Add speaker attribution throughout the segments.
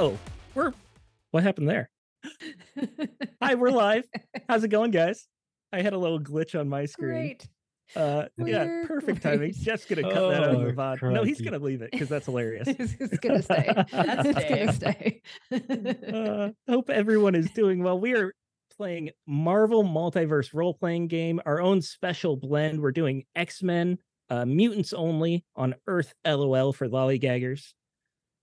Speaker 1: Oh, we're what happened there? Hi, we're live. How's it going, guys? I had a little glitch on my screen.
Speaker 2: Great.
Speaker 1: Uh, yeah,
Speaker 2: We're
Speaker 1: perfect timing.
Speaker 2: great.
Speaker 1: Jeff's gonna cut that out of the
Speaker 3: Oh,
Speaker 1: VOD. No, he's gonna leave it because that's hilarious.
Speaker 2: it's, it's gonna stay.
Speaker 4: That's
Speaker 2: gonna stay.
Speaker 1: uh, hope everyone is doing well. We are playing Marvel Multiverse role playing game, our own special blend. We're doing X Men, uh, mutants only on Earth LOL for lollygaggers.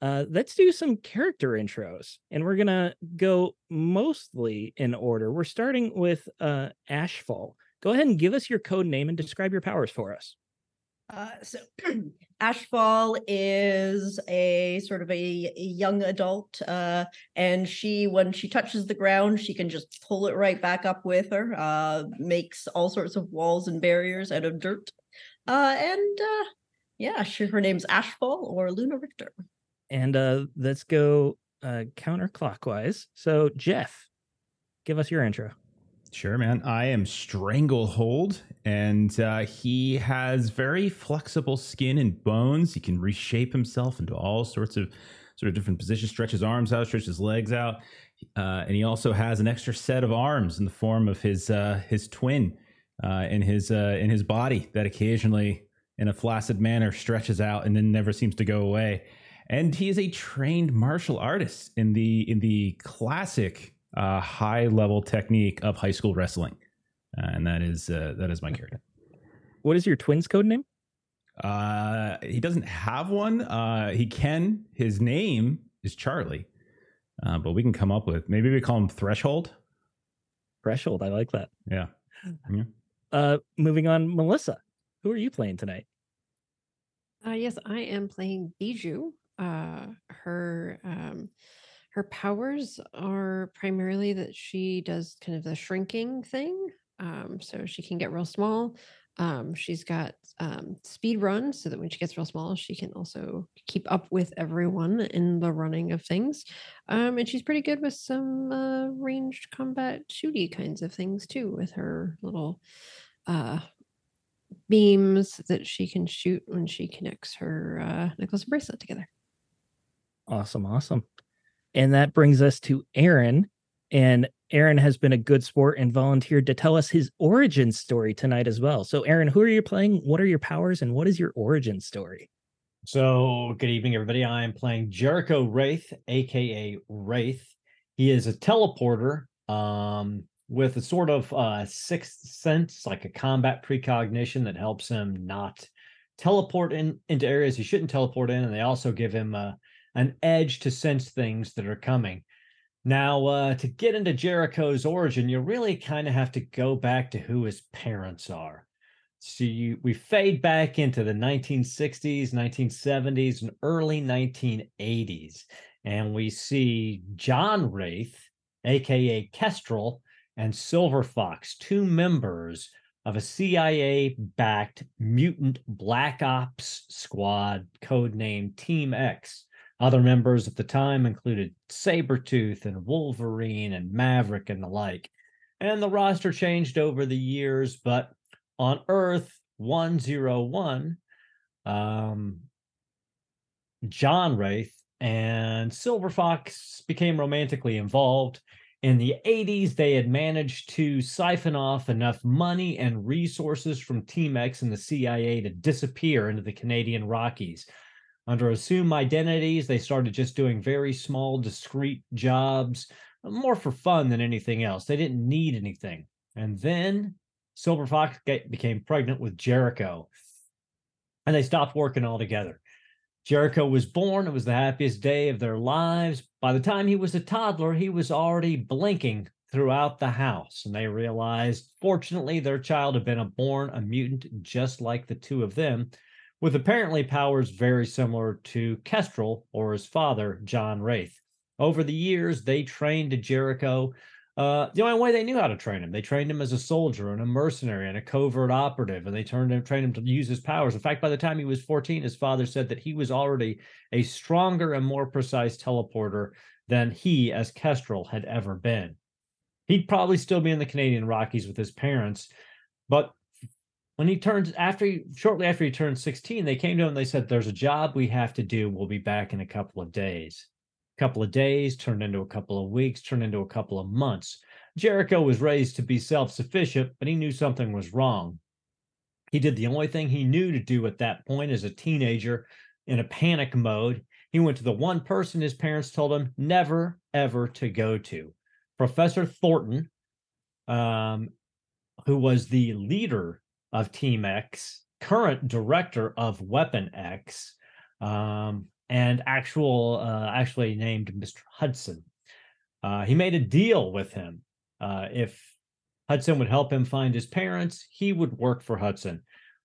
Speaker 1: Uh, let's do some character intros, and we're gonna go mostly in order. We're starting with uh, Ashfall. Go ahead and give us your code name and describe your powers for us.
Speaker 4: Uh, so Ashfall is a sort of a, a young adult, uh, and she, when she touches the ground, she can just pull it right back up with her. Uh, makes all sorts of walls and barriers out of dirt, uh, and yeah, she, her name's Ashfall or Luna Richter.
Speaker 1: And uh, let's go uh, counterclockwise. So, Jeff, give us your intro.
Speaker 3: Sure, man. I am Stranglehold, and uh, he has very flexible skin and bones. He can reshape himself into all sorts of sort of different positions. Stretch his arms out, stretch his legs out, uh, and he also has an extra set of arms in the form of his uh, his twin uh, in his uh, in his body that occasionally, in a flaccid manner, stretches out and then never seems to go away. And he is a trained martial artist in the in the classic uh, high level technique of high school wrestling, uh, and that is uh, that is my character.
Speaker 1: What is your twin's code name?
Speaker 3: Uh, he doesn't have one. Uh, he can. His name is Charlie, uh, but we can come up with maybe we call him Threshold.
Speaker 1: Threshold. I like that.
Speaker 3: Yeah. Yeah.
Speaker 1: Uh, moving on, Melissa. Who are you playing tonight?
Speaker 2: Uh, yes, I am playing Bijou. Uh, her um, her powers are primarily that she does kind of the shrinking thing. Um, so she can get real small. Um, she's got um, speed run, so that when she gets real small, she can also keep up with everyone in the running of things. Um, and she's pretty good with some uh, ranged combat shooty kinds of things too, with her little uh, beams that she can shoot when she connects her uh, necklace and bracelet together.
Speaker 1: Awesome, awesome. And that brings us to Aaron. And Aaron has been a good sport and volunteered to tell us his origin story tonight as well. So, Aaron, who are you playing? What are your powers? And what is your origin story?
Speaker 5: So, good evening, everybody. I am playing Jericho Wraith, aka Wraith. He is a teleporter um, with a sort of uh, sixth sense, like a combat precognition that helps him not teleport in into areas he shouldn't teleport in, and they also give him uh, an edge to sense things that are coming. Now, uh, to get into Jericho's origin, you really kind of have to go back to who his parents are. So you, we fade back into the 1960s, 1970s, and early 1980s, and we see John Wraith, aka Kestrel, and Silver Fox, two members of a CIA-backed mutant Black Ops squad codenamed Team X. Other members at the time included Sabretooth and Wolverine and Maverick and the like. And the roster changed over the years, but on Earth 101, um, John Wraith and Silver Fox became romantically involved. In the 80s, they had managed to siphon off enough money and resources from Team X and the CIA to disappear into the Canadian Rockies. Under assumed identities, they started just doing very small, discreet jobs, uh, more for fun than anything else. They didn't need anything. And then Silver Fox became pregnant with Jericho, and they stopped working altogether. Jericho was born. It was the happiest day of their lives. By the time he was a toddler, he was already blinking throughout the house. And they realized, fortunately, their child had been a born a mutant just like the two of them, with apparently powers very similar to Kestrel or his father, John Wraith. Over the years, they trained Jericho uh, the only way they knew how to train him. They trained him as a soldier and a mercenary and a covert operative, and they turned him, trained him to use his powers. In fact, by the time he was 14, his father said that he was already a stronger and more precise teleporter than he, as Kestrel, had ever been. He'd probably still be in the Canadian Rockies with his parents, but when he turns after shortly after he turned 16, they came to him and they said, There's a job we have to do. We'll be back in a couple of days. a couple of days turned into a couple of weeks, turned into a couple of months. Jericho was raised to be self sufficient, but he knew something was wrong. He did the only thing he knew to do at that point as a teenager in a panic mode. He went to the one person his parents told him never, ever to go to Professor Thornton, um, who was the leader of Team X, current director of Weapon X, um, and actual uh, actually named Mr. Hudson. Uh, he made a deal with him. Uh, if Hudson would help him find his parents, he would work for Hudson.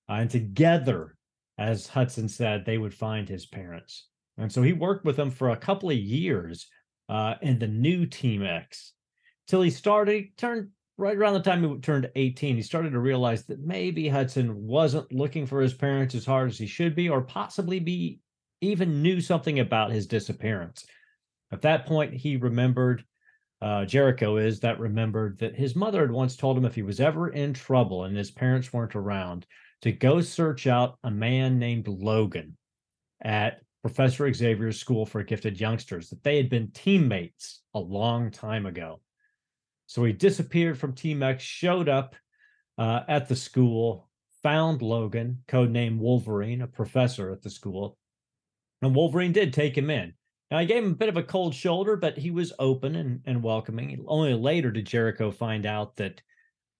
Speaker 5: Uh, and together, as Hudson said, they would find his parents. And so he worked with them for a couple of years uh, in the new Team X till he started, turned right around the time he turned 18, he started to realize that maybe Hudson wasn't looking for his parents as hard as he should be, or possibly be even knew something about his disappearance. At that point, he remembered uh, Jericho is that remembered that his mother had once told him if he was ever in trouble and his parents weren't around, to go search out a man named Logan at Professor Xavier's School for Gifted Youngsters, that they had been teammates a long time ago. So he disappeared from Team X, showed up uh, at the school, found Logan, codenamed Wolverine, a professor at the school. And Wolverine did take him in. Now, I gave him a bit of a cold shoulder, but he was open and, and welcoming. Only later did Jericho find out that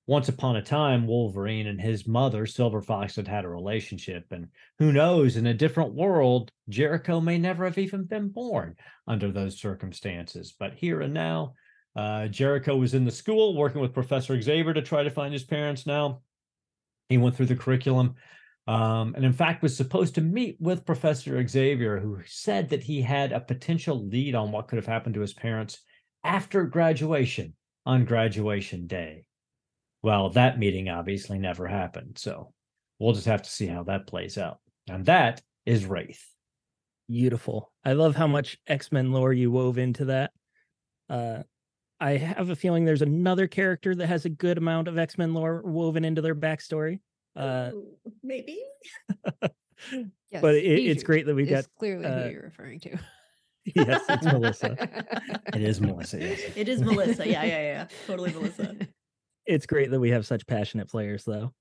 Speaker 5: once upon a time, Wolverine and his mother, Silver Fox, had had a relationship. And who knows, in a different world, Jericho may never have even been born under those circumstances. But here and now, uh, Jericho was in the school working with Professor Xavier to try to find his parents now. He went through the curriculum um, and, in fact, was supposed to meet with Professor Xavier, who said that he had a potential lead on what could have happened to his parents after graduation on graduation day. Well, that meeting obviously never happened. So we'll just have to see how that plays out. And that is Wraith.
Speaker 1: Beautiful. I love how much X Men lore you wove into that. Uh, I have a feeling there's another character that has a good amount of X Men lore woven into their backstory. Uh,
Speaker 4: Ooh, maybe.
Speaker 2: Yes,
Speaker 1: but it, it's great that we
Speaker 2: is
Speaker 1: got.
Speaker 2: clearly
Speaker 1: uh,
Speaker 2: who you're referring to.
Speaker 1: Yes, it's Melissa.
Speaker 5: It is Melissa. Yes.
Speaker 4: It is Melissa. Yeah, yeah, yeah. Totally Melissa.
Speaker 1: It's great that we have such passionate players, though.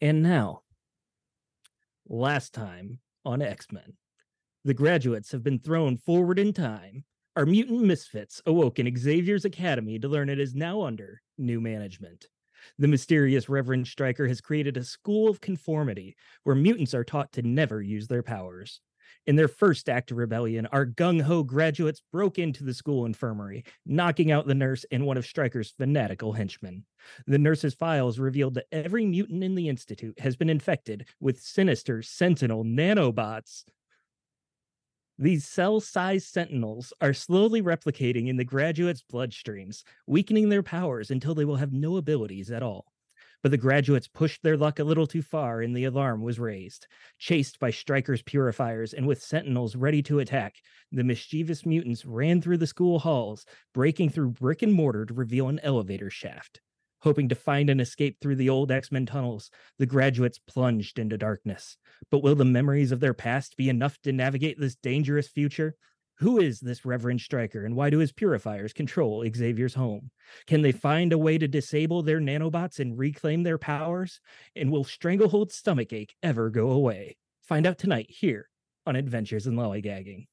Speaker 1: And now, last time on X Men, the graduates have been thrown forward in time. Our mutant misfits awoke in Xavier's Academy to learn it is now under new management. The mysterious Reverend Stryker has created a school of conformity where mutants are taught to never use their powers. In their first act of rebellion, our gung ho graduates broke into the school infirmary, knocking out the nurse and one of Stryker's fanatical henchmen. The nurse's files revealed that every mutant in the Institute has been infected with sinister sentinel nanobots. These cell sized sentinels are slowly replicating in the graduates' bloodstreams, weakening their powers until they will have no abilities at all. But the graduates pushed their luck a little too far and the alarm was raised. Chased by Stryker's purifiers and with sentinels ready to attack, the mischievous mutants ran through the school halls, breaking through brick and mortar to reveal an elevator shaft. Hoping to find an escape through the old X Men tunnels, the graduates plunged into darkness. But will the memories of their past be enough to navigate this dangerous future? Who is this Reverend Stryker and why do his purifiers control Xavier's home? Can they find a way to disable their nanobots and reclaim their powers? And will Stranglehold's stomachache ever go away? Find out tonight here on Adventures in Lollygagging.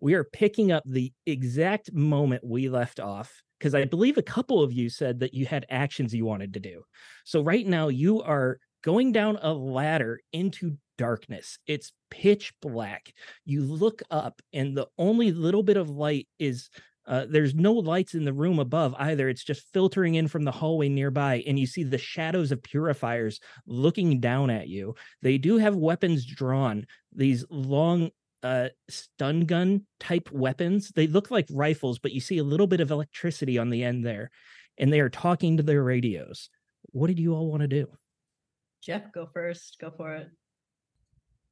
Speaker 1: We are picking up the exact moment we left off because I believe a couple of you said that you had actions you wanted to do. So right now you are going down a ladder into darkness. It's pitch black. You look up, and the only little bit of light is uh, there's no lights in the room above either. It's just filtering in from the hallway nearby, and you see the shadows of purifiers looking down at you. They do have weapons drawn, these long uh stun gun type weapons. They look like rifles, but you see a little bit of electricity on the end there, and they are talking to their radios. What did you all want to do?
Speaker 4: Jeff, go first. Go for it.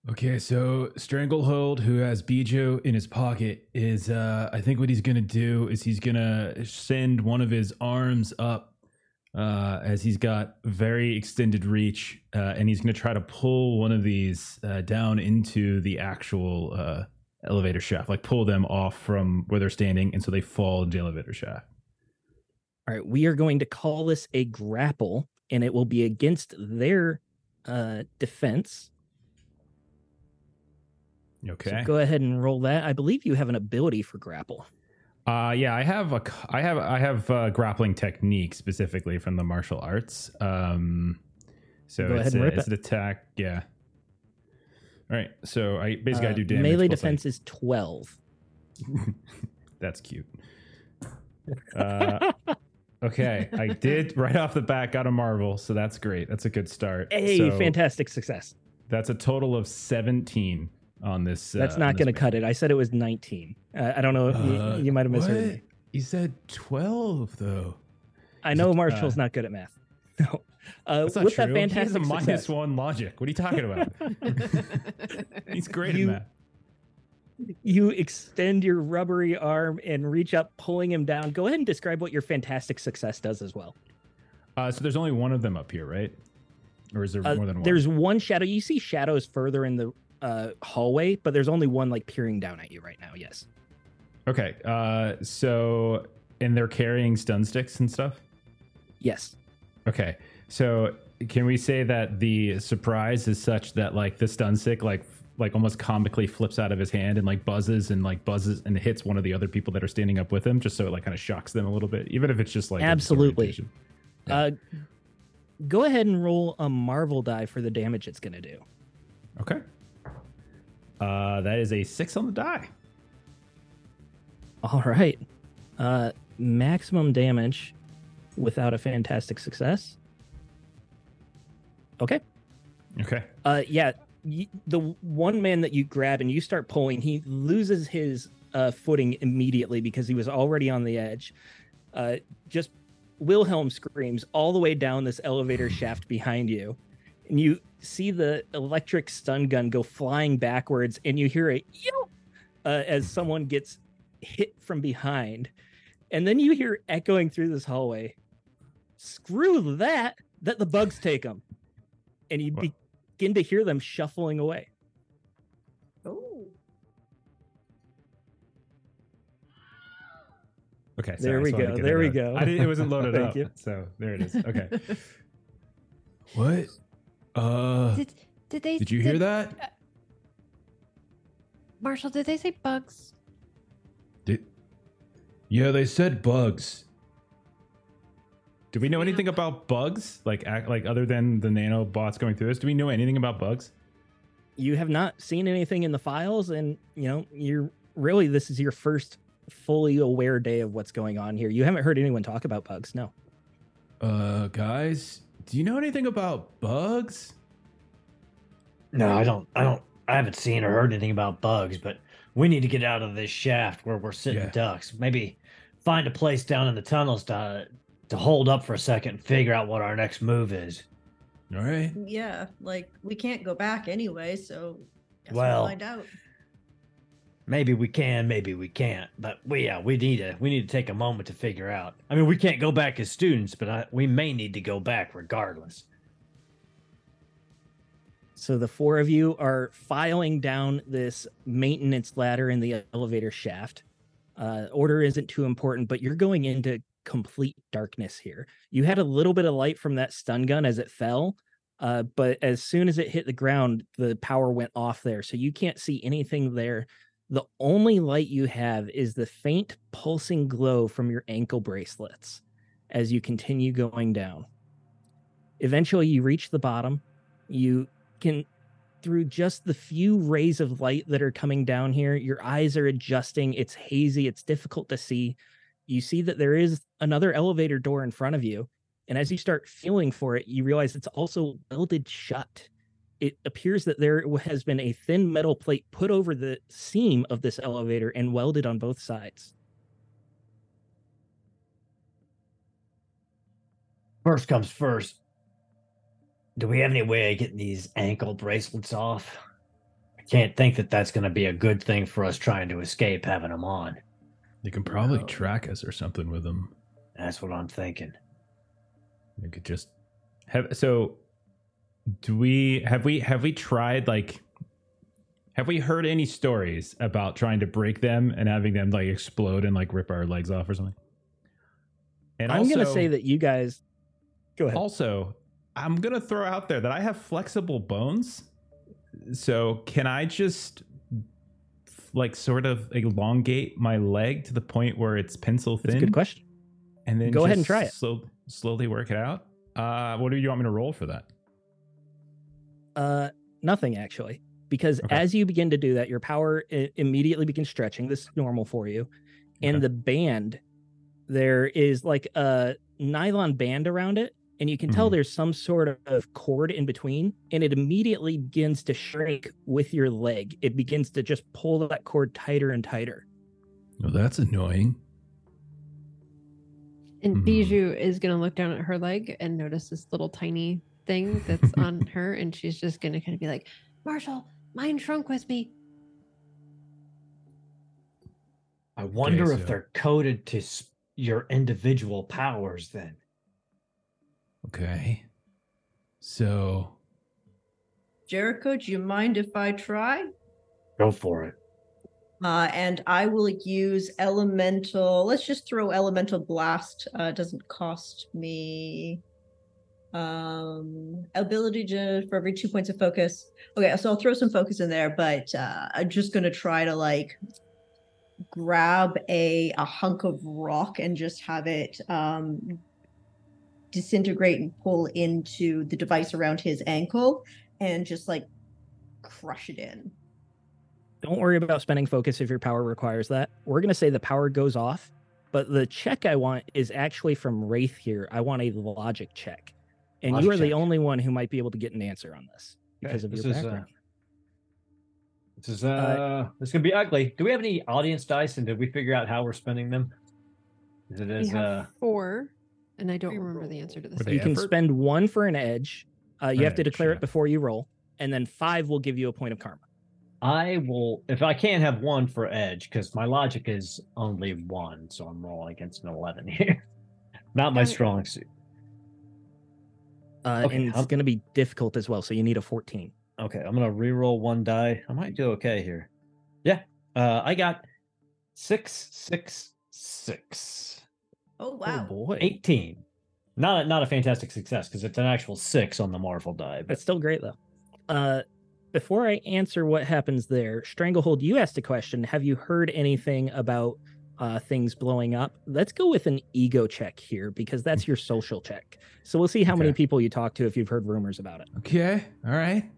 Speaker 3: Okay, so Stranglehold, who has Bijou in his pocket, is uh I think what he's gonna do is he's gonna send one of his arms up uh as he's got very extended reach, uh, and he's gonna try to pull one of these uh, down into the actual uh elevator shaft, like pull them off from where they're standing, and so they fall into the elevator shaft.
Speaker 1: All right, we are going to call this a grapple, and it will be against their uh, defense.
Speaker 3: Okay.
Speaker 1: So go ahead and roll that. I believe you have an ability for grapple.
Speaker 3: Uh, yeah, I have a, I have, I have uh, grappling technique specifically from the martial arts. Um, so
Speaker 1: Go
Speaker 3: it's, a, it's
Speaker 1: it.
Speaker 3: an attack. Yeah. All right. So I basically I
Speaker 1: Uh,
Speaker 3: do damage.
Speaker 1: melee defense is 12.
Speaker 3: That's cute. Uh, okay, I did right off the bat got a marvel, so that's great. That's a good start.
Speaker 1: Hey,
Speaker 3: So
Speaker 1: fantastic success.
Speaker 3: That's a total of seventeen on this.
Speaker 1: That's
Speaker 3: uh,
Speaker 1: not going to cut it. I said it was 19. Uh, I don't know.
Speaker 3: Uh,
Speaker 1: you, you might have misheard
Speaker 3: what?
Speaker 1: me.
Speaker 3: You said twelve though.
Speaker 1: I
Speaker 3: Is
Speaker 1: know
Speaker 3: it,
Speaker 1: Marshall's
Speaker 3: uh,
Speaker 1: not good at math. No. Uh,
Speaker 3: That's not
Speaker 1: with
Speaker 3: true.
Speaker 1: that fantastic
Speaker 3: He's a minus
Speaker 1: success,
Speaker 3: one logic. What are you talking about? He's great
Speaker 1: You-
Speaker 3: at math.
Speaker 1: you extend your rubbery arm and reach up, pulling him down. Go ahead and describe what your fantastic success does as well.
Speaker 3: Uh, so there's only one of them up here, right? Or is there
Speaker 1: Uh,
Speaker 3: more than one?
Speaker 1: there's one shadow. You see shadows further in the uh, hallway, but there's only one like peering down at you right now. Yes.
Speaker 3: Okay. Uh, so and they're carrying stun sticks and stuff.
Speaker 1: Yes.
Speaker 3: Okay. So can we say that the surprise is such that like the stun stick like like almost comically flips out of his hand and like buzzes and like buzzes and hits one of the other people that are standing up with him just so it like kind of shocks them a little bit even if it's just like
Speaker 1: Absolutely.
Speaker 3: Yeah.
Speaker 1: Uh, go ahead and roll a Marvel die for the damage it's going to do.
Speaker 3: Okay. Uh that is a 6 on the die.
Speaker 1: All right. Uh, maximum damage without a fantastic success. Okay.
Speaker 3: Okay.
Speaker 1: Uh, yeah. y the one man that you grab and you start pulling, he loses his uh, footing immediately because he was already on the edge. Uh, just Wilhelm screams all the way down this elevator shaft behind you, and you see the electric stun gun go flying backwards, and you hear a yelp uh, as someone gets hit from behind, and then you hear echoing through this hallway. Screw that! That the bugs take them, and you
Speaker 3: Wow.
Speaker 1: begin to hear them shuffling away.
Speaker 4: Oh.
Speaker 3: Okay.
Speaker 1: There
Speaker 3: sorry, I
Speaker 1: we
Speaker 3: just wanted to
Speaker 1: go, there we go.
Speaker 3: I didn't, it wasn't loaded
Speaker 1: Thank
Speaker 3: up.
Speaker 1: you.
Speaker 3: So there it is. Okay. what? Uh
Speaker 2: did did they?
Speaker 3: did you hear that?
Speaker 2: Marshall? Did they say bugs?
Speaker 3: Did, yeah, they said bugs. Do we know anything about bugs? Like, act, like other than the nanobots going through this, do we know anything about bugs?
Speaker 1: You have not seen anything in the files, and you know you're really this is your first fully aware day of what's going on here. You haven't heard anyone talk about bugs, no.
Speaker 3: Uh, guys, do you know anything about bugs?
Speaker 5: No, I don't. I don't. I haven't seen or heard anything about bugs, but we need to get out of this shaft where we're sitting
Speaker 3: Yeah.
Speaker 5: ducks. Maybe find a place down in the tunnels to to hold up for a second and figure out what our next move is.
Speaker 3: All right.
Speaker 4: Yeah, like we can't go back anyway, so guess
Speaker 5: Well,
Speaker 4: we'll find out.
Speaker 5: Maybe we can, maybe we can't, but we yeah we need to we need to take a moment to figure out. I mean, we can't go back as students, but I, we may need to go back regardless.
Speaker 1: So the four of you are filing down this maintenance ladder in the elevator shaft. Uh, order isn't too important, but you're going into complete darkness here. You had a little bit of light from that stun gun as it fell, uh, but as soon as it hit the ground, the power went off there. So you can't see anything there. The only light you have is the faint pulsing glow from your ankle bracelets as you continue going down. Eventually, you reach the bottom. You can through just the few rays of light that are coming down here your eyes are adjusting it's hazy it's difficult to see you see that there is another elevator door in front of you and as you start feeling for it you realize it's also welded shut it appears that there has been a thin metal plate put over the seam of this elevator and welded on both sides
Speaker 5: First comes first. Do we have any way of getting these ankle bracelets off? I can't think that that's going to be a good thing for us trying to escape having them on.
Speaker 3: They can probably
Speaker 5: No.
Speaker 3: track us or something with them.
Speaker 5: That's what I'm thinking.
Speaker 3: We could just have. So, do we have we have we tried like Have we heard any stories about trying to break them and having them like explode and like rip our legs off or something? And
Speaker 1: I'm gonna say that you guys go ahead.
Speaker 3: Also, I'm gonna throw out there that I have flexible bones. So can I just like sort of elongate my leg to the point where it's pencil
Speaker 1: That's a
Speaker 3: thin,
Speaker 1: good question.
Speaker 3: and then
Speaker 1: Go ahead and try it.
Speaker 3: Slow, slowly work it out. Uh, what do you want me to roll for that?
Speaker 1: Uh, nothing actually, because
Speaker 3: Okay.
Speaker 1: as you begin to do that, your power i- immediately begins stretching. This is normal for you. And
Speaker 3: Okay.
Speaker 1: the band, there is like a nylon band around it, and you can tell
Speaker 3: Mhm.
Speaker 1: there's some sort of cord in between, and it immediately begins to shrink with your leg. It begins to just pull that cord tighter and tighter.
Speaker 3: Well, that's annoying.
Speaker 2: And
Speaker 3: Mhm.
Speaker 2: Bijou is going to look down at her leg and notice this little tiny thing that's on her. And she's just going to kind of be like, Marshall, mine shrunk with me.
Speaker 5: I wonder
Speaker 3: so-
Speaker 5: if they're coded to s- your individual powers then.
Speaker 3: Okay. So
Speaker 4: Jericho, do you mind if I try?
Speaker 5: Go for it.
Speaker 4: Uh, and I will use elemental. Let's just throw elemental blast. Uh, doesn't cost me um ability to for every two points of focus. Okay, so I'll throw some focus in there, but uh, I'm just gonna try to like grab a a hunk of rock and just have it um disintegrate and pull into the device around his ankle and just like crush it in.
Speaker 1: Don't worry about spending focus if your power requires that. We're to say the power goes off, but the check I want is actually from Wraith here. I want a logic check. And you are the only one who might be able to get an answer on this because of
Speaker 5: this
Speaker 1: your
Speaker 5: is, uh,
Speaker 1: background.
Speaker 5: This is uh, this could be ugly. Do we have any audience dice, and did we figure out how we're spending them? Is it
Speaker 2: We
Speaker 5: as
Speaker 2: have
Speaker 5: uh?
Speaker 2: four. And I don't remember the answer to this.
Speaker 3: Were they
Speaker 1: you can spend one for an edge. Uh, you
Speaker 3: An
Speaker 1: have to declare
Speaker 3: yeah.
Speaker 1: it before you roll, and then five will give you a point of karma.
Speaker 5: I will if I can't have one for edge because my logic is only one, so I'm rolling against an eleven here. Not my strong suit.
Speaker 1: Uh,
Speaker 5: Okay,
Speaker 1: and it's
Speaker 5: I'm-
Speaker 1: going to be difficult as well. So you need a 14.
Speaker 5: Okay, I'm gonna re-roll one die. I might do okay here. Yeah, uh, I got six, six, six.
Speaker 4: Oh
Speaker 1: Oh
Speaker 4: wow.
Speaker 1: boy.
Speaker 5: 18. Not a, not a fantastic success because it's an actual six on the Marvel die. But
Speaker 1: That's still great though. Uh, before I answer what happens there, Stranglehold, you asked a question. Have you heard anything about uh, things blowing up? Let's go with an ego check here because that's your social check. So we'll see how many people you talk to if you've heard rumors about it.
Speaker 3: Okay, all right.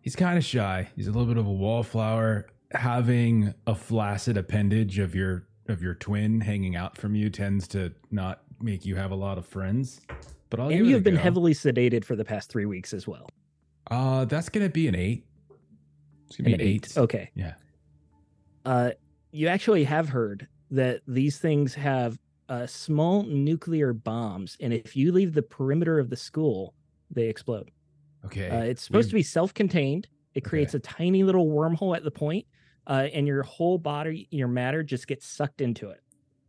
Speaker 3: He's kind of shy. He's a little bit of a wallflower. Having a flaccid appendage of your of your twin hanging out from you tends to not make you have a lot of friends. But I'll
Speaker 1: and you have been
Speaker 3: go.
Speaker 1: heavily sedated for the past three weeks as well.
Speaker 3: Uh, that's gonna be an eight. It's gonna be an eight.
Speaker 1: Okay.
Speaker 3: Yeah.
Speaker 1: Uh, you actually have heard that these things have uh, small nuclear bombs, and if you leave the perimeter of the school, they explode.
Speaker 3: Okay.
Speaker 1: Uh, it's supposed to
Speaker 3: We've-
Speaker 1: be self-contained. It creates
Speaker 3: Okay.
Speaker 1: a tiny little wormhole at the point, uh, and your whole body, your matter, just gets sucked into it.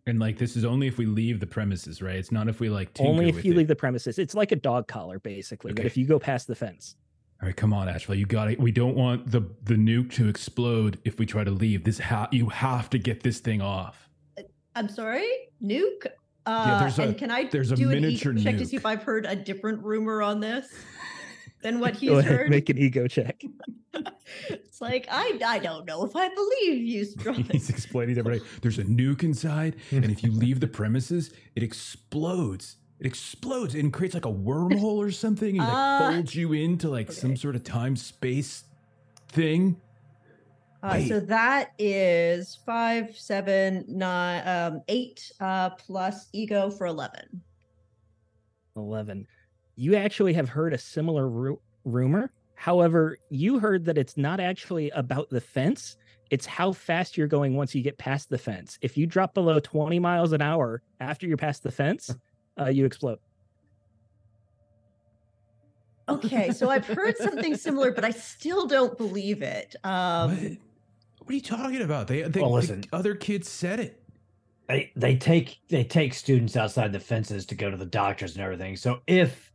Speaker 3: And like this is only if we leave the premises, right? It's not if we like
Speaker 1: Only if
Speaker 3: with
Speaker 1: you
Speaker 3: it.
Speaker 1: leave the premises. It's like a dog collar, basically. But if you go past the fence,
Speaker 3: All right, come on, Ashfall. You got it. We don't want the the nuke to explode if we try to leave. This ha- you have to get this thing off.
Speaker 4: I'm sorry, nuke. Uh,
Speaker 3: there's a-
Speaker 4: and can I
Speaker 3: there's a
Speaker 4: do an
Speaker 3: miniature
Speaker 4: ego check to see if I've heard a different rumor on this than what he's
Speaker 1: go ahead,
Speaker 4: heard?
Speaker 1: make an ego check.
Speaker 4: it's like I I don't know if I believe you, Strong.
Speaker 3: He's explaining to everybody. There's a nuke inside, and if you leave the premises, it explodes. It explodes and creates like a wormhole or something, and like
Speaker 4: Ah.
Speaker 3: folds you into like some sort of time space thing.
Speaker 4: Uh, so
Speaker 3: Wait.
Speaker 4: that is five, seven, nine, um, eight, uh, plus ego for eleven.
Speaker 1: 11. You actually have heard a similar ru- rumor. However, you heard that it's not actually about the fence. It's how fast you're going once you get past the fence. If you drop below 20 miles an hour after you're past the fence, uh, you explode.
Speaker 4: Okay, so I've heard something similar, but I still don't believe it. Um,
Speaker 3: what? What are you talking about? They, they
Speaker 5: Well,
Speaker 3: the
Speaker 5: listen.
Speaker 3: other kids said it.
Speaker 5: they they take they take students outside the fences to go to the doctors and everything. So if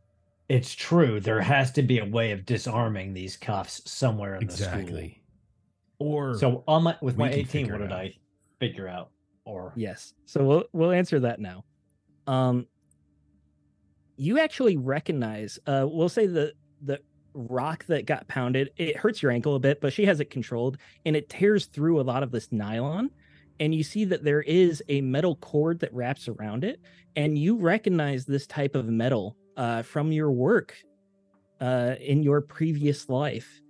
Speaker 5: it's true, there has to be a way of disarming these cuffs somewhere in the school.
Speaker 3: Exactly. Or
Speaker 5: So on my with my 18, what did
Speaker 3: out.
Speaker 5: I figure out? Or
Speaker 1: Yes. So we'll we'll answer that now. Um you actually recognize uh we'll say the the rock that got pounded, it hurts your ankle a bit, but she has it controlled and it tears through a lot of this nylon and you see that there is a metal cord that wraps around it and you recognize this type of metal uh from your work uh in your previous life.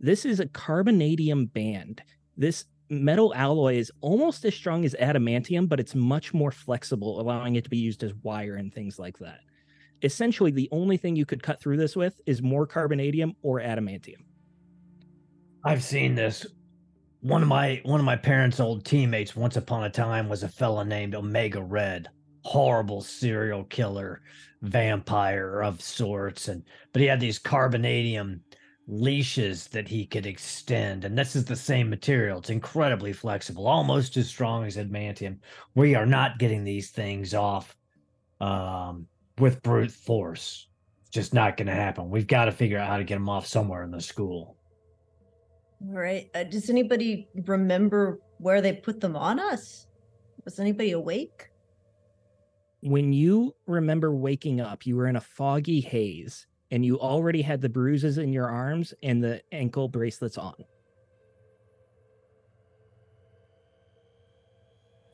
Speaker 1: This is a carbonadium band. This metal alloy is almost as strong as adamantium, but it's much more flexible, allowing it to be used as wire and things like that. Essentially, the only thing you could cut through this with is more carbonadium or adamantium.
Speaker 5: I've seen this. One of my one of my parents' old teammates once upon a time was a fella named Omega Red. Horrible serial killer, vampire of sorts, and but he had these carbonadium leashes that he could extend, and this is the same material. It's incredibly flexible, almost as strong as adamantium. We are not getting these things off um, with brute force. It's just not going to happen. We've got to figure out how to get them off somewhere in the school.
Speaker 4: All right. Uh, does anybody remember where they put them on us? Was anybody awake?
Speaker 1: When you remember waking up, you were in a foggy haze and you already had the bruises in your arms and the ankle bracelets on.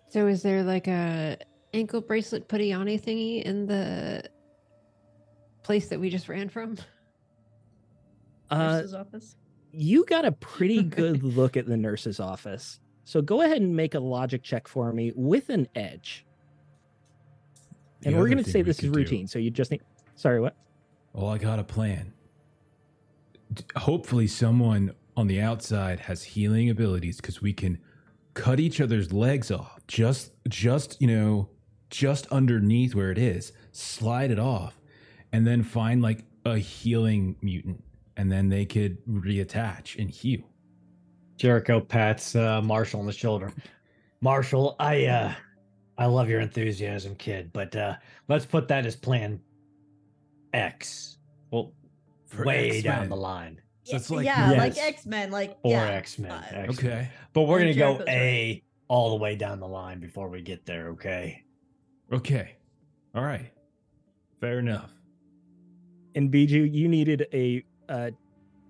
Speaker 2: So is there like a ankle bracelet putty on thingy in the place that we just ran from?
Speaker 1: Uh,
Speaker 4: Nurse's office.
Speaker 1: you got a pretty good look at the nurse's office. So go ahead and make a logic check for me with an edge.
Speaker 3: The
Speaker 1: And we're going to say this is
Speaker 3: could do-
Speaker 1: routine. So you just need. Sorry, what?
Speaker 3: Oh, I got a plan. Hopefully, someone on the outside has healing abilities because we can cut each other's legs off. Just, just you know, just underneath where it is. Slide it off, and then find like a healing mutant, and then they could reattach and heal.
Speaker 5: Jericho pats uh, Marshall on the shoulder. Marshall, I uh I love your enthusiasm, kid, but uh let's put that as plan X. Well,
Speaker 3: For
Speaker 5: way down
Speaker 3: X-Men.
Speaker 5: the line.
Speaker 3: So it's like
Speaker 4: yeah, like X Men, like
Speaker 5: Or
Speaker 4: yeah,
Speaker 5: X-Men.
Speaker 4: uh,
Speaker 5: X-Men.
Speaker 3: Okay.
Speaker 5: But we're gonna go
Speaker 4: Jericho's right.
Speaker 5: A all the way down the line before we get there, okay?
Speaker 3: Okay. All right. Fair enough.
Speaker 1: And Bijou, you needed a uh,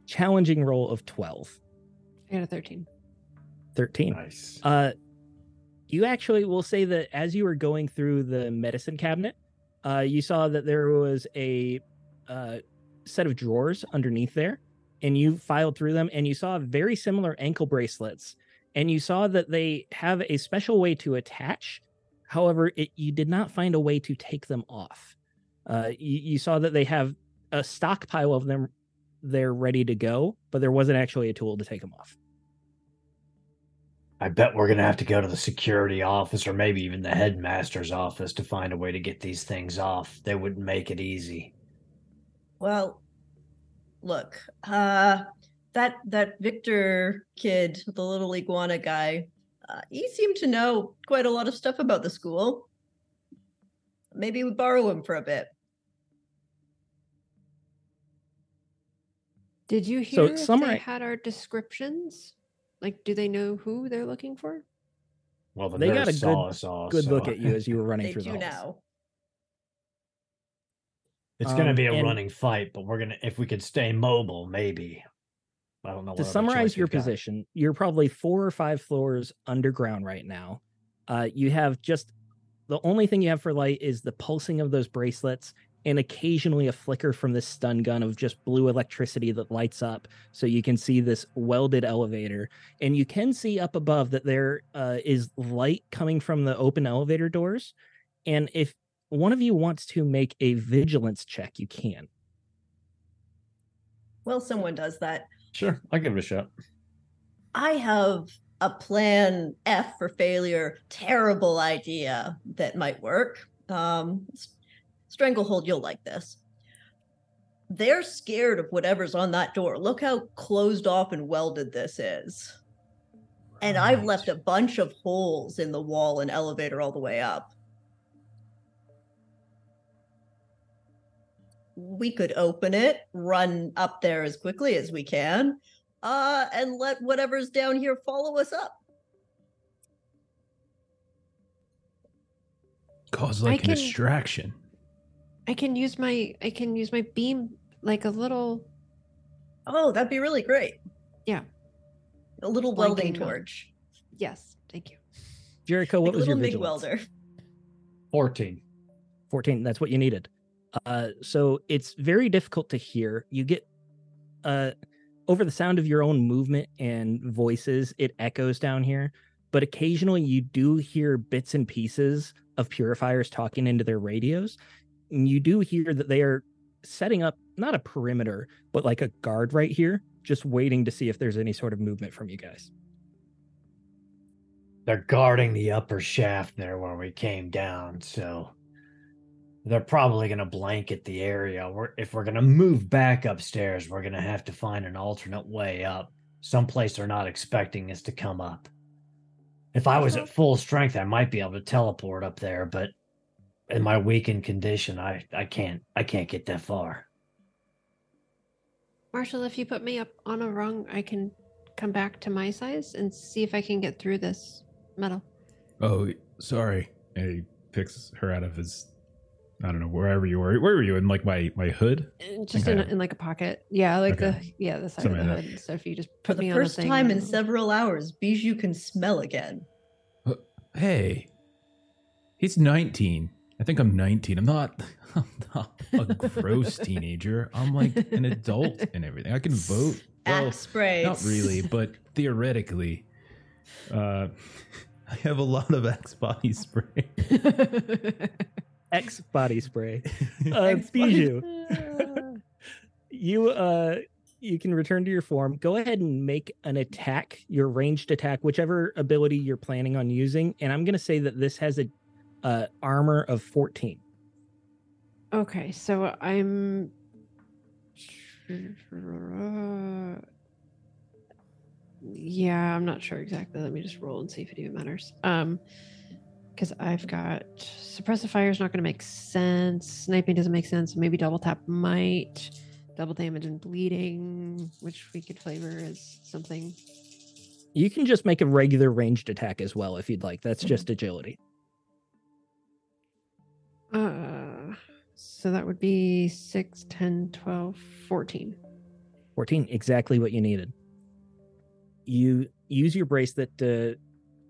Speaker 1: challenging roll of 12,
Speaker 2: I got a 13.
Speaker 1: 13.
Speaker 5: Nice.
Speaker 1: Uh, you actually will say that as you were going through the medicine cabinet, uh, you saw that there was a uh, set of drawers underneath there, and you filed through them, and you saw very similar ankle bracelets, and you saw that they have a special way to attach. However, it, you did not find a way to take them off. Uh, you, you saw that they have a stockpile of them there ready to go, but there wasn't actually a tool to take them off.
Speaker 5: I bet we're gonna have to go to the security office or maybe even the headmaster's office to find a way to get these things off. They wouldn't make it easy.
Speaker 4: Well, look, uh, that that Victor kid, the little iguana guy, uh, he seemed to know quite a lot of stuff about the school. Maybe we borrow him for a bit.
Speaker 2: Did you
Speaker 1: So,
Speaker 2: hear if they had our descriptions? Like, do they know who they're looking for?
Speaker 5: Well, the
Speaker 1: They got a
Speaker 5: saw
Speaker 1: good-
Speaker 5: us all,
Speaker 1: Good look at you as you were running
Speaker 4: They
Speaker 1: through the
Speaker 4: do
Speaker 1: halls.
Speaker 4: now.
Speaker 5: It's going to
Speaker 1: Um,
Speaker 5: be a
Speaker 1: and-
Speaker 5: running fight, but we're going to if we could stay mobile, maybe. I don't know.
Speaker 1: to summarize your
Speaker 5: we've got.
Speaker 1: position, you're probably four or five floors underground right now. Uh, you have just the only thing you have for light is the pulsing of those bracelets and occasionally a flicker from this stun gun of just blue electricity that lights up so you can see this welded elevator and you can see up above that there uh, is light coming from the open elevator doors and if one of you wants to make a vigilance check you can
Speaker 4: Well, someone does that.
Speaker 5: Sure, I'll give it a shot.
Speaker 4: I have a plan F for failure. Terrible idea that might work. Um, Stranglehold, you'll like this. They're scared of whatever's on that door. Look how closed off and welded this is. And I've left a bunch of holes in the wall and elevator all the way up. We could open it, run up there as quickly as we can, uh, and let whatever's down here follow us up.
Speaker 3: Cause like a
Speaker 2: can-
Speaker 3: distraction.
Speaker 2: I can use my I can use my beam like a little
Speaker 4: Oh, that'd be really great.
Speaker 2: Yeah.
Speaker 4: A little welding
Speaker 2: Blanking on-
Speaker 4: torch.
Speaker 2: yes, thank you.
Speaker 1: Jericho, what
Speaker 4: like a
Speaker 1: was your
Speaker 4: little MIG
Speaker 1: vigilance?
Speaker 4: welder.
Speaker 5: 14.
Speaker 1: 14 that's what you needed uh so it's very difficult to hear. You get uh over the sound of your own movement and voices it echoes down here but occasionally you do hear bits and pieces of purifiers talking into their radios and you do hear that they are setting up not a perimeter but like a guard right here just waiting to see if there's any sort of movement from you guys.
Speaker 5: They're guarding the upper shaft there where we came down, so they're probably going to blanket the area. We're, if we're going to move back upstairs, we're going to have to find an alternate way up, someplace they're not expecting us to come up. If I was at uh-huh. full strength, I might be able to teleport up there, but in my weakened condition, I, I can't I can't get that far.
Speaker 2: Marshall, if you put me up on a rung, I can come back to my size and see if I can get through this metal.
Speaker 3: Oh, sorry. And he picks her out of his, I don't know, wherever you were. Where were you? In like my my hood?
Speaker 2: Uh, Just
Speaker 3: Okay.
Speaker 2: in, in like a pocket. Yeah, like
Speaker 3: Okay.
Speaker 2: the yeah, the side
Speaker 3: Something
Speaker 2: of the
Speaker 3: like
Speaker 2: hood. So if you just
Speaker 4: For
Speaker 2: put
Speaker 4: the
Speaker 2: me
Speaker 4: first
Speaker 2: on a thing,
Speaker 4: time in several hours, Bijou can smell again.
Speaker 3: Hey, he's 19. I think I'm 19. I'm not, I'm not a gross teenager. I'm like an adult and everything. I can vote. Well,
Speaker 4: Axe spray.
Speaker 3: not really, but theoretically, uh, I have a lot of Axe body spray.
Speaker 1: X body spray uh,
Speaker 4: X body
Speaker 1: bijou you uh you can return to your form go ahead and make an attack your ranged attack whichever ability you're planning on using and i'm going to say that this has a uh armor of 14
Speaker 2: Okay, so I'm. Yeah, I'm not sure exactly. Let me just roll and see if it even matters. Um, because I've got suppressive fire is not going to make sense. Sniping doesn't make sense. Maybe double tap might. Double damage and bleeding, which we could flavor as something.
Speaker 1: you can just make a regular ranged attack as well if you'd like that's just agility
Speaker 2: Uh, so that would be 6, 10, 12, 14.
Speaker 1: 14 exactly what you needed you use your bracelet to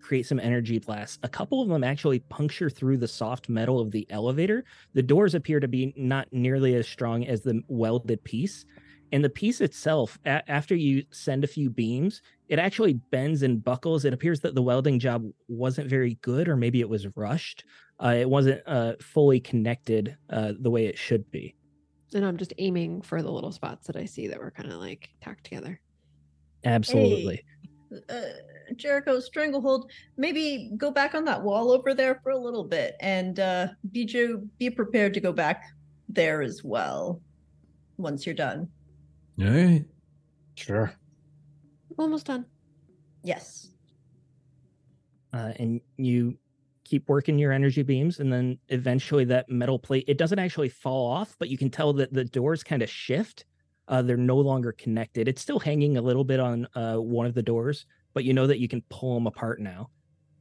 Speaker 1: create some energy blasts. A couple of them actually puncture through the soft metal of the elevator. The doors appear to be not nearly as strong as the welded piece. And the piece itself a- after you send a few beams it actually bends and buckles. It appears that the welding job wasn't very good or maybe it was rushed. Uh, it wasn't uh, fully connected uh, the way it should be.
Speaker 2: And I'm just aiming for the little spots that I see that were kind of like tacked together.
Speaker 1: absolutely.
Speaker 4: Uh, Jericho Stranglehold, maybe go back on that wall over there for a little bit, and uh, Bijou, be prepared to go back there as well once you're done.
Speaker 3: All right.
Speaker 5: Sure.
Speaker 2: Almost done.
Speaker 4: Yes.
Speaker 1: uh, and you keep working your energy beams and then eventually that metal plate it doesn't actually fall off but you can tell that the doors kind of shift uh, they're no longer connected it's still hanging a little bit on uh, one of the doors but you know that you can pull them apart now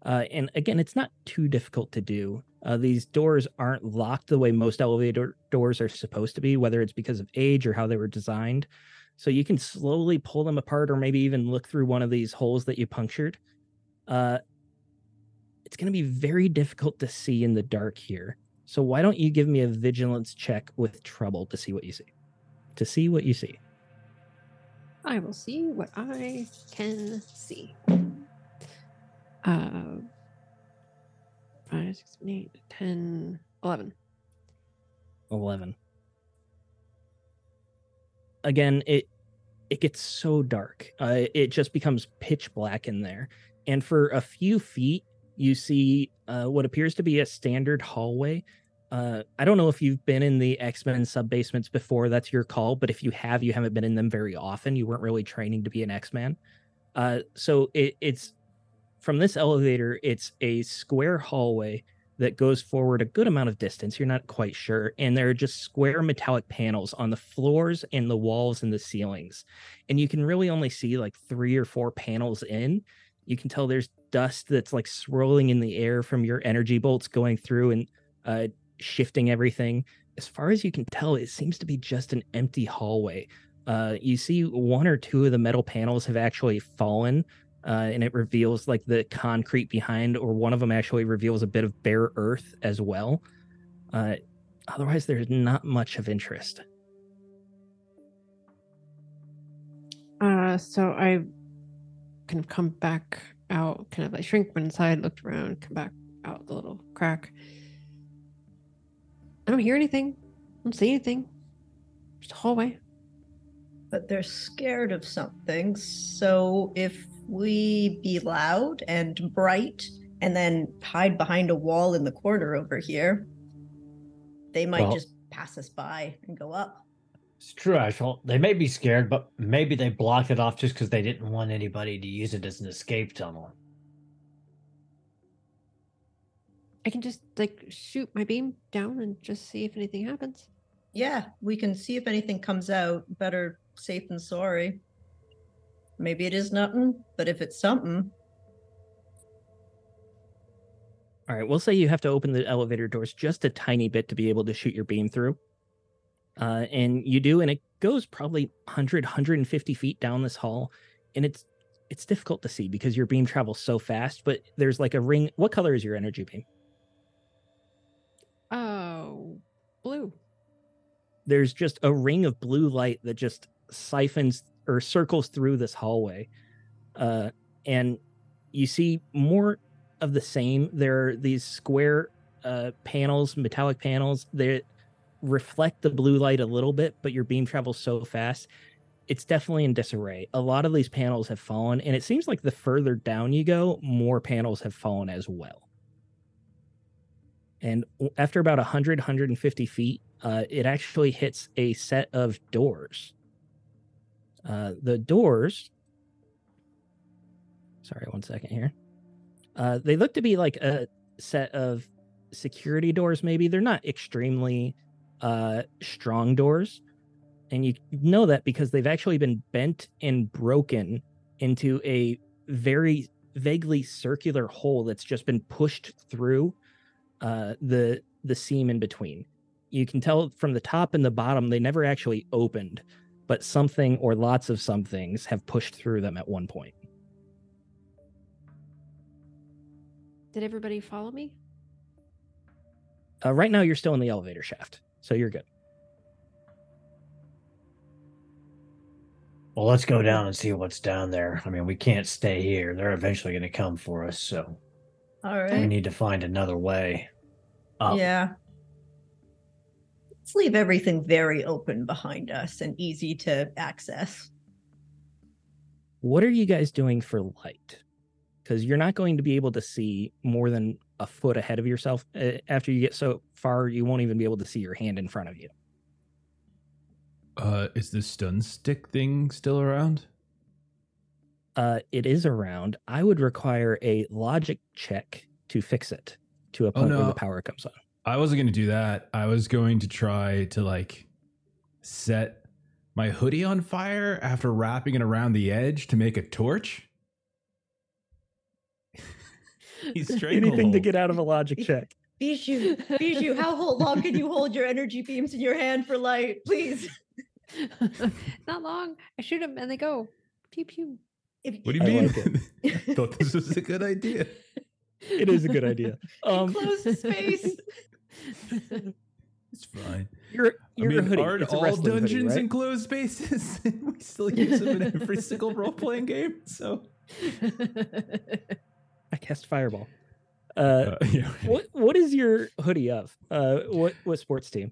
Speaker 1: uh, and again it's not too difficult to do uh, these doors aren't locked the way most elevator doors are supposed to be whether it's because of age or how they were designed so you can slowly pull them apart or maybe even look through one of these holes that you punctured uh, it's going to be very difficult to see in the dark here. So why don't you give me a vigilance check with trouble to see what you see? To see what you see.
Speaker 2: I will see what I can see. Uh, 5, 6, 8, 10, 11.
Speaker 1: 11. Again, it it gets so dark. Uh, it just becomes pitch black in there. And for a few feet, you see uh, what appears to be a standard hallway. Uh, I don't know if you've been in the X Men sub basements before. That's your call. But if you have, you haven't been in them very often. You weren't really training to be an X Man. Uh, so it, it's from this elevator. It's a square hallway that goes forward a good amount of distance. You're not quite sure. And there are just square metallic panels on the floors and the walls and the ceilings. And you can really only see like three or four panels in. You can tell there's dust that's like swirling in the air from your energy bolts going through and uh, shifting everything. As far as you can tell, it seems to be just an empty hallway. Uh, you see one or two of the metal panels have actually fallen uh, and it reveals like the concrete behind, or one of them actually reveals a bit of bare earth as well. Uh, otherwise, there's not much of interest.
Speaker 2: Uh, so I kind of come back out, kind of like shrink went inside, looked around, come back out the little crack. I don't hear anything. I don't see anything. Just a hallway.
Speaker 4: But they're scared of something. So if we be loud and bright and then hide behind a wall in the corner over here, they might
Speaker 5: Well-
Speaker 4: just pass us by and go up.
Speaker 5: It's true, Ashfall. They may be scared, but maybe they blocked it off just because they didn't want anybody to use it as an escape tunnel.
Speaker 2: I can just like shoot my beam down and just see if anything happens.
Speaker 4: Yeah, we can see if anything comes out. Better safe than sorry. Maybe it is nothing, but if it's something,
Speaker 1: All right, we'll say you have to open the elevator doors just a tiny bit to be able to shoot your beam through. Uh, and you do, and it goes probably 100, 150 feet down this hall. And it's it's difficult to see because your beam travels so fast, but there's like a ring. What color is your energy beam?
Speaker 2: Oh, blue.
Speaker 1: There's just a ring of blue light that just siphons or circles through this hallway. Uh, and you see more of the same. There are these square uh, panels, metallic panels that reflect the blue light a little bit, but your beam travels so fast. It's definitely in disarray. A lot of these panels have fallen, and it seems like the further down you go, more panels have fallen as well. And after about 100, 150 feet, uh, it actually hits a set of doors. Uh, the doors, sorry, one second here. Uh, they look to be like a set of security doors, maybe. They're not extremely uh, strong doors. And you know that because they've actually been bent and broken into a very vaguely circular hole that's just been pushed through uh, the the seam in between. You can tell from the top and the bottom they never actually opened, but something or lots of some things have pushed through them at one point.
Speaker 2: Did everybody follow me?
Speaker 1: Uh, right now, you're still in the elevator shaft, so you're good.
Speaker 5: Well, let's go down and see what's down there. I mean, we can't stay here. They're eventually going to come for us, so
Speaker 4: all
Speaker 5: we need to find another way. Up.
Speaker 4: Yeah. Let's leave everything very open behind us and easy to access.
Speaker 1: What are you guys doing for light? Because you're not going to be able to see more than a foot ahead of yourself. Uh, after you get so far, you won't even be able to see your hand in front of you.
Speaker 3: Uh, is the stun stick thing still around?
Speaker 1: Uh, it is around. I would require a logic check to fix it to a point where
Speaker 3: no.
Speaker 1: the power comes on.
Speaker 3: I wasn't going to do that. I was going to try to like set my hoodie on fire after wrapping it around the edge to make a torch. He's
Speaker 1: Anything to get out of a logic check.
Speaker 4: Bijou, Bijou, how long can you hold your energy beams in your hand for light? Please.
Speaker 2: Not long. I shoot them and they go pew pew.
Speaker 4: If
Speaker 3: What do you
Speaker 1: I
Speaker 3: mean?
Speaker 1: like
Speaker 3: I thought this was a good idea.
Speaker 1: It is a good idea. Um,
Speaker 4: Enclosed space.
Speaker 3: It's fine.
Speaker 1: your
Speaker 3: I
Speaker 1: your
Speaker 3: mean,
Speaker 1: hoodie.
Speaker 3: aren't
Speaker 1: it's a
Speaker 3: all
Speaker 1: wrestling hoodie,
Speaker 3: dungeons
Speaker 1: right?
Speaker 3: enclosed spaces? we still use them in every single role playing game. So,
Speaker 1: I cast fireball. Uh,
Speaker 3: uh, yeah.
Speaker 1: what what is your hoodie of? Uh, what what sports team?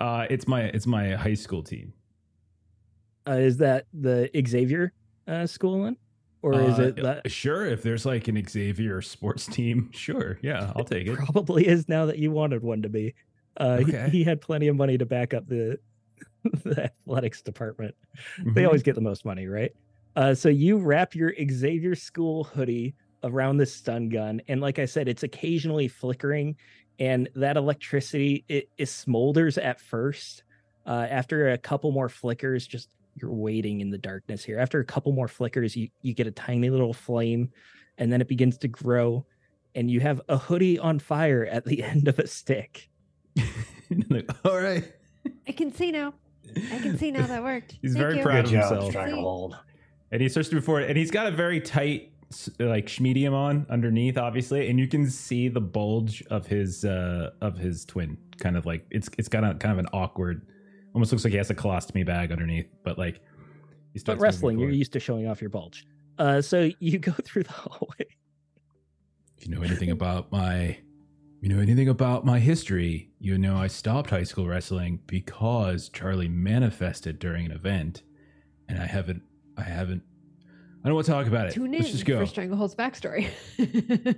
Speaker 3: Uh, it's my it's my high school team.
Speaker 1: Uh, is that the Xavier uh, school one, or is
Speaker 3: Uh,
Speaker 1: it that?
Speaker 3: Sure, if there's like an Xavier sports team, sure, yeah, I'll take it.
Speaker 1: Probably is now that you wanted one to be. Uh, he-
Speaker 3: Okay.
Speaker 1: he, had plenty of money to back up the the athletics department. They
Speaker 3: Mhm.
Speaker 1: always get the most money, right? Uh, so you wrap your Xavier school hoodie around this stun gun. And like I said, it's occasionally flickering, and that electricity it, it smolders at first. Uh, after a couple more flickers, just you're waiting in the darkness here. After a couple more flickers, you you get a tiny little flame, and then it begins to grow, and you have a hoodie on fire at the end of a stick.
Speaker 3: like, all right.
Speaker 2: I can see now. I can see now that worked.
Speaker 3: He's
Speaker 2: Thank
Speaker 3: very
Speaker 2: you.
Speaker 3: proud
Speaker 5: Good
Speaker 3: of
Speaker 5: job,
Speaker 3: himself.
Speaker 5: Stranglehold.
Speaker 3: And he starts to move forward, and he's got a very tight, like medium on underneath, obviously, and you can see the bulge of his uh of his twin. Kind of like it's it's got a kind of an awkward, almost looks like he has a colostomy bag underneath, but like he starts
Speaker 1: But wrestling, you're used to showing off your bulge. Uh, so you go through the hallway.
Speaker 3: If you know anything about my, you know anything about my history, you know I stopped high school wrestling because Charlie manifested during an event, and I haven't, I haven't, I don't want to talk about it.
Speaker 2: Tune in
Speaker 3: Let's just go.
Speaker 2: for Stranglehold's backstory.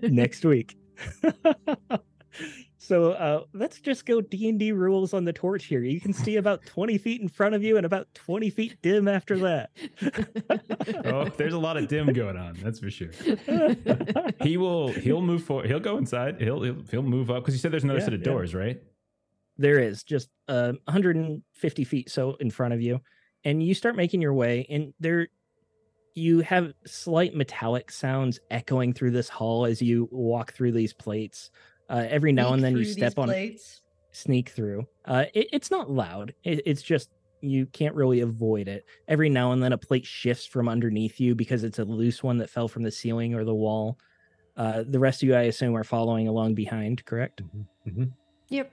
Speaker 1: next week. so uh, let's just go D and D rules on the torch here. You can see about twenty feet in front of you and about twenty feet dim after that.
Speaker 3: oh, there's a lot of dim going on. That's for sure. He will, he'll move forward. He'll go inside. He'll, he'll, he'll move up because you said there's another
Speaker 1: Yeah,
Speaker 3: set of
Speaker 1: yeah.
Speaker 3: doors, right?
Speaker 1: there is just uh, 150 feet so in front of you, and you start making your way, and there you have slight metallic sounds echoing through this hall as you walk through these plates. Uh, every now
Speaker 4: Sneak
Speaker 1: and then you step on
Speaker 4: plates.
Speaker 1: sneak through. Uh, it, it's not loud. It, it's just you can't really avoid it. Every now and then a plate shifts from underneath you because it's a loose one that fell from the ceiling or the wall. Uh, the rest of you, I assume, are following along behind. Correct?
Speaker 2: yep.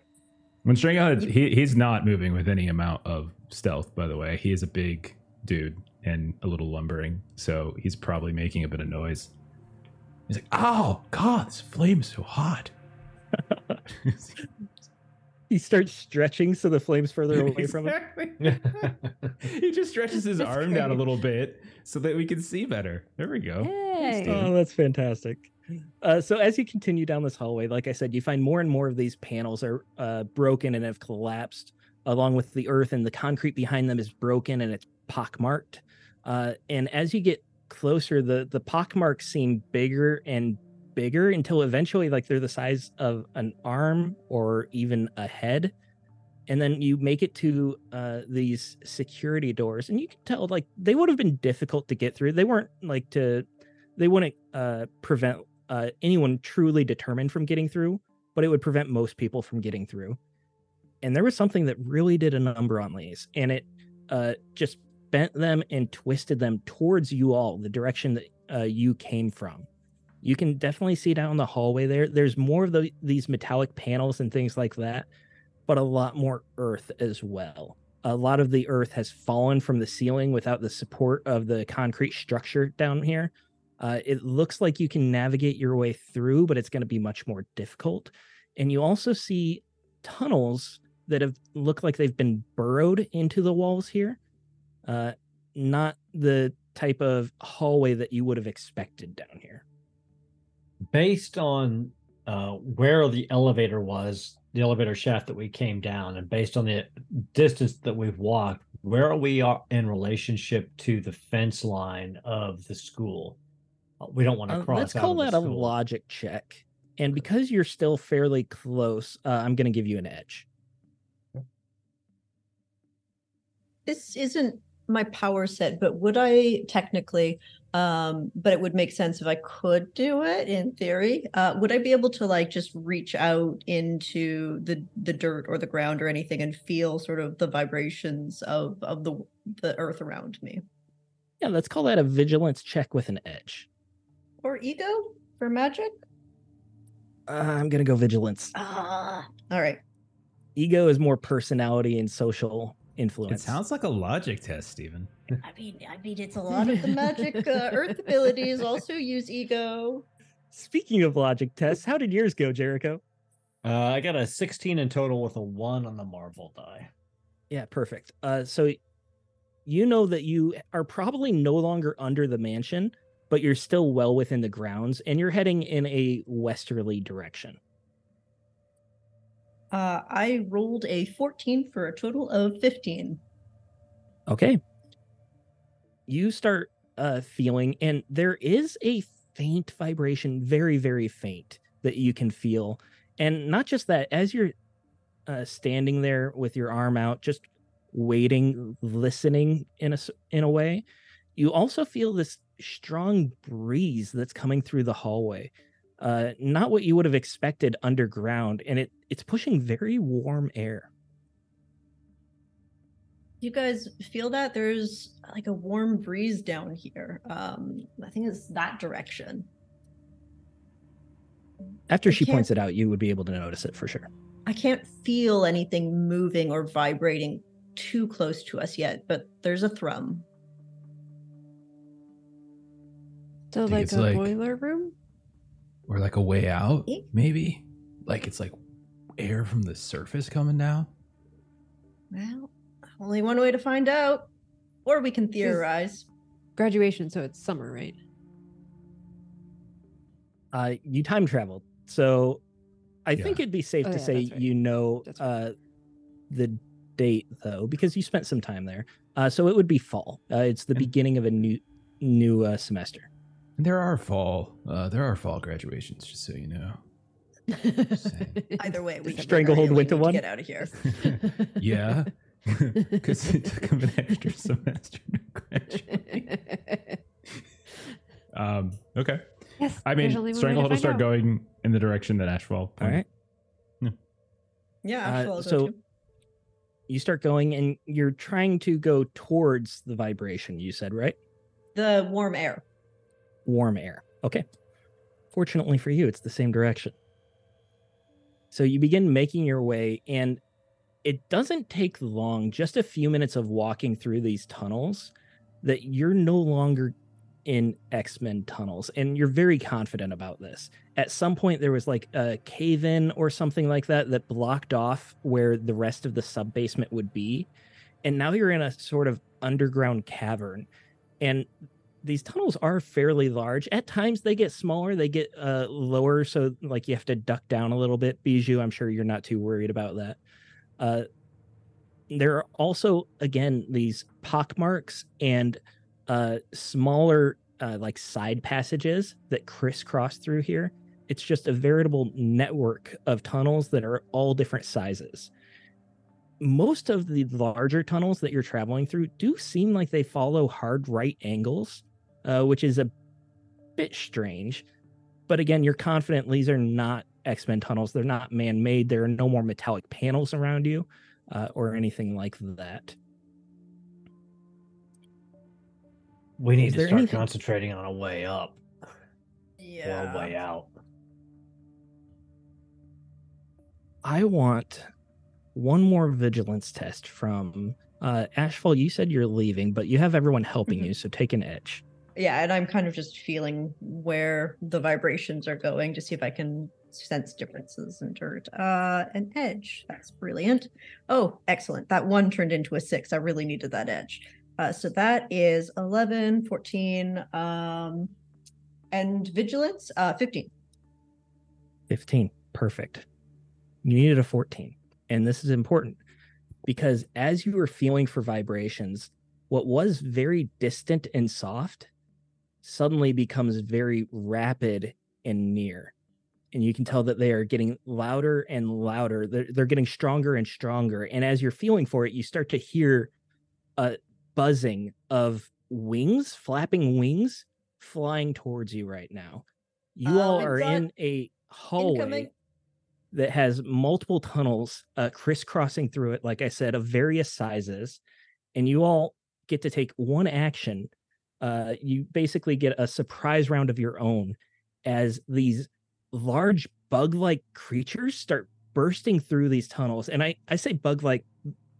Speaker 3: When Stranglehold, he he's not moving with any amount of stealth. By the way, he is a big dude and a little lumbering, so he's probably making a bit of noise. He's like, "Oh God, this flame is so hot."
Speaker 1: He starts stretching so the flame's further away from him.
Speaker 3: He just stretches his
Speaker 2: That's
Speaker 3: arm down a little bit so that we can see better. There we go.
Speaker 2: Hey.
Speaker 1: Oh, that's fantastic. Uh, so as you continue down this hallway, like I said, you find more and more of these panels are uh, broken and have collapsed, along with the earth and the concrete behind them is broken and it's pockmarked. Uh, and as you get closer, the the pockmarks seem bigger and bigger until eventually, like they're the size of an arm or even a head. And then you make it to uh, these security doors, and you can tell like they would have been difficult to get through. They weren't like to they wouldn't uh, prevent uh, anyone truly determined from getting through, but it would prevent most people from getting through. And there was something that really did a number on these, and it uh, just bent them and twisted them towards you all, the direction that uh, you came from. You can definitely see down the hallway there. There's more of the, these metallic panels and things like that, but a lot more earth as well. A lot of the earth has fallen from the ceiling without the support of the concrete structure down here. Uh, it looks like you can navigate your way through, but it's going to be much more difficult. And you also see tunnels that have looked like they've been burrowed into the walls here. Uh, not the type of hallway that you would have expected down here.
Speaker 5: Based on uh, where the elevator was, the elevator shaft that we came down, and based on the distance that we've walked, where are we are in relationship to the fence line of the school? Uh, We don't want to
Speaker 1: Uh,
Speaker 5: cross.
Speaker 1: let's
Speaker 5: out
Speaker 1: call
Speaker 5: of the
Speaker 1: that a logic check. And because you're still fairly close, uh, I'm going to give you an edge.
Speaker 4: This isn't my power set, but would I technically, um, but it would make sense if I could do it in theory. Uh, would I be able to like just reach out into the the dirt or the ground or anything and feel sort of the vibrations of of the the earth around me?
Speaker 1: Yeah, let's call that a vigilance check with an edge.
Speaker 4: Or ego for magic?
Speaker 1: Uh, I'm going to go vigilance.
Speaker 4: Ah, all right.
Speaker 1: Ego is more personality and social influence.
Speaker 3: It sounds like a logic test, Steven.
Speaker 4: I mean, I mean, it's a lot of the magic uh, earth abilities also use ego.
Speaker 1: Speaking of logic tests, how did yours go, Jericho?
Speaker 5: Uh, I got a 16 in total with a one on the Marvel die.
Speaker 1: Yeah, perfect. Uh, so you know that you are probably no longer under the mansion, but you're still well within the grounds, and you're heading in a westerly direction.
Speaker 4: Uh, I rolled a 14 for a total of 15.
Speaker 1: Okay. You start uh, feeling, and there is a faint vibration, very, very faint that you can feel. And not just that, as you're uh, standing there with your arm out, just waiting, listening in a in a way, you also feel this strong breeze that's coming through the hallway. Uh, not what you would have expected underground, and it it's pushing very warm air.
Speaker 4: You guys feel that there's like a warm breeze down here. Um, I think it's that direction.
Speaker 1: After
Speaker 4: I
Speaker 1: she points it out, you would be able to notice it for sure.
Speaker 4: I can't feel anything moving or vibrating too close to us yet, but there's a thrum.
Speaker 2: So like a
Speaker 6: like-
Speaker 2: boiler room?
Speaker 6: Or like a way out, maybe? Like it's like air from the surface coming down?
Speaker 4: Well, only one way to find out. Or we can theorize.
Speaker 2: Graduation, so it's summer, right?
Speaker 1: Uh, you time traveled, so I think it'd be safe
Speaker 2: Oh,
Speaker 1: to
Speaker 2: yeah,
Speaker 1: say
Speaker 2: right.
Speaker 1: you know
Speaker 2: right.
Speaker 1: uh, the date though, because you spent some time there. Uh, so it would be fall. Uh, it's the
Speaker 3: And-
Speaker 1: beginning of a new new uh, semester.
Speaker 6: There are fall, uh, there are fall graduations, just so you know.
Speaker 4: Either way, we can
Speaker 1: Stranglehold went to one?
Speaker 4: Get out of here.
Speaker 6: yeah,
Speaker 3: because it took him an extra semester to graduate. Um, okay.
Speaker 2: yes.
Speaker 3: I
Speaker 2: there's
Speaker 3: mean,
Speaker 2: only one
Speaker 3: Stranglehold will start
Speaker 2: out.
Speaker 3: going in the direction that Ashfall.
Speaker 1: All
Speaker 3: pointed.
Speaker 1: right.
Speaker 4: Yeah,
Speaker 1: Uh,
Speaker 4: actually, I'll go
Speaker 1: so
Speaker 4: too.
Speaker 1: You start going, and you're trying to go towards the vibration. You said right,
Speaker 4: the warm air.
Speaker 1: warm air. Okay. Fortunately for you, it's the same direction. So you begin making your way, and it doesn't take long, just a few minutes of walking through these tunnels, that you're no longer in X Men tunnels. And you're very confident about this. At some point, there was like a cave in or something like that that blocked off where the rest of the sub basement would be. And now you're in a sort of underground cavern. And these tunnels are fairly large. At times they get smaller, they get uh, lower, so like you have to duck down a little bit. Bijou, I'm sure you're not too worried about that. Uh, there are also again these pock marks and uh, smaller uh, like side passages that crisscross through here. It's just a veritable network of tunnels that are all different sizes. Most of the larger tunnels that you're traveling through do seem like they follow hard right angles, uh, which is a bit strange. But again, you're confident these are not X Men tunnels. They're not man made. There are no more metallic panels around you uh, or anything like that.
Speaker 5: We need
Speaker 1: Is
Speaker 5: to start
Speaker 1: anything-
Speaker 5: concentrating on a way up or a way out.
Speaker 1: I want one more vigilance test from uh, Ashfall. You said you're leaving, but you have everyone helping
Speaker 4: Mhm.
Speaker 1: you, so take an edge.
Speaker 4: Yeah, and I'm kind of just feeling where the vibrations are going to see if I can sense differences in dirt. Uh, an edge. That's brilliant. Oh, excellent. That one turned into a six. I really needed that edge. Uh, so that is 11, 14, um, and vigilance, uh, 15.
Speaker 1: 15. Perfect. You needed a 14. And this is important because as you were feeling for vibrations, what was very distant and soft suddenly becomes very rapid and near. And you can tell that they are getting louder and louder. They're, they're getting stronger and stronger. And as you're feeling for it, you start to hear a buzzing of wings, flapping wings flying towards you right now. You
Speaker 4: Uh,
Speaker 1: all are in a hallway
Speaker 4: incoming.
Speaker 1: that has multiple tunnels uh, crisscrossing through it, like I said, of various sizes. And you all get to take one action. Uh, you basically get a surprise round of your own as these large bug like creatures start bursting through these tunnels. And I, I say bug like,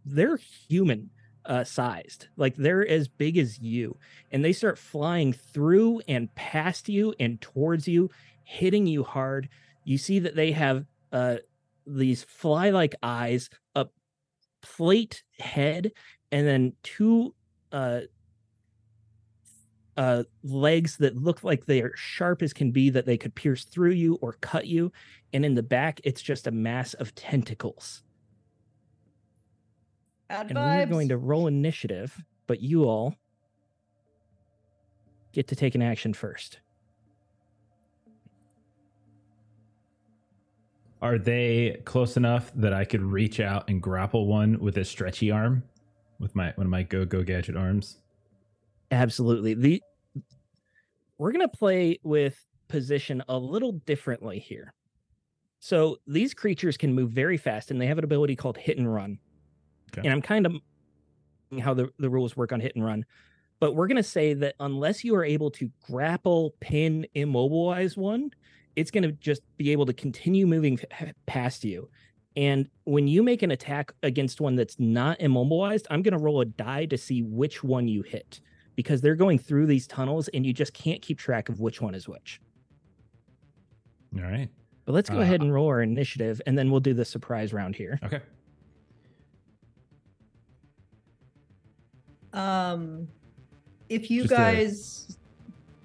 Speaker 1: they're human uh, sized, like they're as big as you. And they start flying through and past you and towards you, hitting you hard. You see that they have uh these fly like eyes a plate head and then two uh uh, legs that look like they are sharp as can be, that they could pierce through you or cut you. And in the back, it's just a mass of tentacles.
Speaker 4: Bad
Speaker 1: and
Speaker 4: vibes.
Speaker 1: we're going to roll initiative, but you all get to take an action first.
Speaker 3: Are they close enough that I could reach out and grapple one with a stretchy arm with my one of my go go gadget arms?
Speaker 1: Absolutely. The we're gonna play with position a little differently here. So these creatures can move very fast, and they have an ability called hit and run.
Speaker 3: Okay.
Speaker 1: And I'm kind of how the, the rules work on hit and run. But we're gonna say that unless you are able to grapple, pin, immobilize one, it's gonna just be able to continue moving past you. And when you make an attack against one that's not immobilized, I'm gonna roll a die to see which one you hit because they're going through these tunnels and you just can't keep track of which one is which.
Speaker 3: All right.
Speaker 1: But let's go
Speaker 3: Uh,
Speaker 1: ahead and roll our initiative and then we'll do the surprise round here.
Speaker 3: Okay.
Speaker 4: Um, if you
Speaker 3: Just a-
Speaker 4: guys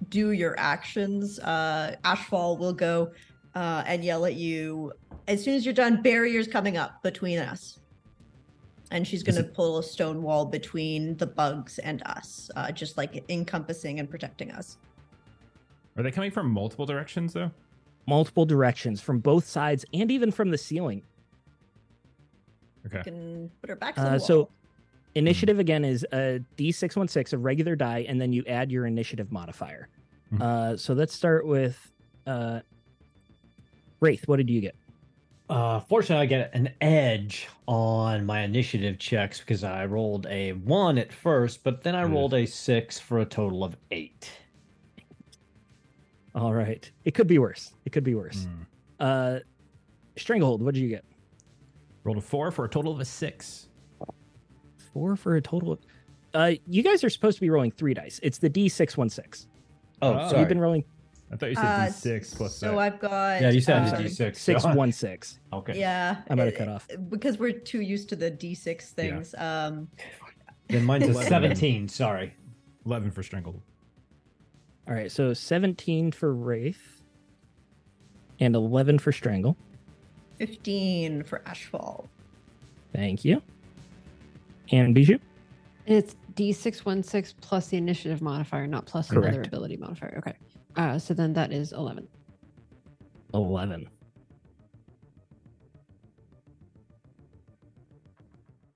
Speaker 4: do your actions, uh, Ashfall will go uh, and yell at you as soon as you're done. Barriers coming up between us, and she's going to pull a stone wall between the bugs and us, uh, just like encompassing and protecting us.
Speaker 3: Are they coming from multiple directions though?
Speaker 1: Multiple directions from both sides and even from the ceiling.
Speaker 3: Okay.
Speaker 4: Can put her back to the
Speaker 1: Uh,
Speaker 4: wall.
Speaker 1: so initiative again is a D616, a regular die, and then you add your initiative modifier.
Speaker 3: Mhm.
Speaker 1: Uh, so let's start with uh, Wraith. What did you get?
Speaker 5: Uh, fortunately, I get an edge on my initiative checks because I rolled a one at first, but then I
Speaker 3: Ugh.
Speaker 5: rolled a six for a total of eight.
Speaker 1: All right. It could be worse. It could be worse.
Speaker 3: Hmm.
Speaker 1: Uh, Stranglehold, what did you get?
Speaker 3: Rolled a four for a total of a six.
Speaker 1: Four for a total of. Uh, you guys are supposed to be rolling three dice. It's the D616.
Speaker 5: Oh,
Speaker 3: Oh,
Speaker 5: sorry.
Speaker 1: you've been rolling
Speaker 3: I thought you said
Speaker 4: Uh,
Speaker 3: D6 plus
Speaker 4: so
Speaker 3: that.
Speaker 4: I've got.
Speaker 5: yeah, you said
Speaker 4: uh,
Speaker 5: D6.
Speaker 1: six
Speaker 5: so-
Speaker 1: one six.
Speaker 5: Okay.
Speaker 4: Yeah,
Speaker 1: I'm gonna
Speaker 4: uh,
Speaker 1: cut off.
Speaker 4: because we're too used to the D6 things. Um,
Speaker 5: Then mine's a 17. Sorry.
Speaker 3: 11 for strangled.
Speaker 1: All right. So 17 for Wraith and 11 for Strangle.
Speaker 4: 15 for Ashfall.
Speaker 1: Thank you. And Bijou?
Speaker 2: And it's D616 plus the initiative modifier, not plus another ability modifier. Okay. Uh, so then that is 11.
Speaker 1: 11.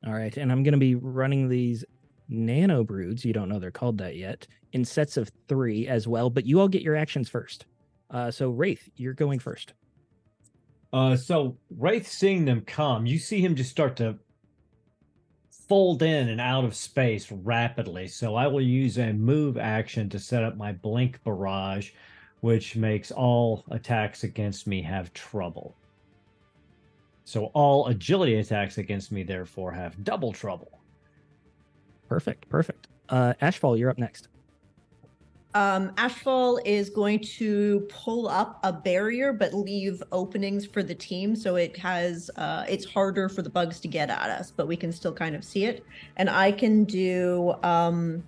Speaker 1: All right, and I'm going to be running these nano broods. You don't know they're called that yet, in sets of three as well. But you all get your actions first. Uh, so Wraith, you're going first.
Speaker 5: Uh, so Wraith seeing them come, you see him just start to fold in and out of space rapidly. So I will use a move action to set up my blink barrage, which makes all attacks against me have trouble. So all agility attacks against me therefore have double trouble.
Speaker 1: Perfect, perfect. Uh, Ashfall, you're up next.
Speaker 4: Um, Ashfall is going to pull up a barrier but leave openings for the team so it has uh, it's harder for the bugs to get at us, but we can still kind of see it. And I can do um,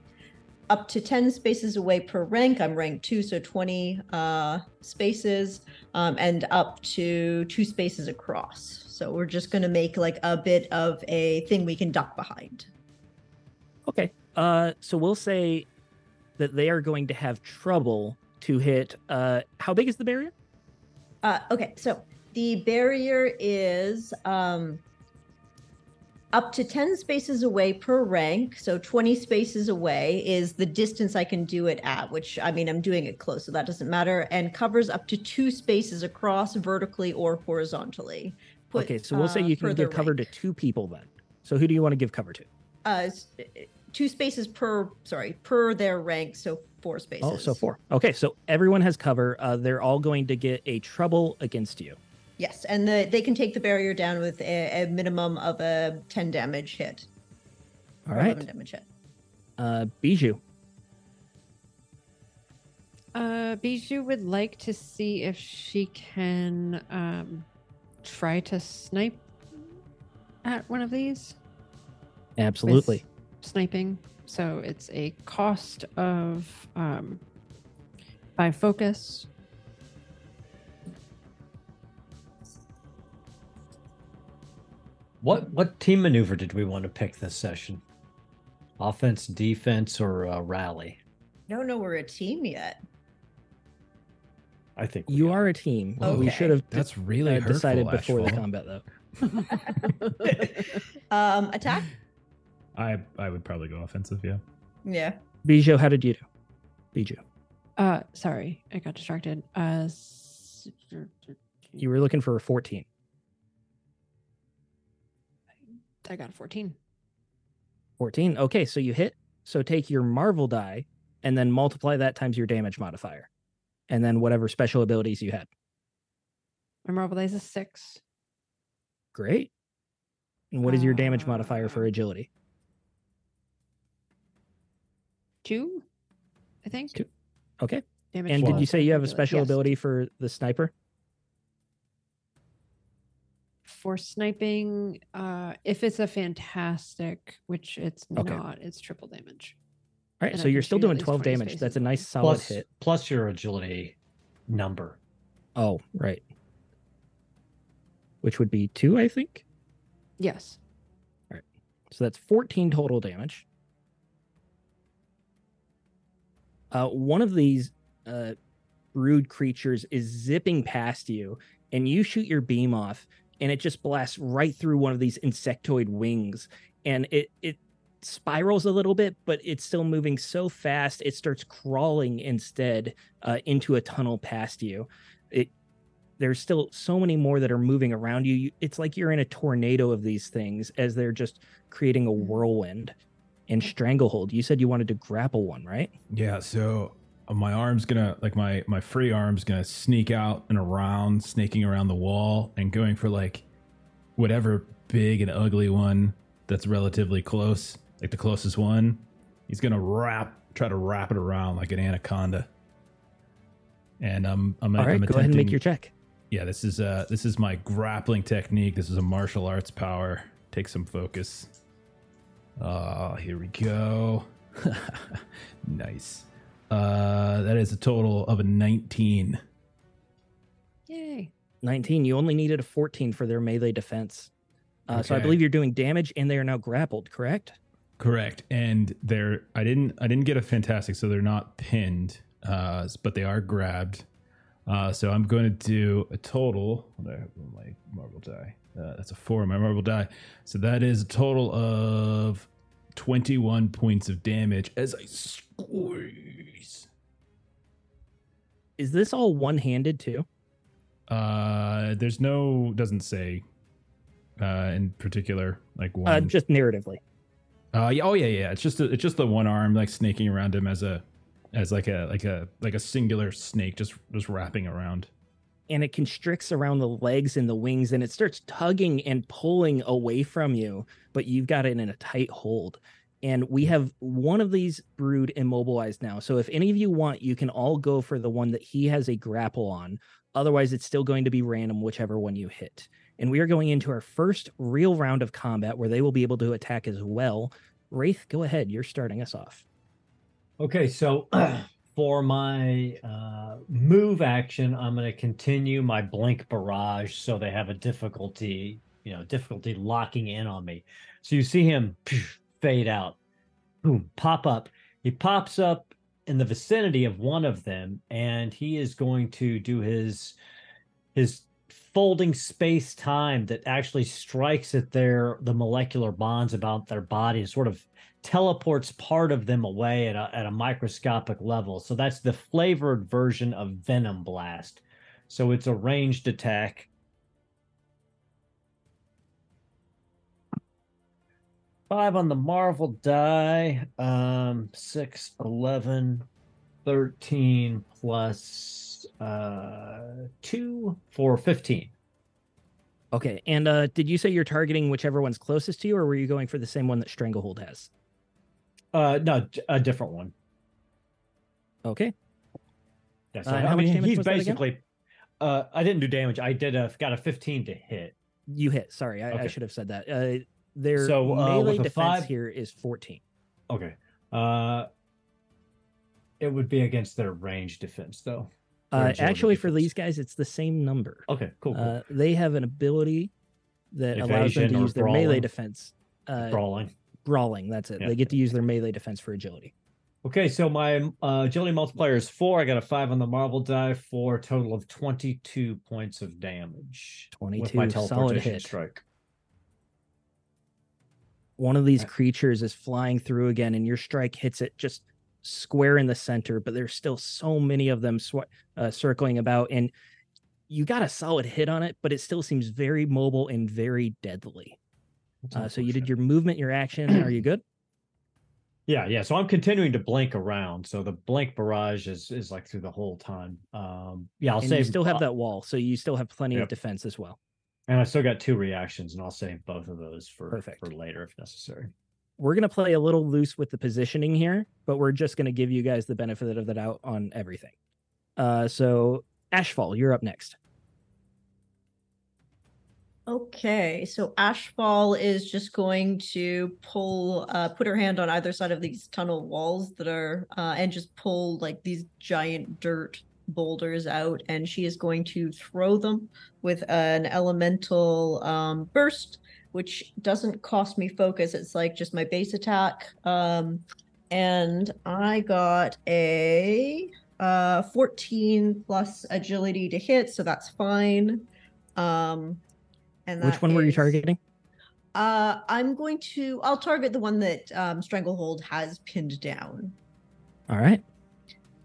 Speaker 4: up to 10 spaces away per rank. I'm rank two, so 20 uh, spaces, um, and up to two spaces across. So we're just going to make like a bit of a thing we can duck behind.
Speaker 1: Okay. Uh, so we'll say that they are going to have trouble to hit. Uh, how big is the barrier?
Speaker 4: Uh, okay, so the barrier is um, up to 10 spaces away per rank. So 20 spaces away is the distance I can do it at, which I mean, I'm doing it close, so that doesn't matter, and covers up to two spaces across vertically or horizontally. Put,
Speaker 1: okay, so we'll say
Speaker 4: uh,
Speaker 1: you can give cover
Speaker 4: rank.
Speaker 1: to two people then. So who do you want to give cover to?
Speaker 4: Uh, two spaces per, sorry, per their rank, so four spaces.
Speaker 1: Oh, so four. Okay, so everyone has cover. Uh, they're all going to get a trouble against you.
Speaker 4: Yes, and the, they can take the barrier down with a, a minimum of a 10 damage hit.
Speaker 1: All
Speaker 4: or
Speaker 1: right.
Speaker 4: 11 damage hit.
Speaker 1: Uh, Bijou.
Speaker 2: Uh, Bijou would like to see if she can um, try to snipe at one of these. with
Speaker 1: Absolutely.
Speaker 2: Sniping. So it's a cost of um, five focus.
Speaker 5: What what team maneuver did we want to pick this session? Offense, defense, or uh, rally?
Speaker 4: I don't know we're a team yet.
Speaker 5: I think
Speaker 1: You are a team. We should have
Speaker 3: That's really
Speaker 1: uh,
Speaker 3: hurtful,
Speaker 1: decided before the combat, though.
Speaker 4: um, attack.
Speaker 3: I I would probably go offensive. Yeah.
Speaker 4: Yeah.
Speaker 1: Bijou, how did you do? Bijou,
Speaker 2: Uh, sorry, I got distracted. Uh,
Speaker 1: you were looking for a 14.
Speaker 2: I got a 14.
Speaker 1: 14. Okay, so you hit. So take your Marvel die and then multiply that times your damage modifier. And then whatever special abilities you had.
Speaker 2: My Marvel dice is six.
Speaker 1: Great. And what is your damage modifier for
Speaker 2: Uh,
Speaker 1: agility?
Speaker 2: Two, I think.
Speaker 1: Two. Okay.
Speaker 2: Damage
Speaker 1: And did you say you have a special
Speaker 2: Yes.
Speaker 1: ability for the sniper?
Speaker 2: for sniping? Uh, if it's a fantastic, which it's
Speaker 1: Okay.
Speaker 2: not, it's triple damage.
Speaker 1: All right,
Speaker 2: And
Speaker 1: so
Speaker 2: I
Speaker 1: you're still doing 12 damage.
Speaker 2: spaces
Speaker 1: That's a nice solid
Speaker 5: plus
Speaker 1: hit.
Speaker 5: plus your agility number.
Speaker 1: Oh, right. Which would be two, I think.
Speaker 2: Yes. All right.
Speaker 1: So that's 14 total damage. Uh, one of these uh, brood creatures is zipping past you, and you shoot your beam off, and it just blasts right through one of these insectoid wings, and it it spirals a little bit, but it's still moving so fast it starts crawling instead uh, into a tunnel past you. It there's still so many more that are moving around you. You- It's like you're in a tornado of these things as they're just creating a whirlwind. And stranglehold. You said you wanted to grapple one, right?
Speaker 3: Yeah, so uh, my arm's gonna like my my free arm's gonna sneak out and around, snaking around the wall and going for like whatever big and ugly one that's relatively close, like the closest one. He's gonna wrap, try to wrap it around like an anaconda. And I'm I'm,
Speaker 1: All right,
Speaker 3: I'm
Speaker 1: go ahead and make your check.
Speaker 3: Yeah, this is uh this is my grappling technique. This is a martial arts power. Take some focus. Ah, here we go. nice. Uh that is a total of a 19.
Speaker 2: Yay.
Speaker 1: 19. You only needed a 14 for their melee defense. Uh, So I believe you're doing damage and they are now grappled, correct?
Speaker 3: Correct. And they're I didn't I didn't get a fantastic, so they're not pinned, uh, but they are grabbed. Uh, so I'm going to do a total. What do I have on my Marvel die? Uh, that's a four on my Marvel die. So that is a total of 21 points of damage as I squeeze.
Speaker 1: Is this all one handed too?
Speaker 3: Uh, there's no doesn't say uh, in particular like one.
Speaker 1: Uh, just narratively.
Speaker 3: Uh, yeah, oh yeah, yeah. It's just a, it's just the one arm like snaking around him as a as like a like a like a singular snake just just wrapping around.
Speaker 1: And it constricts around the legs and the wings and it starts tugging and pulling away from you, but you've got it in a tight hold. And we have one of these brood immobilized now. So if any of you want, you can all go for the one that he has a grapple on. Otherwise, it's still going to be random, whichever one you hit. And we are going into our first real round of combat where they will be able to attack as well. Wraith, go ahead. You're starting us off.
Speaker 5: Okay, so for my uh, move action, I'm going to continue my blink barrage, so they have a difficulty, you know, difficulty locking in on me. So you see him fade out, boom, pop up. He pops up in the vicinity of one of them, and he is going to do his his folding space time that actually strikes at their the molecular bonds about their body and sort of teleports part of them away at a, at a microscopic level. So that's the flavored version of Venom Blast. So it's a ranged attack. Five on the Marvel die. Um, 6, 11, 13 plus uh, 2 for 15.
Speaker 1: Okay. And uh, did you say you're targeting whichever one's closest to you, or were you going for the same one that Stranglehold has?
Speaker 5: Uh, no, a different one.
Speaker 1: Okay.
Speaker 5: Yeah, so,
Speaker 1: Uh,
Speaker 5: I mean, he's
Speaker 1: was that again?
Speaker 5: basically. Uh, I didn't do damage. I did a got a 15 to hit.
Speaker 1: You hit. Sorry, I, I should have said that. Uh, their
Speaker 5: So, uh,
Speaker 1: melee defense
Speaker 5: five-
Speaker 1: here is 14.
Speaker 5: Okay. Uh, it would be against their range defense, though.
Speaker 1: Uh, actually, for these guys, it's the same number.
Speaker 5: Okay, cool. cool.
Speaker 1: Uh, they have an ability that allows them to use their melee defense. Uh,
Speaker 5: Brawling.
Speaker 1: Brawling. That's it.
Speaker 5: Yeah.
Speaker 1: They get to use their melee defense for agility.
Speaker 5: Okay, so my uh, agility multiplier is four. I got a five on the Marvel die for a total of 22 points of damage.
Speaker 1: 22, solid hit.
Speaker 5: strike.
Speaker 1: One of these creatures is flying through again, and your strike hits it just square in the center. But there's still so many of them sw- uh, circling about, and you got a solid hit on it, but it still seems very mobile and very deadly. Uh, so you did your movement, your action. Are you good?
Speaker 5: Yeah, yeah. So I'm continuing to blink around. So the blink barrage is is like through the whole time. Um, yeah, I'll
Speaker 1: and
Speaker 5: save.
Speaker 1: you still have that wall, so you still have plenty of defense as well.
Speaker 5: and I still got two reactions, and I'll save both of those for
Speaker 1: Perfect.
Speaker 5: for later if necessary.
Speaker 1: We're gonna play a little loose with the positioning here, but we're just gonna give you guys the benefit of the doubt on everything. Uh, so Ashfall, you're up next.
Speaker 4: Okay, so Ashfall is just going to pull, uh, put her hand on either side of these tunnel walls that are, uh, and just pull like these giant dirt boulders out, and she is going to throw them with an elemental um, burst, which doesn't cost me focus. It's like just my base attack. Um, and I got a uh 14 plus agility to hit, so that's fine. Um, and
Speaker 1: Which one were you targeting?
Speaker 4: Uh, I'm going to. I'll target the one that um, Stranglehold has pinned down.
Speaker 1: All right.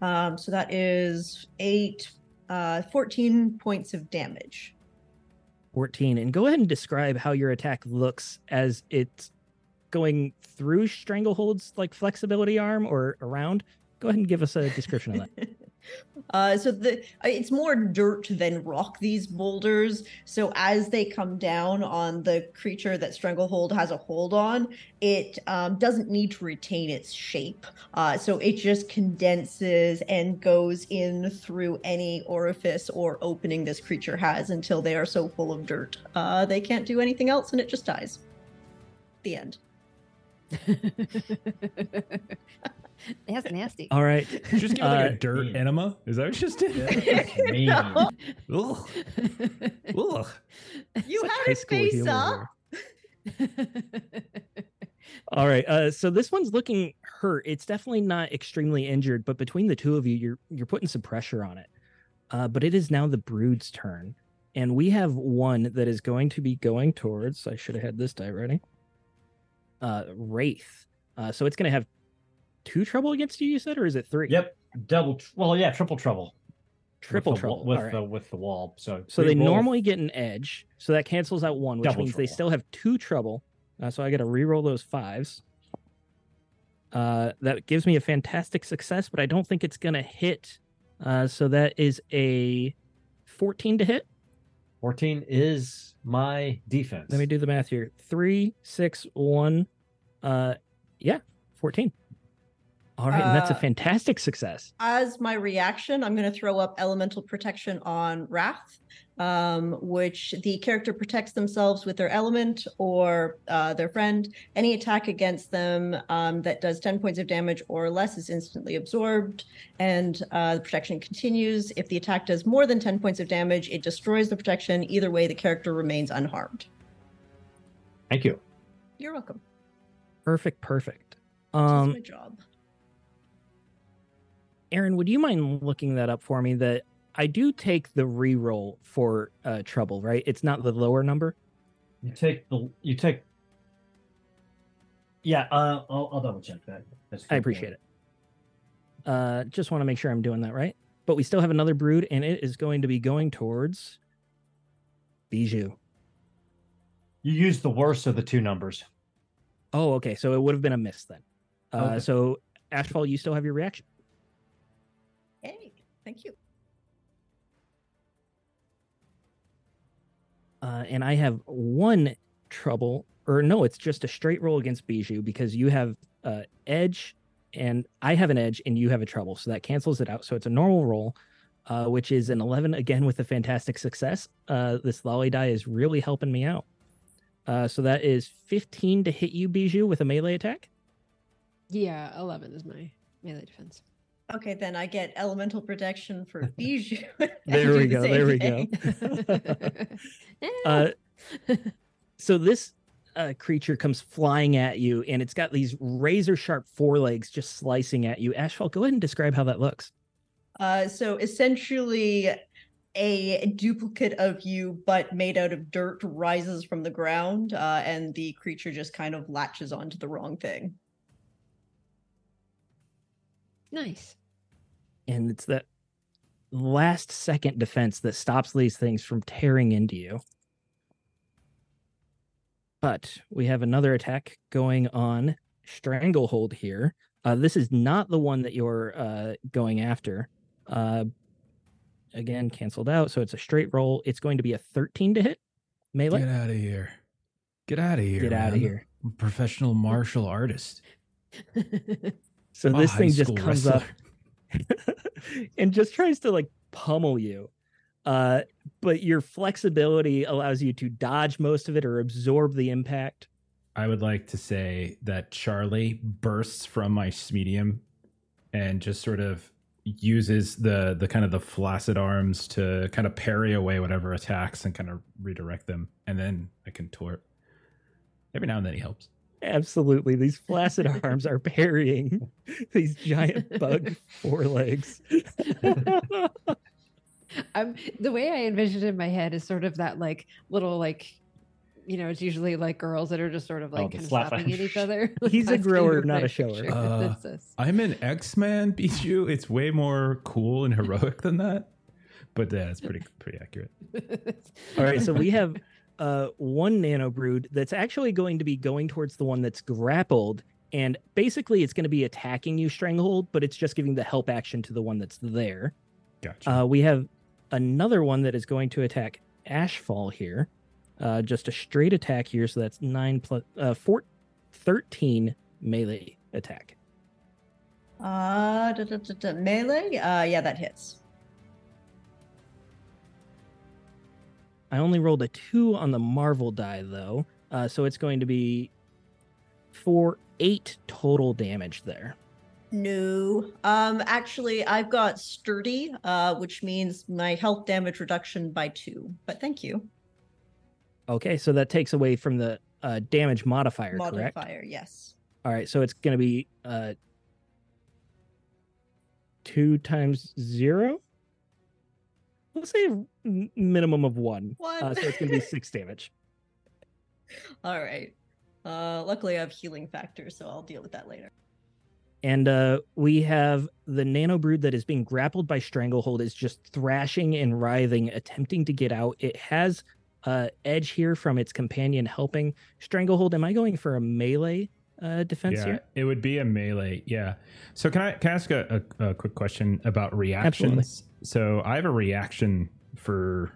Speaker 4: Um, so that is eight, uh, 14 points of damage.
Speaker 1: 14 and go ahead and describe how your attack looks as it's going through stranglehold's like flexibility arm or around go ahead and give us a description of that
Speaker 4: uh, so the uh, it's more dirt than rock. These boulders. So as they come down on the creature that Stranglehold has a hold on, it um, doesn't need to retain its shape. Uh, so it just condenses and goes in through any orifice or opening this creature has until they are so full of dirt uh, they can't do anything else, and it just dies. The end.
Speaker 2: That's nasty.
Speaker 1: all right
Speaker 3: Just give it like
Speaker 1: Uh,
Speaker 3: a dirt
Speaker 5: yeah.
Speaker 3: enema. Is that what you just did?
Speaker 5: That's mean.
Speaker 4: No,
Speaker 3: Ugh. Ugh.
Speaker 4: you
Speaker 1: Such
Speaker 4: had
Speaker 1: high
Speaker 4: a
Speaker 1: school
Speaker 4: face up.
Speaker 1: all right uh so this one's looking hurt it's definitely not extremely injured but between the two of you you're you're putting some pressure on it uh but it is now the brood's turn and we have one that is going to be going towards i should have had this die ready uh wraith uh so it's going to have two trouble against you you said or is it three
Speaker 5: Yep, double. tr- Well, yeah, triple trouble. with
Speaker 1: triple
Speaker 5: the
Speaker 1: trouble
Speaker 5: with
Speaker 1: All right.
Speaker 5: the with the wall. So
Speaker 1: So they normally get an edge, so that cancels out one, which
Speaker 5: Double
Speaker 1: means they still have two trouble. Uh, so I got to re-roll those fives. Uh, that gives me a fantastic success, but I don't think it's gonna hit. Uh, so that is a fourteen to hit.
Speaker 5: fourteen is my defense.
Speaker 1: Let me do the math here. Three, six, one. Uh, yeah, fourteen. All right, and that's a
Speaker 4: Uh,
Speaker 1: fantastic success.
Speaker 4: as my reaction, I'm going to throw up elemental protection on Wraith, um, which the character protects themselves with their element or uh, their friend. Any attack against them um, that does 10 points of damage or less is instantly absorbed, and uh, the protection continues. If the attack does more than 10 points of damage, it destroys the protection. Either way, the character remains unharmed.
Speaker 5: Thank you.
Speaker 4: You're welcome.
Speaker 1: Perfect, perfect. Um,
Speaker 4: my job.
Speaker 1: Aaron, would you mind looking that up for me? That I do take the re-roll for uh, trouble, right? It's not the lower number.
Speaker 5: You take the you take. Yeah, uh, I'll, I'll double check that.
Speaker 1: I appreciate it. Uh, just want to make sure I'm doing that right. But we still have another brood, and it is going to be going towards Bijou.
Speaker 5: You used the worst of the two numbers.
Speaker 1: Oh, okay. So it would have been a miss then. Uh,
Speaker 5: Okay.
Speaker 1: So Ashfall, you still have your reaction.
Speaker 4: Hey, thank you.
Speaker 1: Uh, and I have one trouble, or no, it's just a straight roll against Bijou because you have uh, edge, and I have an edge, and you have a trouble, so that cancels it out. So it's a normal roll, uh, which is an eleven again with a fantastic success. Uh, this lolly die is really helping me out. Uh, so that is fifteen to hit you, Bijou, with a melee attack.
Speaker 2: Yeah, 11 is my melee defense.
Speaker 4: Okay, then I get elemental protection for Bijou.
Speaker 1: There we go,
Speaker 4: same
Speaker 1: there we go.
Speaker 4: thing.
Speaker 1: Uh, so this uh, creature comes flying at you, and it's got these razor sharp forelegs just slicing at you. Ashfall, go ahead and describe how that looks.
Speaker 4: Uh, so essentially, a duplicate of you, but made out of dirt, rises from the ground, uh, and the creature just kind of latches onto the wrong thing.
Speaker 2: Nice.
Speaker 1: And it's that last second defense that stops these things from tearing into you. But we have another attack going on Stranglehold here. Uh, this is not the one that you're uh, going after. Uh, again, canceled out. So it's a straight roll. It's going to be a 13 to hit melee.
Speaker 6: Get out of here. Get out of here.
Speaker 1: Get out of here.
Speaker 6: Professional martial artist.
Speaker 1: So
Speaker 6: I'm
Speaker 1: this thing just comes up
Speaker 6: wrestler.
Speaker 1: and just tries to like pummel you. Uh, but your flexibility allows you to dodge most of it or absorb the impact.
Speaker 3: I would like to say that Charlie bursts from my medium and just sort of uses the the kind of the flaccid arms to kind of parry away whatever attacks and kind of redirect them, and then I contort. Every now and then he helps.
Speaker 1: Absolutely, these flaccid arms are parrying these giant bug forelegs.
Speaker 2: um, the way I envisioned it in my head is sort of that like little like, you know, it's usually like girls that are just sort of like
Speaker 5: Oh,
Speaker 2: kind of
Speaker 5: slap
Speaker 2: slapping at each other.
Speaker 1: He's a grower, not
Speaker 2: a
Speaker 1: a
Speaker 2: I
Speaker 1: shower.
Speaker 3: Uh. I'm an X Man, Bijou. It's way more cool and heroic than that, but yeah, it's pretty pretty accurate.
Speaker 1: All right, so we have uh one nano brood that's actually going to be going towards the one that's grappled and basically it's going to be attacking you stranglehold but it's just giving the help action to the one that's there
Speaker 3: Gotcha.
Speaker 1: uh we have another one that is going to attack ashfall here uh just a straight attack here so that's 9 plus uh 4 13 melee attack
Speaker 4: Uh, da, da, da, da, melee. Uh, yeah, that hits.
Speaker 1: I only rolled a 2 on the marvel die though uh so it's going to be for 8 total damage there
Speaker 4: No. Um, actually, I've got sturdy, uh, which means my health damage reduction by two. But thank you.
Speaker 1: Okay, so that takes away from the uh, damage modifier, correct?
Speaker 4: Modifier, yes.
Speaker 1: All right, so it's going to be uh, two times zero. Let's say minimum of one.
Speaker 4: One.
Speaker 1: Uh, so it's going to be six damage.
Speaker 4: All right. Uh, luckily, I have healing factor, so I'll deal with that later.
Speaker 1: And uh, we have the nano brood that is being grappled by Stranglehold is just thrashing and writhing, attempting to get out. It has uh, edge here from its companion helping. Stranglehold, am I going for a melee uh, defense
Speaker 3: yeah,
Speaker 1: here?
Speaker 3: it would be a melee. Yeah. So can I can I ask a, a, a quick question about reactions? So I have a reaction for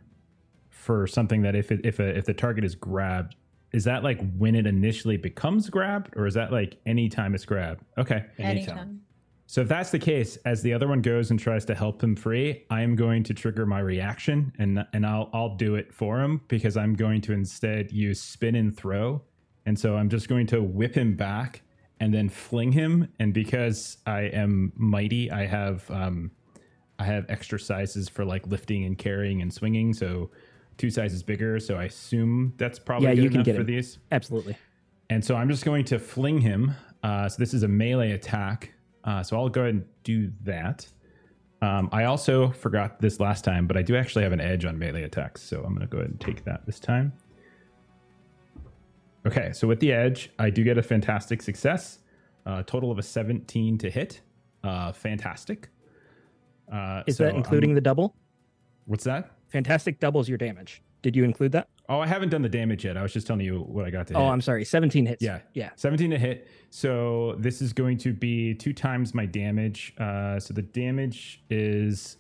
Speaker 3: for something that if it, if a, if the target is grabbed, is that like when it initially becomes grabbed, or is that like anytime it's grabbed? Okay.
Speaker 4: Anytime.
Speaker 3: So if that's the case, as the other one goes and tries to help him free, I am going to trigger my reaction and and I'll I'll do it for him because I'm going to instead use spin and throw. And so I'm just going to whip him back and then fling him. And because I am mighty, I have um I have extra sizes for like lifting and carrying and swinging. So two sizes bigger. So I assume that's probably
Speaker 1: Yeah,
Speaker 3: good
Speaker 1: you can
Speaker 3: enough
Speaker 1: get
Speaker 3: for
Speaker 1: him.
Speaker 3: these.
Speaker 1: Absolutely.
Speaker 3: And so I'm just going to fling him. Uh, so this is a melee attack. Uh, so I'll go ahead and do that. Um, I also forgot this last time, but I do actually have an edge on melee attacks. So I'm going to go ahead and take that this time. Okay, so with the edge, I do get a fantastic success. Uh, total of a 17 to hit. Uh, fantastic. Uh,
Speaker 1: Is
Speaker 3: so
Speaker 1: that including
Speaker 3: I'm-
Speaker 1: the double?
Speaker 3: What's that?
Speaker 1: Fantastic doubles your damage. Did you include that?
Speaker 3: Oh, I haven't done the damage yet. I was just telling you what I got to
Speaker 1: Oh,
Speaker 3: hit.
Speaker 1: I'm sorry. 17 hits.
Speaker 3: Yeah.
Speaker 1: Yeah.
Speaker 3: 17 to hit. So this is going to be two times my damage. Uh, so the damage is,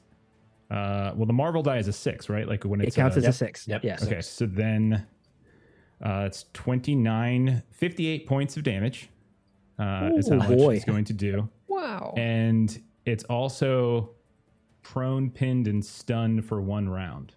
Speaker 3: uh, well, the Marvel die is a six, right? Like when
Speaker 1: It counts
Speaker 3: uh,
Speaker 1: as a six.
Speaker 5: Yep.
Speaker 1: Yes.
Speaker 3: Okay, so then uh, it's 29, 58 points of damage. Uh, is how much
Speaker 1: boy.
Speaker 3: it's going to do.
Speaker 2: Wow.
Speaker 3: And it's also prone, pinned, and stunned for one round.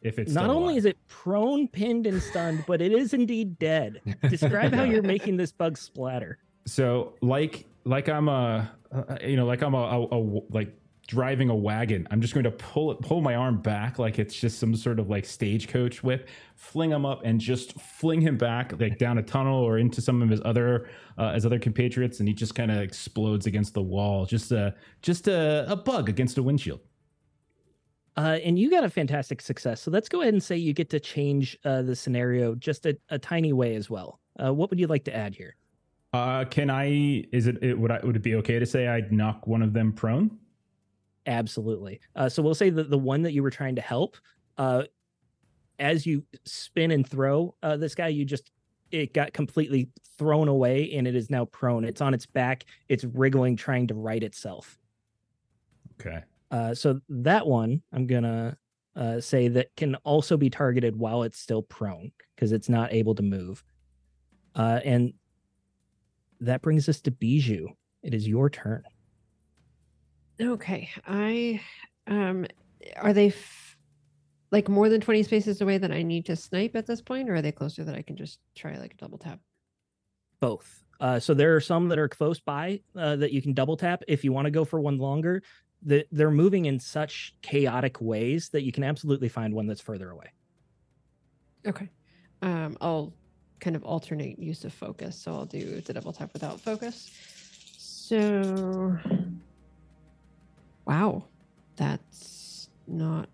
Speaker 3: If it's
Speaker 1: Not only
Speaker 3: alive.
Speaker 1: is it prone, pinned, and stunned, but it is indeed dead. Describe how you're making this bug splatter.
Speaker 3: so like like I'm a uh, you know like I'm a, a, a like driving a wagon. I'm just going to pull it, pull my arm back like it's just some sort of like stagecoach whip, fling him up, and just fling him back like down a tunnel or into some of his other uh, his other compatriots, and he just kind of explodes against the wall. Just a just a, a bug against a windshield.
Speaker 1: Uh, and you got a fantastic success. So let's go ahead and say you get to change uh, the scenario just a, a tiny way as well. Uh, what would you like to add here?
Speaker 3: Uh, can I? Is it, it would I would it be okay to say I'd knock one of them prone?
Speaker 1: Absolutely. Uh, so we'll say that the one that you were trying to help, uh, as you spin and throw uh, this guy, you just it got completely thrown away and it is now prone. It's on its back. It's wriggling, trying to right itself.
Speaker 3: Okay.
Speaker 1: Uh, so that one, I'm gonna uh, say that can also be targeted while it's still prone because it's not able to move. Uh, and that brings us to Bijou. It is your turn.
Speaker 2: Okay. I um are they f- like more than 20 spaces away that I need to snipe at this point or are they closer that I can just try like a double tap?
Speaker 1: both. Uh, so there are some that are close by uh, that you can double tap if you want to go for one longer. The, they're moving in such chaotic ways that you can absolutely find one that's further away.
Speaker 2: Okay. Um I'll kind of alternate use of focus. So I'll do the double tap without focus. So wow. That's not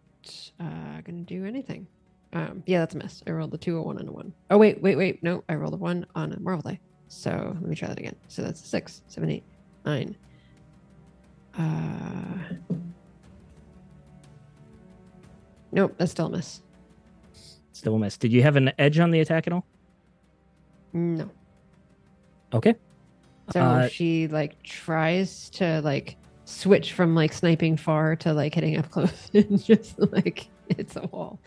Speaker 2: uh gonna do anything. Um yeah, that's a miss. I rolled a two, a one, and a one. Oh wait, wait, wait. No, I rolled a one on a marvel die. So let me try that again. So that's a six, seven, eight, nine. Uh Nope, that's still a miss.
Speaker 1: Still a miss. Did you have an edge on the attack at all?
Speaker 2: No.
Speaker 1: Okay.
Speaker 2: So
Speaker 1: Uh,
Speaker 2: she like tries to like switch from like sniping far to like hitting up close and just like it's a wall.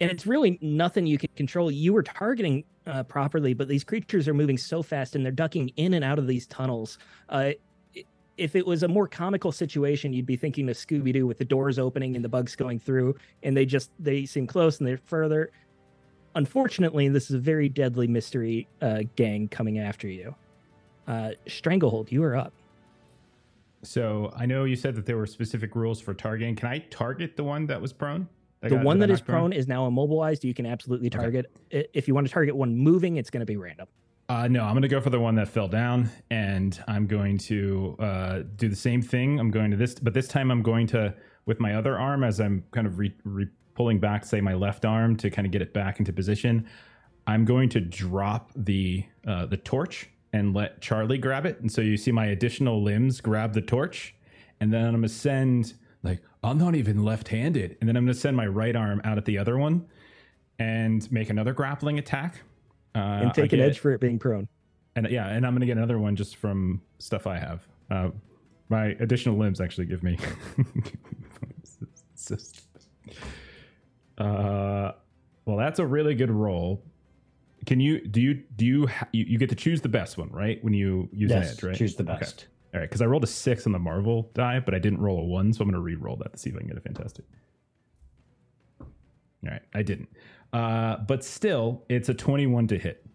Speaker 1: and it's really nothing you can control. You were targeting uh, properly, but these creatures are moving so fast and they're ducking in and out of these tunnels. Uh, if it was a more comical situation, you'd be thinking of Scooby Doo with the doors opening and the bugs going through, and they just they seem close and they're further. Unfortunately, this is a very deadly mystery uh, gang coming after you. Uh, Stranglehold, you are up.
Speaker 3: So I know you said that there were specific rules for targeting. Can I target the one that was prone?
Speaker 1: the
Speaker 3: got-
Speaker 1: one that is
Speaker 3: knocked
Speaker 1: prone is now immobilized. You can absolutely target. I- If you want to target one moving, it's going to be random.
Speaker 3: Uh, no, I'm going to go for the one that fell down, and I'm going to uh, do the same thing. I'm going to this, but this time I'm going to with my other arm as I'm kind of re, re, pulling back, say my left arm to kind of get it back into position. I'm going to drop the uh, the torch and let Charlie grab it, and so you see my additional limbs grab the torch, and then I'm going to send like I'm not even left-handed, and then I'm going to send my right arm out at the other one and make another grappling attack. Uh,
Speaker 1: and take an edge for it being prone.
Speaker 3: and yeah, and I'm gonna get another one just from stuff I have. Uh, my additional limbs actually give me. Uh, well, that's a really good roll. Can you do you do you, ha- you you get to choose the best one right when you use an
Speaker 5: Yes,
Speaker 3: edge right?
Speaker 5: choose the
Speaker 3: Okay.
Speaker 5: best.
Speaker 3: All right, because I rolled a six on the Marvel die, but I didn't roll a one, so I'm gonna re-roll that to see if I can get a fantastic. All right, I didn't, uh, but still, it's a 21 to hit.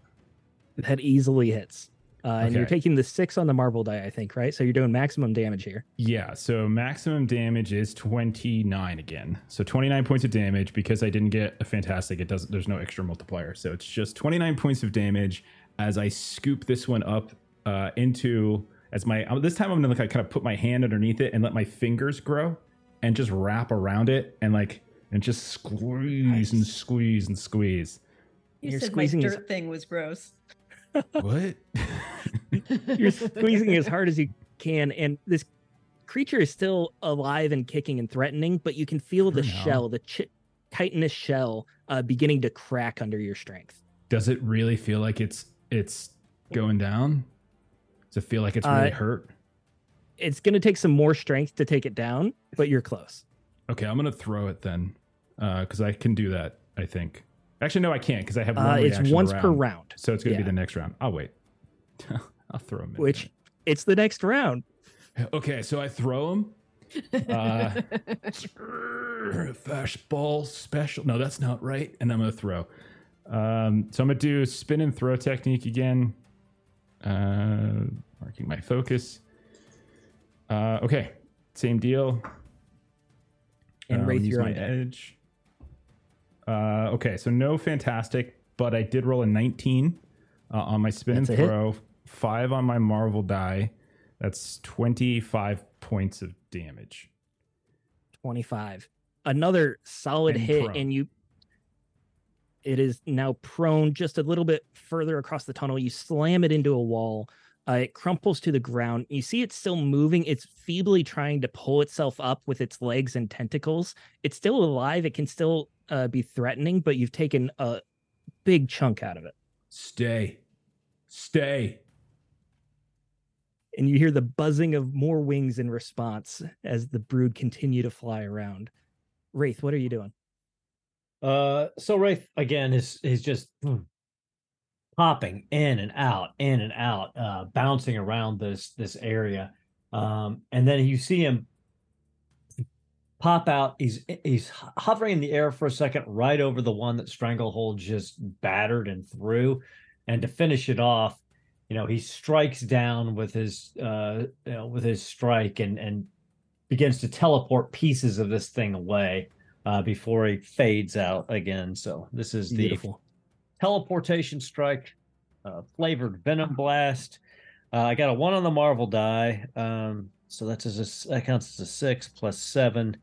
Speaker 1: That easily hits. Uh, And you're taking the six on the Marvel die, I think, right? So you're doing maximum damage here.
Speaker 3: Yeah, so maximum damage is 29 again. So 29 points of damage because I didn't get a fantastic. It doesn't there's no extra multiplier. So it's just 29 points of damage as I scoop this one up uh, into as my uh, this time I'm going to like kind of put my hand underneath it and let my fingers grow and just wrap around it and like and just squeeze and squeeze and squeeze.
Speaker 4: You
Speaker 1: You're
Speaker 4: said
Speaker 1: squeezing
Speaker 4: my
Speaker 1: his-
Speaker 4: dirt thing was gross.
Speaker 3: What?
Speaker 1: You're squeezing as hard as you can, and this creature is still alive and kicking and threatening, but you can feel the shell, the chi- chitinous shell, uh, beginning to crack under your strength.
Speaker 3: Does it really feel like it's it's going down? Does it feel like it's really
Speaker 1: Uh,
Speaker 3: hurt?
Speaker 1: It's going to take some more strength to take it down, but you're close.
Speaker 3: Okay, I'm gonna throw it then, because I can do that. I think. Actually, no, I can't because I have one
Speaker 1: Uh, it's once per round,
Speaker 3: So it's gonna be the next round. I'll wait. I'll throw him. In
Speaker 1: which it's the next round.
Speaker 3: okay, so I throw him. Uh, Fastball special. No, that's not right. And I'm gonna throw. Um, so I'm gonna do spin and throw technique again. Uh, marking my focus. Uh, okay, same deal.
Speaker 1: And
Speaker 3: Um,
Speaker 1: Wraith,
Speaker 3: use
Speaker 1: you're
Speaker 3: my edge. Uh, okay, so no fantastic, but I did roll a 19 uh, on my spin
Speaker 1: That's
Speaker 3: and throw, five on my Marvel die. That's 25 points of damage.
Speaker 1: 25. Another solid
Speaker 3: And
Speaker 1: hit,
Speaker 3: prone.
Speaker 1: and you. It is now prone just a little bit further across the tunnel. You slam it into a wall. Uh, it crumples to the ground. You see it's still moving. It's feebly trying to pull itself up with its legs and tentacles. It's still alive. It can still uh, be threatening, but you've taken a big chunk out of it.
Speaker 6: Stay. Stay.
Speaker 1: And you hear the buzzing of more wings in response as the brood continue to fly around. Wraith, what are you doing?
Speaker 5: Uh, so Wraith again is is just mm, popping in and out, in and out, uh, bouncing around this this area, um, and then you see him pop out. He's he's hovering in the air for a second, right over the one that Stranglehold just battered and threw, and to finish it off, you know, he strikes down with his uh, you know, with his strike and and begins to teleport pieces of this thing away uh, before he fades out again. So this is the
Speaker 1: Beautiful.
Speaker 5: Teleportation strike, uh, flavored venom blast. Uh, I got a one on the Marvel die, um, so that's as a, that counts as a six plus seven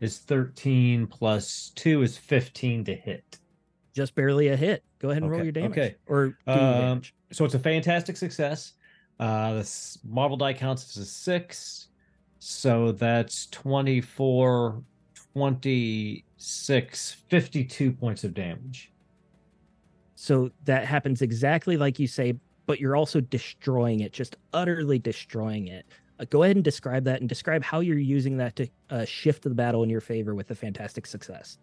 Speaker 5: is thirteen plus two is fifteen to hit.
Speaker 1: Just barely a hit. Go ahead and roll your damage.
Speaker 5: okay.
Speaker 1: Or do
Speaker 5: Um. So it's a fantastic success. Uh, this Marvel die counts as a six, so that's 24, 26, 52 points of damage.
Speaker 1: So that happens exactly like you say, but you're also destroying it, just utterly destroying it. Uh, go ahead and describe that and describe how you're using that to uh, shift the battle in your favor with a fantastic success.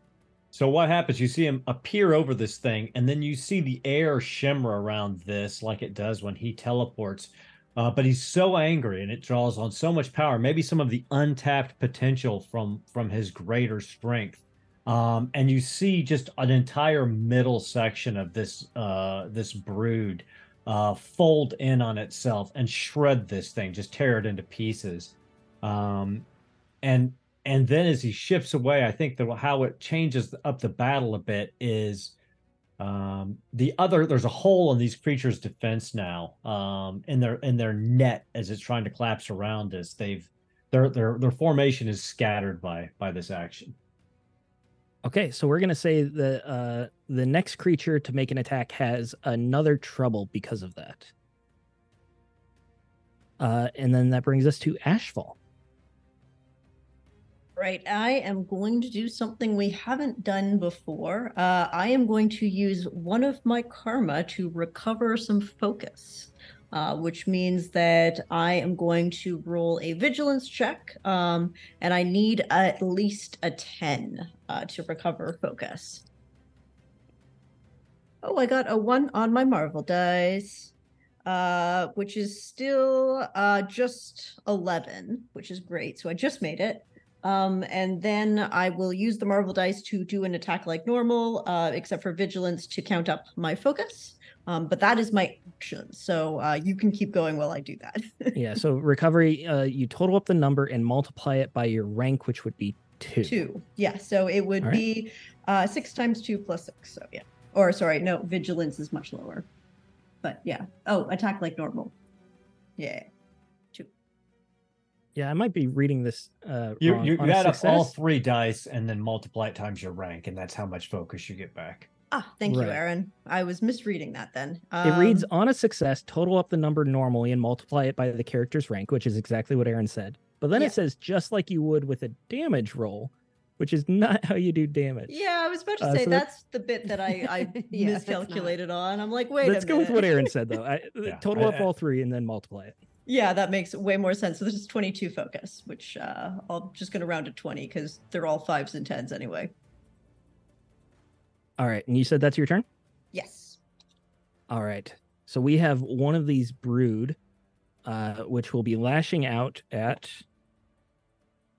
Speaker 5: So what happens? You see him appear over this thing, and then you see the air shimmer around this, like it does when he teleports. Uh, but he's so angry, and it draws on so much power. Maybe some of the untapped potential from from his greater strength. Um, and you see just an entire middle section of this uh, this brood uh, fold in on itself and shred this thing, just tear it into pieces. Um, and and then as he shifts away, I think that how it changes up the battle a bit is um, the other. There's a hole in these creatures' defense now, um, in their in their net as it's trying to collapse around us. They've their their their formation is scattered by by this action.
Speaker 1: Okay, so we're gonna say the uh, the next creature to make an attack has another trouble because of that. Uh, and then that brings us to Ashfall.
Speaker 4: Right. I am going to do something we haven't done before. Uh, I am going to use one of my karma to recover some focus, uh, which means that I am going to roll a vigilance check, um, and I need at least a 10 uh, to recover focus. Oh, I got a one on my Marvel dice, uh, which is still uh, just 11, which is great. So I just made it. Um, and then I will use the Marvel dice to do an attack like normal, uh, except for vigilance to count up my focus. Um, but that is my action. So uh, you can keep going while I do that.
Speaker 1: yeah, so recovery, uh, you total up the number and multiply it by your rank, which would be two.
Speaker 4: two. Yeah. So it would
Speaker 1: right.
Speaker 4: be uh, six times two plus six. So yeah. Or sorry, no, vigilance is much lower. But yeah. Oh, attack like normal. Yeah. Two.
Speaker 1: Yeah, I might be reading this. Uh,
Speaker 5: You
Speaker 1: wrong.
Speaker 5: you, you
Speaker 1: a
Speaker 5: add up all three dice and then multiply it times your rank, and that's how much focus you get back.
Speaker 4: Ah, thank you, Aaron. I was misreading that then.
Speaker 1: It reads
Speaker 4: Um,
Speaker 1: on a success, total up the number normally and multiply it by the character's rank, which is exactly what Aaron said. But then
Speaker 4: Yeah.
Speaker 1: it says just like you would with a damage roll, which is not how you do damage.
Speaker 4: Yeah, I was about to
Speaker 1: Uh,
Speaker 4: say
Speaker 1: so that-
Speaker 4: that's the bit that I, I
Speaker 2: Yeah,
Speaker 4: miscalculated on. I'm like, wait
Speaker 1: Let's
Speaker 4: a
Speaker 1: go with what Aaron said though. I,
Speaker 5: Yeah,
Speaker 1: total
Speaker 5: I-
Speaker 1: up all three and then multiply it.
Speaker 4: Yeah, that makes way more sense. So this is 22 focus, which uh, I'm just going to round to 20 because they're all fives and tens anyway.
Speaker 1: All right, and you said that's your turn.
Speaker 4: Yes.
Speaker 1: All right. So we have one of these brood, uh, which will be lashing out at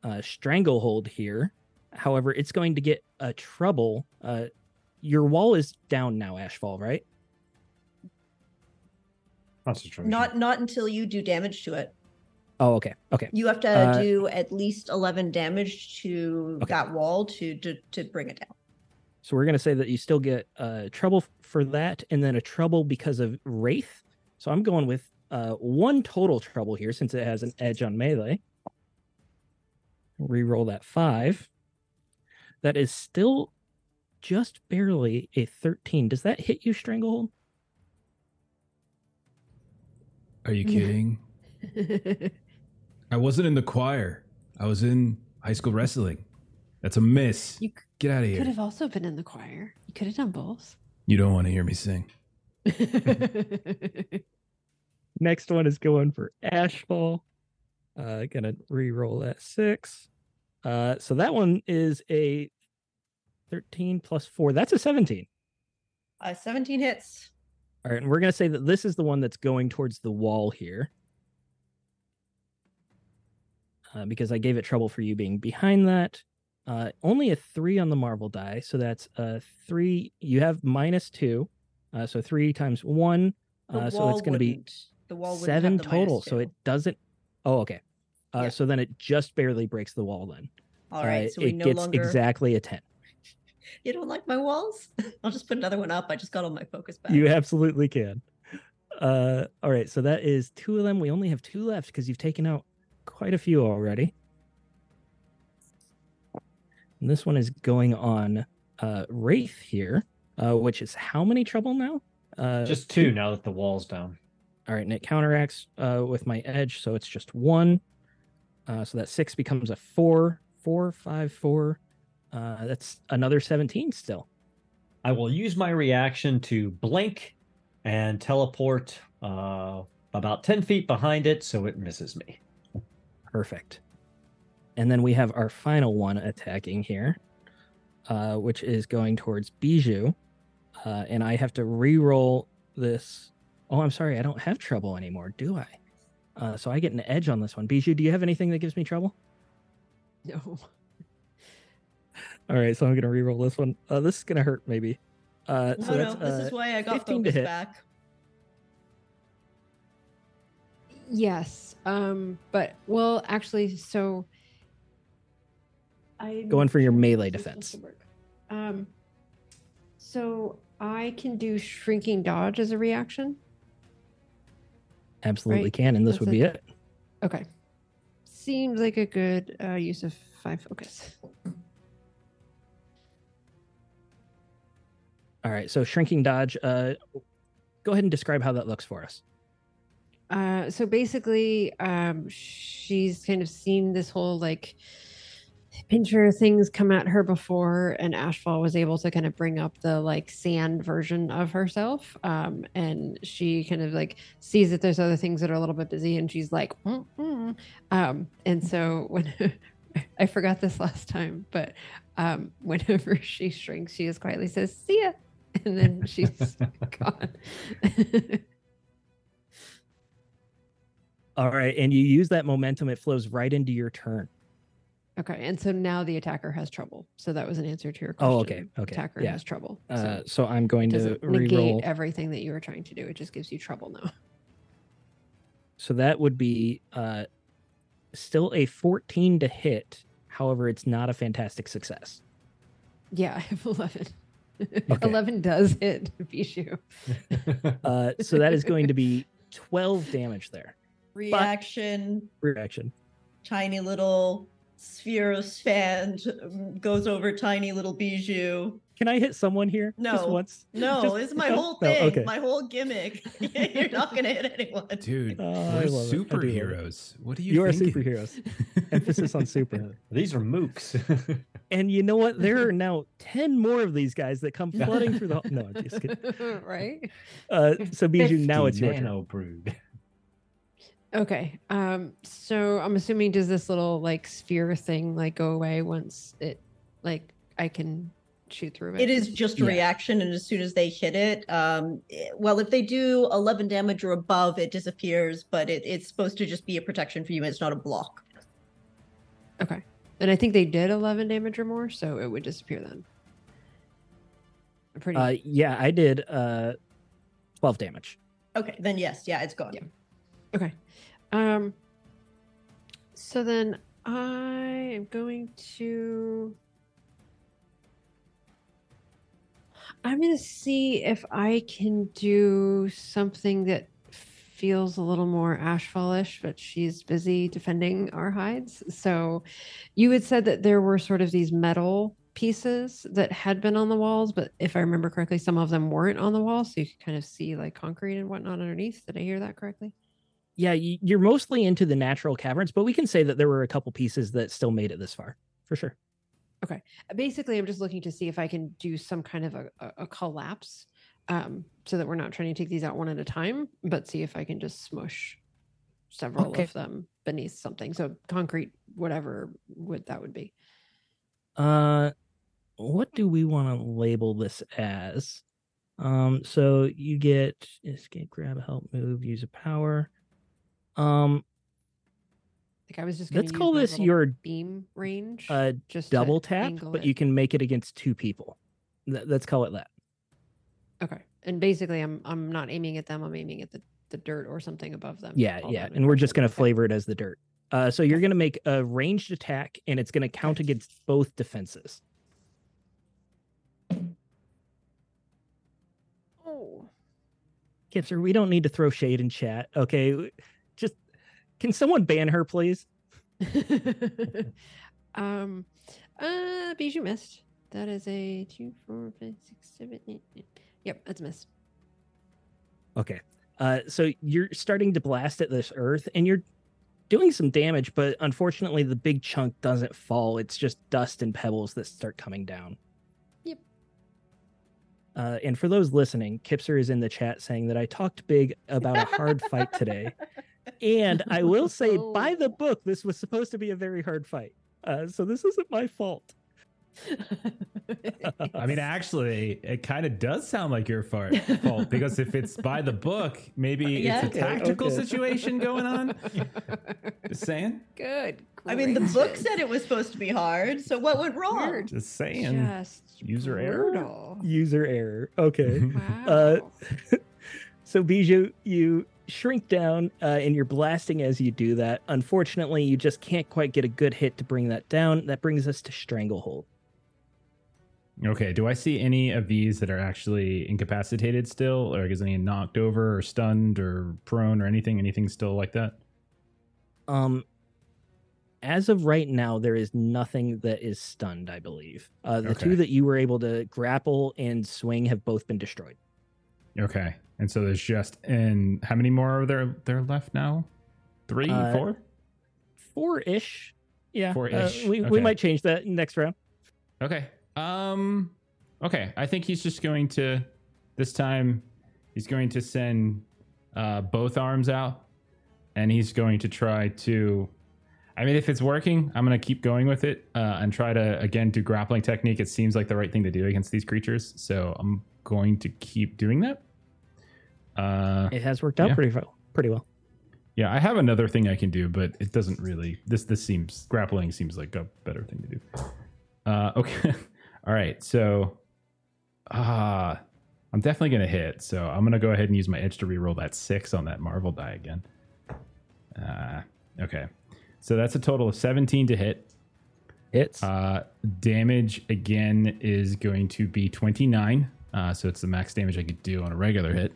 Speaker 1: uh, Stranglehold here. However, it's going to get a trouble. Uh, your wall is down now, Ashfall, right?
Speaker 5: Concentration.
Speaker 4: Not not until you do damage to it.
Speaker 1: Oh, okay. Okay.
Speaker 4: You have to
Speaker 1: Uh,
Speaker 4: do at least 11 damage to
Speaker 1: Okay.
Speaker 4: that wall to, to to bring it down.
Speaker 1: So we're gonna say that you still get uh trouble for that, and then a trouble because of wraith. So I'm going with uh one total trouble here since it has an edge on melee. Reroll that five. That is still just barely a 13. Does that hit you, Stranglehold?
Speaker 6: Are you kidding? I wasn't in the choir. I was in high school wrestling. That's a miss.
Speaker 2: You
Speaker 6: Get out of here.
Speaker 2: could have also been in the choir. You could have done both.
Speaker 6: You don't want to hear me sing.
Speaker 1: Next one is going for Ashfall. Uh gonna re-roll that six. Uh so that one is a 13 plus four. That's a 17.
Speaker 4: Uh, 17 hits.
Speaker 1: All right, and we're gonna say that this is the one that's going towards the wall here. Uh, because I gave it trouble for you being behind that. Uh, only a three on the Marvel die, so that's a three. You have minus two, uh, so three times one. Uh, so it's going to be
Speaker 4: the wall
Speaker 1: seven
Speaker 4: the
Speaker 1: total. So it doesn't. Oh, okay. Uh,
Speaker 4: Yeah.
Speaker 1: So then it just barely breaks the wall. Then
Speaker 4: All right,
Speaker 1: Uh,
Speaker 4: so we
Speaker 1: it
Speaker 4: no
Speaker 1: gets
Speaker 4: longer.
Speaker 1: exactly a ten.
Speaker 4: You don't like my walls? I'll just put another one up. I just got all my focus back.
Speaker 1: You absolutely can. Uh, all right, so that is two of them. We only have two left because you've taken out quite a few already. And this one is going on uh, Wraith here, uh, which is how many trouble now? Uh,
Speaker 5: Just two now that the wall's down.
Speaker 1: All right, and it counteracts uh, with my edge, so it's just one. Uh, so that six becomes a four, four, five, four. Uh, that's another 17 still.
Speaker 5: I will use my reaction to blink and teleport uh, about 10 feet behind it so it misses me.
Speaker 1: Perfect. And then we have our final one attacking here, uh, which is going towards Bijou. Uh, and I have to re-roll this. Oh, I'm sorry, I don't have trouble anymore, do I? Uh, so I get an edge on this one. Bijou, do you have anything that gives me trouble?
Speaker 2: No.
Speaker 1: All right, so I'm gonna re-roll this one. Uh, this is gonna hurt maybe. Uh,
Speaker 4: No,
Speaker 1: so
Speaker 4: no,
Speaker 1: that's,
Speaker 4: this
Speaker 1: uh,
Speaker 4: is why I got
Speaker 1: 15 to
Speaker 4: focus
Speaker 1: hit.
Speaker 4: back.
Speaker 2: Yes. Um, but well, actually, so I
Speaker 1: Going for your melee defense.
Speaker 2: Um, so I can do shrinking dodge as a reaction.
Speaker 1: absolutely
Speaker 2: right,
Speaker 1: can, and this
Speaker 2: that's
Speaker 1: would
Speaker 2: a-
Speaker 1: be it.
Speaker 2: Okay. Seems like a good uh, use of five focus.
Speaker 1: All right, so shrinking dodge. Uh, go ahead and describe how that looks for us.
Speaker 2: Uh, so basically, um, she's kind of seen this whole like pincher things come at her before, and Ashfall was able to kind of bring up the like sand version of herself. Um, and she kind of like sees that there's other things that are a little bit busy, and she's like, "Mm, mm." um, and so when I forgot this last time, but um, whenever she shrinks, she just quietly says, "See ya," and then she's gone.
Speaker 1: All right, and you use that momentum; it flows right into your turn.
Speaker 2: Okay, and so now the attacker has trouble. So that was an answer to your question.
Speaker 1: Oh, okay, okay,
Speaker 2: Attacker
Speaker 1: yeah.
Speaker 2: has trouble.
Speaker 1: Uh,
Speaker 2: so
Speaker 1: so I'm going to
Speaker 2: negate
Speaker 1: re-roll.
Speaker 2: everything that you were trying to do. It just gives you trouble now.
Speaker 1: So that would be uh, still a 14 to hit. However, it's not a fantastic success.
Speaker 2: Yeah, I have eleven. Eleven does hit Bijou.
Speaker 1: Uh, so that is going to be 12 damage there.
Speaker 4: Reaction,
Speaker 1: Reaction.
Speaker 4: tiny little sphere sand um, goes over tiny little bijou.
Speaker 1: Can I hit someone here? Just
Speaker 4: No.
Speaker 1: once.
Speaker 4: No,
Speaker 1: Just-
Speaker 4: it's my
Speaker 1: no?
Speaker 4: whole
Speaker 1: No,
Speaker 4: thing,
Speaker 1: okay.
Speaker 4: my whole gimmick. You're not gonna hit anyone.
Speaker 6: Dude,
Speaker 1: Oh, I
Speaker 6: we're
Speaker 1: love it. I do love it.
Speaker 6: superheroes. What are you
Speaker 1: You are
Speaker 6: thinking?
Speaker 1: superheroes. Emphasis on super.
Speaker 5: These are mooks.
Speaker 1: And you know what? There are now 10 more of these guys that come flooding through the. No, I'm just kidding.
Speaker 2: right?
Speaker 1: Uh, so, Bijou, now it's your turn.
Speaker 5: nano brood.
Speaker 2: Okay. Um. So I'm assuming does this little like sphere thing like go away once it like I can shoot through it?
Speaker 4: It is just a
Speaker 1: Yeah.
Speaker 4: reaction, and as soon as they hit it, um, it- well, if they do 11 damage or above, it disappears. But it, it's supposed to just be a protection for you. It's not a block.
Speaker 2: Okay. And I think they did 11 damage or more, so it would disappear then. Pretty.
Speaker 1: Uh, yeah, I did uh, 12 damage.
Speaker 4: Okay, then yes, yeah, it's gone.
Speaker 2: Yeah. Okay. Um So then I am going to. I'm going to see if I can do something that feels a little more ashfallish, but she's busy defending our hides. So you had said that there were sort of these metal pieces that had been on the walls, but if I remember correctly, some of them weren't on the wall. So you could kind of see like concrete and whatnot underneath. Did I hear that correctly?
Speaker 1: Yeah, you're mostly into the natural caverns, but we can say that there were a couple pieces that still made it this far for sure. Okay.
Speaker 2: Basically i'm just looking to see if i can do some kind of a, a, a collapse um, so that we're not trying to take these out one at a time but see if i can just smush several
Speaker 1: Okay.
Speaker 2: of them beneath something so concrete whatever would that would be
Speaker 1: Uh, what do we want to label this as? Um, so you get escape, grab, help, move, use a power. Um,
Speaker 2: like i was just
Speaker 1: let's call this your
Speaker 2: beam range
Speaker 1: uh
Speaker 2: just
Speaker 1: double tap, but
Speaker 2: it.
Speaker 1: you can make it against two people. Th- let's call it that.
Speaker 2: okay and basically i'm i'm not aiming at them i'm aiming at the, the dirt or something above them
Speaker 1: Yeah, yeah, and we're just gonna
Speaker 2: Okay.
Speaker 1: flavor it as the dirt. Uh, so you're gonna make a ranged attack, and it's gonna count against both defenses.
Speaker 2: oh
Speaker 1: Kipser, we don't need to throw shade in chat. Okay, W- just can someone ban her, please?
Speaker 2: um, uh, Bijou missed. That is a two, four, five, six, seven, eight. Yep, that's a miss.
Speaker 1: Okay. Uh, so you're starting to blast at this earth, and you're doing some damage, but unfortunately, the big chunk doesn't fall. It's just dust and pebbles that start coming down.
Speaker 2: Yep.
Speaker 1: Uh, and for those listening, Kipser is in the chat saying that I talked big about a hard fight today. And I will say, by the
Speaker 2: Oh.
Speaker 1: book, this was supposed to be a very hard fight. Uh, so this isn't my fault.
Speaker 3: I mean, actually, it kind of does sound like your fart, fault because if it's by the book, maybe
Speaker 4: Yeah.
Speaker 3: it's a tactical
Speaker 1: okay.
Speaker 3: situation going on. Just saying.
Speaker 2: Good.
Speaker 4: I mean, the book said it was supposed to be hard, so what went wrong?
Speaker 2: You're
Speaker 3: Just saying.
Speaker 2: Just
Speaker 3: User error?
Speaker 1: User error. Okay.
Speaker 2: Wow.
Speaker 1: Uh, So Bijou, you shrink down uh, and you're blasting as you do that. Unfortunately, you just can't quite get a good hit to bring that down. That brings us to Stranglehold.
Speaker 3: Okay. Do I see any of these that are actually incapacitated still, or is any knocked over, or stunned, or prone, or anything? Anything still like that?
Speaker 1: Um, as of right now, there is nothing that is stunned. I believe uh, the
Speaker 3: Okay.
Speaker 1: two that you were able to grapple and swing have both been destroyed.
Speaker 3: Okay. And so there's just and how many more are there there left now? Three,
Speaker 1: Uh,
Speaker 3: four?
Speaker 1: Four ish. Yeah. uh,
Speaker 3: Four-ish,
Speaker 1: we we
Speaker 3: okay.
Speaker 1: might change that next round.
Speaker 3: Okay. Um okay, I think he's just going to this time he's going to send uh both arms out and he's going to try to I mean if it's working, I'm going to keep going with it uh and try to again do grappling technique. It seems like the right thing to do against these creatures, so I'm going to keep doing that. Uh
Speaker 1: It has worked out
Speaker 3: Yeah.
Speaker 1: pretty well. Pretty well.
Speaker 3: yeah, I have another thing I can do, but it doesn't really. This this seems grappling seems like a better thing to do. Uh, okay, all right. So, ah, I'm definitely gonna hit. So I'm gonna go ahead and use my edge to reroll that six on that Marvel die again. Uh, okay, so that's a total of 17 to hit.
Speaker 1: Hits.
Speaker 3: Uh, damage again is going to be 29. Uh, so it's the max damage I could do on a regular hit.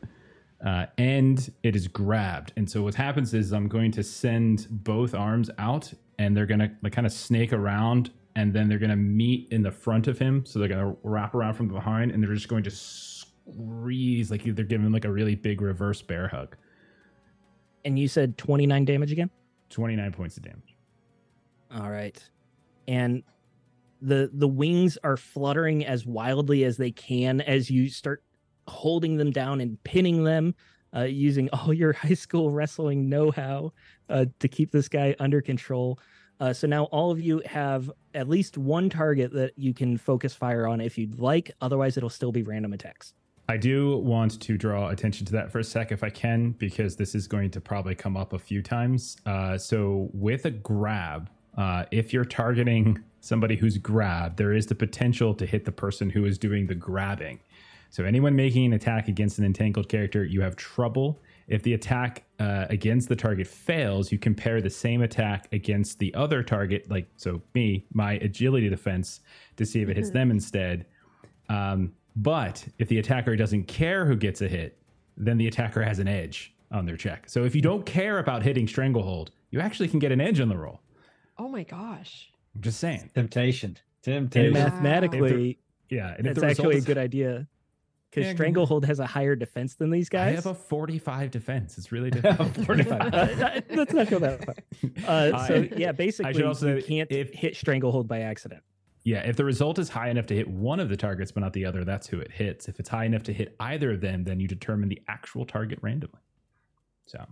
Speaker 3: Uh, and it is grabbed. And so what happens is I'm going to send both arms out and they're going to like kind of snake around and then they're going to meet in the front of him. So they're going to wrap around from behind and they're just going to squeeze like they're giving like a really big reverse bear hug.
Speaker 1: and you said 29 damage again?
Speaker 3: 29 points of damage.
Speaker 1: All right. And the the wings are fluttering as wildly as they can as you start holding them down and pinning them uh, using all your high school wrestling know-how uh, to keep this guy under control. Uh, so now all of you have at least one target that you can focus fire on if you'd like. Otherwise, it'll still be random attacks.
Speaker 3: I do want to draw attention to that for a sec if I can, because this is going to probably come up a few times. Uh, so, with a grab, uh, if you're targeting somebody who's grabbed, there is the potential to hit the person who is doing the grabbing. So, anyone making an attack against an entangled character, you have trouble If the attack uh, against the target fails, you compare the same attack against the other target, like so me, my agility defense, to see if it hits
Speaker 2: Mhm.
Speaker 3: them instead. Um, but if the attacker doesn't care who gets a hit, then the attacker has an edge on their check. So if you don't care about hitting stranglehold, you actually can get an edge on the roll.
Speaker 2: Oh my gosh.
Speaker 3: I'm just saying.
Speaker 5: Temptation.
Speaker 1: And
Speaker 5: Temptation.
Speaker 2: Wow.
Speaker 1: mathematically,
Speaker 3: Yeah, and if
Speaker 1: that's
Speaker 3: the
Speaker 1: actually a good idea. Because
Speaker 3: Yeah.
Speaker 1: Stranglehold has a higher defense than these guys.
Speaker 3: I have a 45 defense. It's really difficult.
Speaker 5: 45.
Speaker 1: Uh, let's not go that far. Uh, so yeah, basically, you
Speaker 3: say
Speaker 1: can't
Speaker 3: if-
Speaker 1: hit Stranglehold by accident.
Speaker 3: Yeah, if the result is high enough to hit one of the targets but not the other, that's who it hits. If it's high enough to hit either of them, then you determine the actual target randomly. So,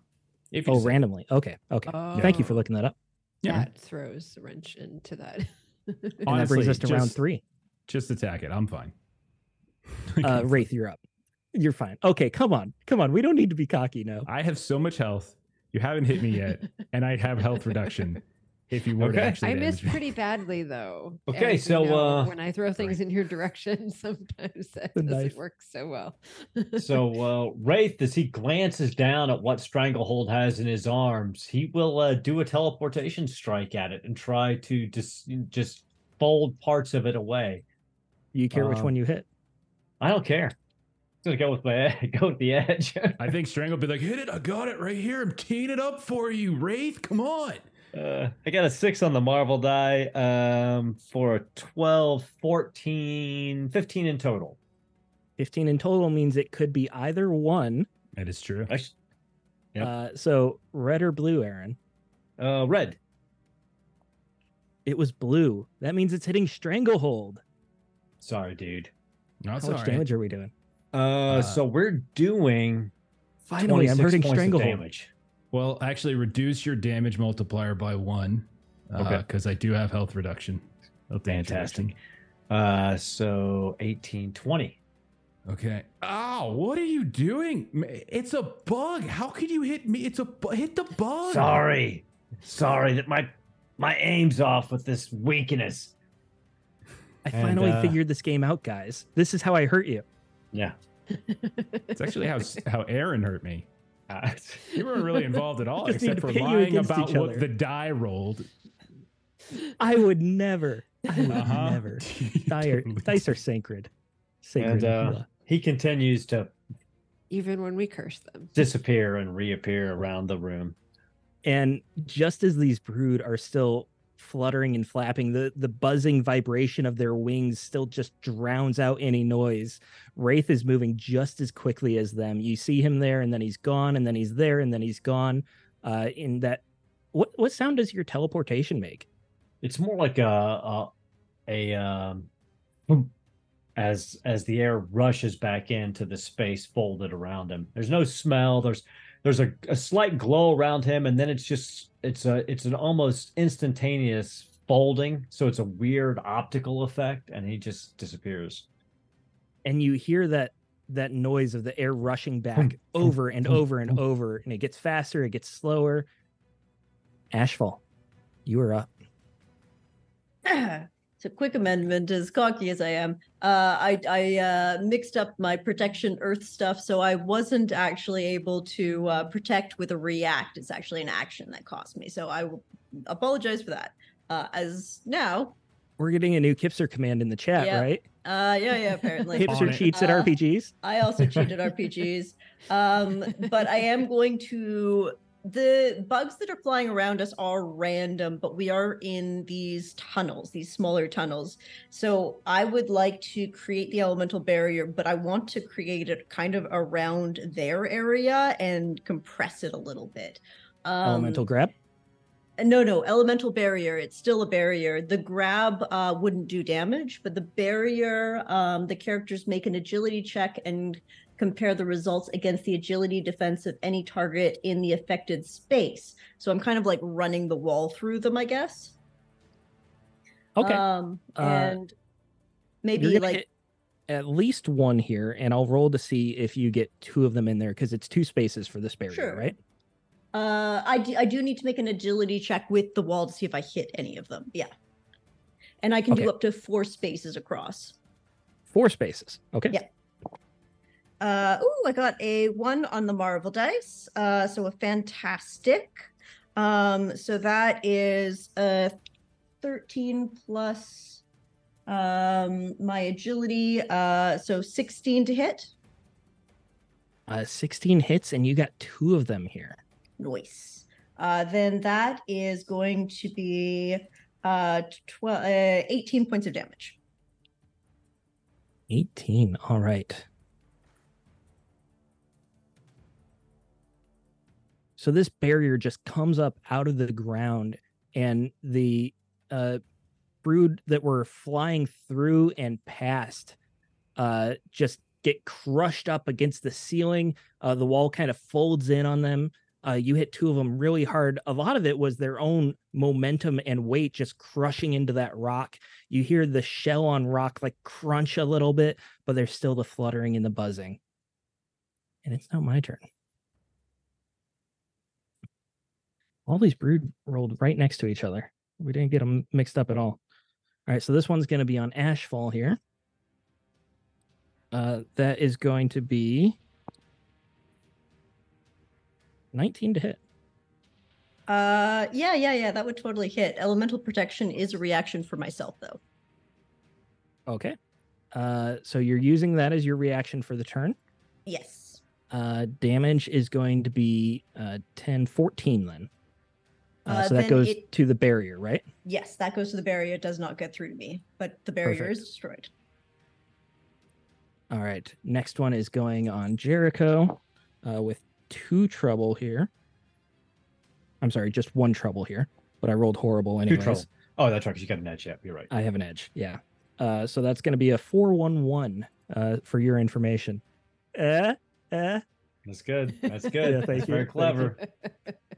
Speaker 3: if you
Speaker 1: Oh,
Speaker 3: decide-
Speaker 1: randomly. Okay. Okay. Thank you for looking that up.
Speaker 3: Yeah.
Speaker 2: That throws a wrench into that.
Speaker 1: And that
Speaker 3: Honestly,
Speaker 1: brings us to round three.
Speaker 3: just attack it. I'm fine.
Speaker 1: Uh, Wraith, you're up. You're fine. Okay, come on. Come on. We don't need to be cocky now.
Speaker 3: I have so much health. You haven't hit me yet, and I have health reduction. If you were to actually
Speaker 2: I
Speaker 3: damage
Speaker 2: miss
Speaker 3: me.
Speaker 2: pretty badly though.
Speaker 5: Okay,
Speaker 2: As you
Speaker 5: so,
Speaker 2: know,
Speaker 5: uh,
Speaker 2: when I throw things in your direction, sometimes that
Speaker 1: The
Speaker 2: doesn't
Speaker 1: knife.
Speaker 2: work so well.
Speaker 5: so uh, Wraith, as he glances down at what Stranglehold has in his arms, he will uh, do a teleportation strike at it and try to just just fold parts of it away.
Speaker 1: You care which
Speaker 5: Um,
Speaker 1: one you hit.
Speaker 5: I don't care. I'm gonna go with my go with the edge.
Speaker 3: I think Strangle will be like, hit it. I got it right here. I'm teeing it up for you, Wraith. Come on.
Speaker 5: Uh, I got a six on the Marvel die um, for a 12, 14, 15 in total.
Speaker 1: 15 in total means it could be either one.
Speaker 3: That is true.
Speaker 5: I sh- Yep.
Speaker 1: Uh, so red or blue, Aaron?
Speaker 5: Uh, red.
Speaker 1: It was blue. That means it's hitting Stranglehold.
Speaker 5: Sorry, dude.
Speaker 3: No,
Speaker 1: How much
Speaker 3: all right.
Speaker 1: damage are we doing?
Speaker 5: Uh, so we're doing
Speaker 1: Finally, I'm
Speaker 5: 26
Speaker 1: hurting
Speaker 5: points of
Speaker 1: Stranglehold.
Speaker 5: damage.
Speaker 3: Well, actually, reduce your damage multiplier by one.
Speaker 5: Okay.
Speaker 3: Because I do have health reduction. Health
Speaker 5: Fantastic. Uh, so 18, 20.
Speaker 3: Okay. Oh, What are you doing? It's a bug. How could you hit me? It's a bu- hit the bug.
Speaker 5: Sorry, sorry that my my aim's off with this weakness.
Speaker 1: I
Speaker 5: And,
Speaker 1: finally
Speaker 5: uh,
Speaker 1: figured this game out, guys. This is how I hurt you.
Speaker 5: Yeah.
Speaker 3: It's actually how how Aaron hurt me.
Speaker 5: Uh,
Speaker 3: You weren't really involved at all, except for lying about what the die rolled.
Speaker 1: I would never. I would
Speaker 3: Uh-huh.
Speaker 1: never.
Speaker 3: You
Speaker 1: Die are, dice are sacred. Sacred.
Speaker 5: and uh, he continues to
Speaker 2: Even when we curse them.
Speaker 5: disappear and reappear around the room.
Speaker 1: And just as these brood are still fluttering and flapping, the, the buzzing vibration of their wings still just drowns out any noise. Wraith is moving just as quickly as them. You see him there, and then he's gone, and then he's there, and then he's gone. Uh, in that, what what sound does your teleportation make?
Speaker 5: It's more like a a, a um, as as the air rushes back into the space folded around him. There's no smell. There's there's a, a slight glow around him, and then it's just it's a it's an almost instantaneous folding. So it's a weird optical effect, and he just disappears.
Speaker 1: and you hear that that noise of the air rushing back over and over and over and it gets faster it gets slower ashfall you are up
Speaker 4: so quick amendment as cocky as i am uh i i uh mixed up my protection earth stuff so i wasn't actually able to uh protect with a react it's actually an action that cost me so i apologize for that uh as now
Speaker 1: we're getting a new kipser command in the chat
Speaker 4: Yeah.
Speaker 1: right
Speaker 4: uh yeah yeah apparently
Speaker 3: On
Speaker 1: kipser cheats at
Speaker 4: Uh,
Speaker 1: rpgs
Speaker 4: I also cheated RPGs. Um, but I am going to. The bugs that are flying around us are random, but we are in these tunnels, these smaller tunnels. So I would like to create the elemental barrier, but I want to create it kind of around their area and compress it a little bit. Um,
Speaker 1: elemental grab
Speaker 4: no, no, elemental barrier. It's still a barrier. The grab uh, wouldn't do damage, but the barrier, um, the characters make an agility check and compare the results against the agility defense of any target in the affected space. So I'm kind of like running the wall through them, I guess.
Speaker 1: okay
Speaker 4: Um,
Speaker 1: Uh,
Speaker 4: and
Speaker 1: You're
Speaker 4: maybe like
Speaker 1: at least one here and i'll roll to see if you get two of them in there because it's two spaces for this barrier
Speaker 4: Sure.
Speaker 1: right
Speaker 4: uh, I do, I do need to make an agility check with the wall to see if I hit any of them. Yeah. And I can
Speaker 1: Okay.
Speaker 4: do up to four spaces across.
Speaker 1: four spaces okay
Speaker 4: Yeah. Uh, ooh, I got a one on the Marvel dice. Uh, so a fantastic. Um, so that is a 13 plus um my agility. Uh, so 16 to hit.
Speaker 1: Uh, 16 hits, and you got two of them here.
Speaker 4: Nice. Uh, then that is going to be uh, 12, uh 18 points of damage.
Speaker 1: 18. All right. So this barrier just comes up out of the ground, and the uh, brood that were flying through and past uh, just get crushed up against the ceiling. Uh, the wall kind of folds in on them. Uh, you hit two of them really hard. A lot of it was their own momentum and weight just crushing into that rock. You hear the shell on rock like crunch a little bit, but there's still the fluttering and the buzzing. And it's not my turn. All these brood rolled right next to each other. We didn't get them mixed up at all. All right, so this one's going to be on Ashfall here. Uh, that is going to be 19 to hit.
Speaker 4: Uh, yeah, yeah, yeah. That would totally hit. Elemental protection is a reaction for myself, though.
Speaker 1: Okay. Uh, so you're using that as your reaction for the turn.
Speaker 4: Yes.
Speaker 1: Uh, damage is going to be uh, 10, 14 then. Uh, so that goes
Speaker 4: it-
Speaker 1: to the barrier, right?
Speaker 4: Yes, that goes to the barrier. It does not get through to me, but the barrier
Speaker 1: Perfect.
Speaker 4: is destroyed.
Speaker 1: All right. Next one is going on Jericho uh, with two trouble here. I'm sorry, just one trouble here, but I rolled horrible
Speaker 5: Two
Speaker 1: anyways.
Speaker 5: trouble. Oh, that's right. Because you got an edge. Yeah, you're right.
Speaker 1: I have an edge. Yeah. Uh, so that's going to be a 411 uh, for your information. Eh, eh.
Speaker 5: That's good. That's good.
Speaker 1: Yeah, thank
Speaker 5: that's very
Speaker 1: you, thank you.
Speaker 5: clever.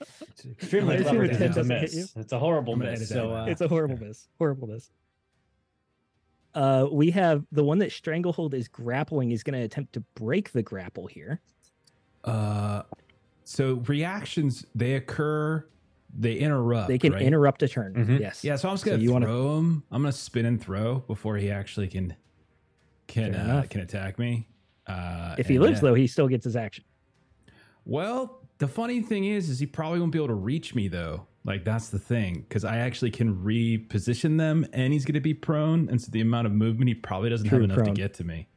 Speaker 5: It's extremely
Speaker 1: I
Speaker 5: clever.
Speaker 1: a
Speaker 5: because
Speaker 1: 10
Speaker 5: It's a
Speaker 1: hit
Speaker 5: miss.
Speaker 1: you?
Speaker 5: It's a horrible
Speaker 3: I'm
Speaker 5: miss. So uh,
Speaker 1: it's a horrible miss. Horrible miss. Uh, we have the one that Stranglehold is grappling is going to attempt to break the grapple here.
Speaker 3: Uh, so reactions they occur, they interrupt.
Speaker 1: They can
Speaker 3: right?
Speaker 1: interrupt a turn.
Speaker 5: Mhm.
Speaker 1: Yes.
Speaker 3: Yeah, so I'm just gonna
Speaker 1: you
Speaker 3: throw
Speaker 1: wanna-
Speaker 3: him. I'm gonna spin and throw before he actually can can uh, can attack me. Uh,
Speaker 1: If he lives
Speaker 3: yeah.
Speaker 1: though, he still gets his action.
Speaker 3: Well, the funny thing is, is he probably won't be able to reach me though. Like that's the thing, because I actually can reposition them, and he's going to be prone, and so the amount of movement he probably doesn't
Speaker 1: True
Speaker 3: have enough
Speaker 1: prone.
Speaker 3: to get to me.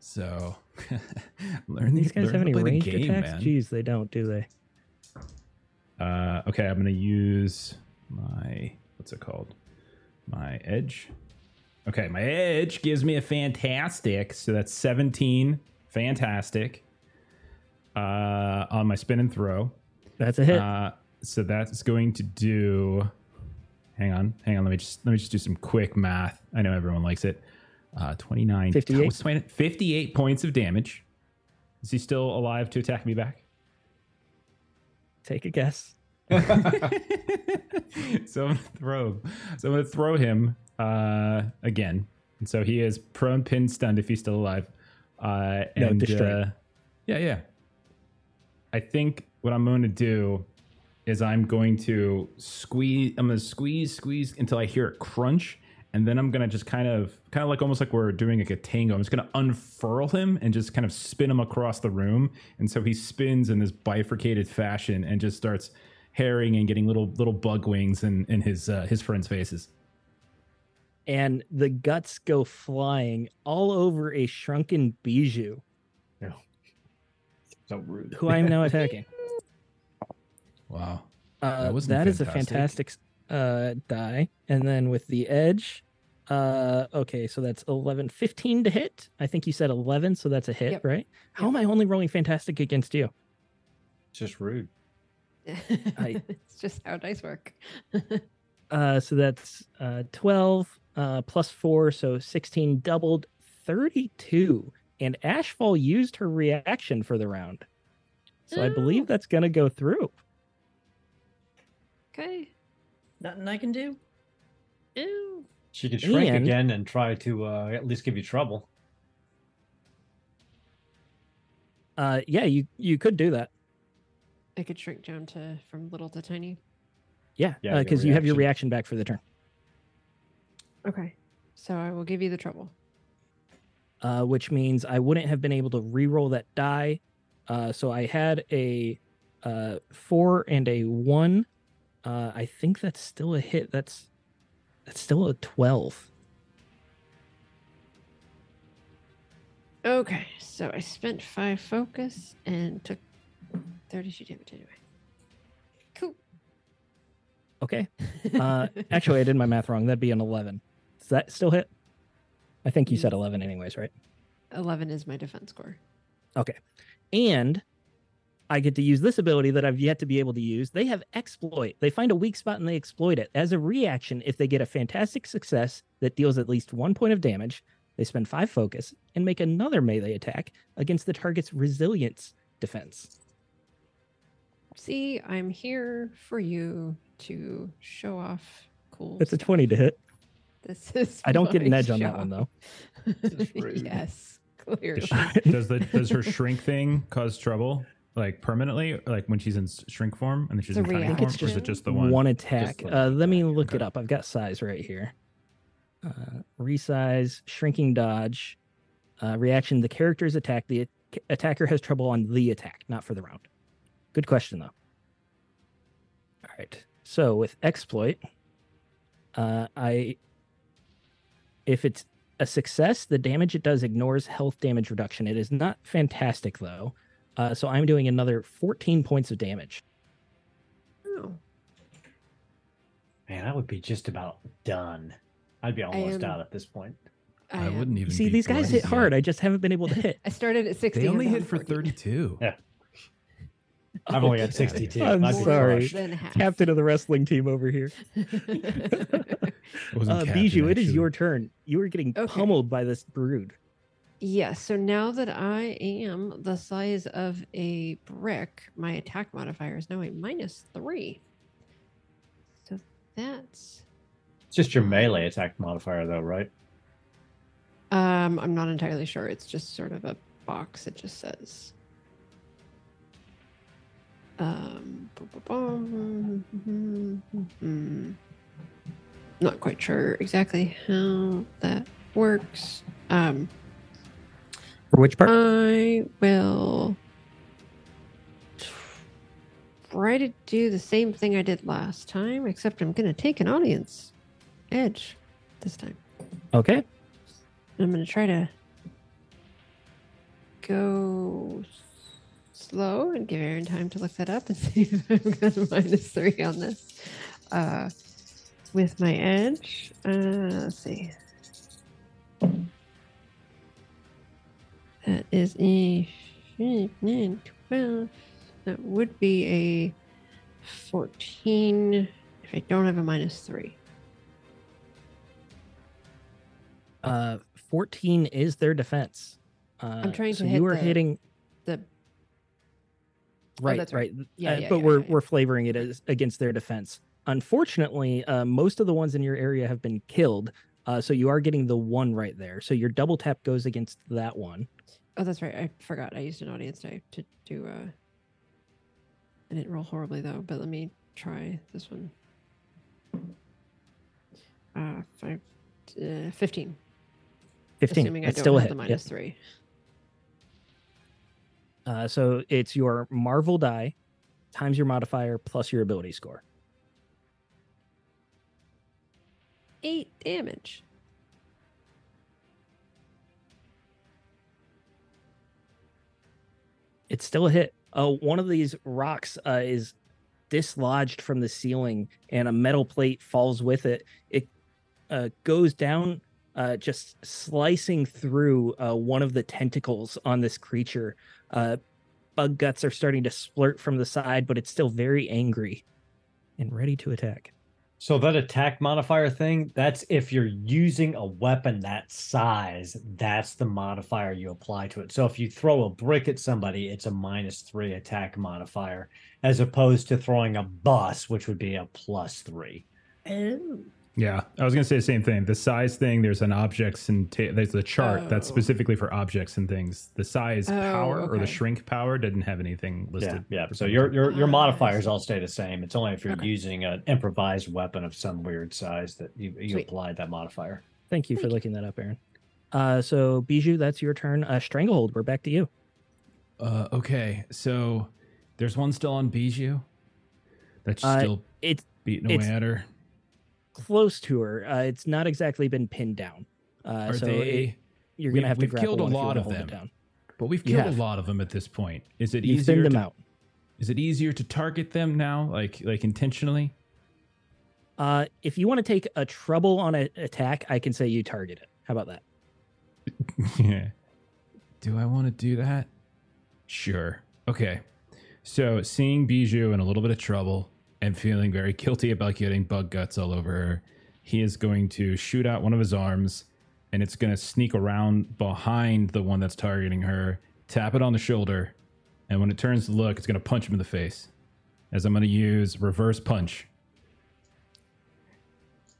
Speaker 3: So, learn
Speaker 1: These guys
Speaker 3: learn
Speaker 1: have any
Speaker 3: play the
Speaker 1: ranged
Speaker 3: game,
Speaker 1: attacks?
Speaker 3: man.
Speaker 1: Jeez, they don't, do they?
Speaker 3: Uh, okay, I'm gonna use my what's it called? My edge. Okay, my edge gives me a fantastic, so that's 17 fantastic. Uh, on my spin and throw.
Speaker 1: That's a hit.
Speaker 3: Uh, so that's going to do. Hang on, hang on. Let me just let me just do some quick math. I know everyone likes it. Uh, 29,
Speaker 1: 58.
Speaker 3: what's 20 58 points of damage. Is he still alive to attack me back?
Speaker 1: Take a guess.
Speaker 3: so I'm gonna throw. So I'm gonna throw him uh, again. And so he is prone, pinned, stunned if he's still alive. Uh,
Speaker 1: No,
Speaker 3: and
Speaker 1: destroyed.
Speaker 3: uh, yeah, yeah. I think what I'm going to do is I'm going to squeeze. I'm going to squeeze, squeeze until I hear it crunch, and then I'm going to just kind of, kind of like almost like we're doing like a tango. I'm just going to unfurl him and just kind of spin him across the room, and so he spins in this bifurcated fashion and just starts herring and getting little little bug wings in in his uh, his friends' faces.
Speaker 1: And the guts go flying all over a shrunken bijou,
Speaker 5: so rude.
Speaker 1: who I am now attacking.
Speaker 3: Wow.
Speaker 1: Uh,
Speaker 3: That wasn't
Speaker 1: that is a
Speaker 3: fantastic.
Speaker 1: fantastic uh, die. And then with the edge, uh, okay, so that's 11, 15 to hit. I think you said 11, so that's a hit,
Speaker 2: Yep.
Speaker 1: right? How
Speaker 2: Yep.
Speaker 1: am I only rolling fantastic against you?
Speaker 5: It's just rude.
Speaker 1: I-
Speaker 2: it's just how dice work.
Speaker 1: Uh, so that's uh, 12 uh, plus 4, so 16 doubled, 32. And Ashfall used her reaction for the round. So I believe that's going to go through.
Speaker 2: okay.
Speaker 4: Nothing I can do.
Speaker 2: Ew.
Speaker 5: She could shrink
Speaker 1: And-
Speaker 5: again and try to uh, at least give you trouble.
Speaker 1: Uh, yeah, you, you could do that.
Speaker 2: I could shrink down to from little to tiny.
Speaker 1: Yeah,
Speaker 5: Yeah, your
Speaker 1: because you have your
Speaker 5: reaction.
Speaker 1: reaction back for the turn.
Speaker 2: Okay. So I will give you the trouble.
Speaker 1: Uh, which means I wouldn't have been able to re-roll that die. Uh, so I had a uh, four and a one. Uh, I think that's still a hit. That's that's still a twelve.
Speaker 2: Okay, so I spent five focus and took 32 damage anyway. Cool.
Speaker 1: Okay. Uh, actually, I did my math wrong. That'd be an eleven. Does that still hit? I think you said eleven, anyways, right?
Speaker 2: 11 is my defense score. Okay.
Speaker 1: And I get to use this ability that I've yet to be able to use. They have exploit. They find a weak spot and they exploit it. As a reaction, if they get a fantastic success that deals at least one point of damage, they spend five focus and make another melee attack against the target's resilience defense.
Speaker 2: See, I'm here for you to show off cool.
Speaker 1: It's a 20 to hit.
Speaker 2: This is.
Speaker 1: I don't get an
Speaker 2: my
Speaker 1: edge on that one, though.
Speaker 2: yes, clearly.
Speaker 6: does the does her shrink thing cause trouble like permanently like when she's in shrink form and then she's
Speaker 2: It's
Speaker 6: in
Speaker 2: a
Speaker 6: tiny form or is it just the one
Speaker 1: One attack.
Speaker 6: the
Speaker 1: Uh, let me
Speaker 6: attack,
Speaker 1: look it up. I've got size right here. Uh, resize, shrinking dodge, uh, reaction. The character's attack. The attacker has trouble on the attack, not for the round. Good question, though. All right. So with exploit, uh, I if it's a success, the damage it does ignores health damage reduction. It is not fantastic though. Uh, so I'm doing another 14 points of damage.
Speaker 2: Oh,
Speaker 5: Man, I would be just about done. I'd be almost
Speaker 2: am-
Speaker 5: out at this point.
Speaker 6: i
Speaker 2: am-
Speaker 6: wouldn't even
Speaker 1: See,
Speaker 6: be
Speaker 1: these guys hit
Speaker 6: yet.
Speaker 1: hard. I just haven't been able to hit.
Speaker 2: I started at 60.
Speaker 6: they
Speaker 2: I'm
Speaker 6: only hit for
Speaker 2: 14.
Speaker 6: 32
Speaker 5: Yeah. I've only got
Speaker 2: Okay.
Speaker 5: 62.
Speaker 1: I'm
Speaker 5: I'd
Speaker 1: sorry.
Speaker 5: crushed.
Speaker 2: Then half.
Speaker 1: Captain of the wrestling team over here. Uh,
Speaker 6: captain,
Speaker 1: Bijou, it is your turn. You are getting
Speaker 2: Okay.
Speaker 1: pummeled by this brood.
Speaker 2: Yes. So now that I am the size of a brick, my attack modifier is now a minus three. So that's
Speaker 5: It's just your melee attack modifier, though, right?
Speaker 2: um I'm not entirely sure. It's just sort of a box. It just says um bu- bu- bum, not quite sure exactly how that works. Um
Speaker 1: For which part?
Speaker 2: I will try to do the same thing I did last time, except I'm going to take an audience edge this time.
Speaker 1: okay.
Speaker 2: I'm going to try to go slow and give Aaron time to look that up and see if I'm going to minus three on this. Uh, with my edge, uh, let's see. That is a 12. That would be a 14 if I don't have a minus three.
Speaker 1: Uh, 14 is their defense. Uh,
Speaker 2: I'm trying to
Speaker 1: so
Speaker 2: hit
Speaker 1: you are
Speaker 2: the-
Speaker 1: hitting right,
Speaker 2: that's
Speaker 1: right.
Speaker 2: right. Yeah,
Speaker 1: Uh,
Speaker 2: yeah,
Speaker 1: but
Speaker 2: yeah,
Speaker 1: we're
Speaker 2: yeah,
Speaker 1: we're flavoring it as against their defense. Unfortunately, uh, most of the ones in your area have been killed. Uh, so you are getting the one right there. So your double tap goes against that one.
Speaker 2: Oh, that's right. I forgot. I used an audience die to do. Uh, I didn't roll horribly though, but let me try this one. Uh, five, uh, 15.
Speaker 1: 15.
Speaker 2: Assuming I don't
Speaker 1: still
Speaker 2: have the minus three.
Speaker 1: Uh, so it's your Marvel die times your modifier plus your ability score.
Speaker 2: Eight damage.
Speaker 1: It's still a hit. Uh, one of these rocks uh, is dislodged from the ceiling, and a metal plate falls with it. It uh, goes down, uh, just slicing through uh, one of the tentacles on this creature. Uh, bug guts are starting to splurt from the side, but it's still very angry and ready to attack.
Speaker 5: So that attack modifier thing, that's if you're using a weapon that size, that's the modifier you apply to it. So if you throw a brick at somebody, it's a minus three attack modifier, as opposed to throwing a bus, which would be a plus three.
Speaker 4: Oh.
Speaker 6: Yeah, I was gonna say the same thing. The size thing, there's an objects and ta- there's a chart that's
Speaker 2: Oh.
Speaker 6: specifically for objects and things. The size
Speaker 2: Oh,
Speaker 6: power or the shrink power didn't have anything listed.
Speaker 5: yeah.
Speaker 6: for
Speaker 5: So your your your
Speaker 2: Ah,
Speaker 5: modifiers all stay the same. It's only if you're
Speaker 2: Okay.
Speaker 5: using an improvised weapon of some weird size that you you
Speaker 2: Sweet.
Speaker 5: applied that modifier.
Speaker 1: Thank you for
Speaker 2: you.
Speaker 1: looking that up, Aaron. Uh, so Bijou, that's your turn. Uh, Stranglehold, we're back to you.
Speaker 3: Uh, okay, so there's one still on Bijou. That's
Speaker 1: Uh,
Speaker 3: still
Speaker 1: It's
Speaker 3: beating
Speaker 1: it's-
Speaker 3: away at her.
Speaker 1: Close to her. Uh, it's not exactly been pinned down. Uh,
Speaker 3: Are
Speaker 1: so
Speaker 3: they?
Speaker 1: it- you're gonna have to grapple
Speaker 3: killed a
Speaker 1: one if you
Speaker 3: lot of them.
Speaker 1: down.
Speaker 3: but we've killed a lot of them at this point. Is it
Speaker 1: You
Speaker 3: easier
Speaker 1: thinned them
Speaker 3: to,
Speaker 1: out.
Speaker 3: Is it easier to target them now, like like intentionally?
Speaker 1: Uh, if you want to take a trouble on an attack, I can say you target it. How about that?
Speaker 3: yeah. Do I want to do that? Sure. Okay. So seeing Bijou in a little bit of trouble and feeling very guilty about getting bug guts all over her, he is going to shoot out one of his arms and it's going to sneak around behind the one that's targeting her, tap it on the shoulder, and when it turns to look, it's going to punch him in the face. As I'm going to use reverse punch.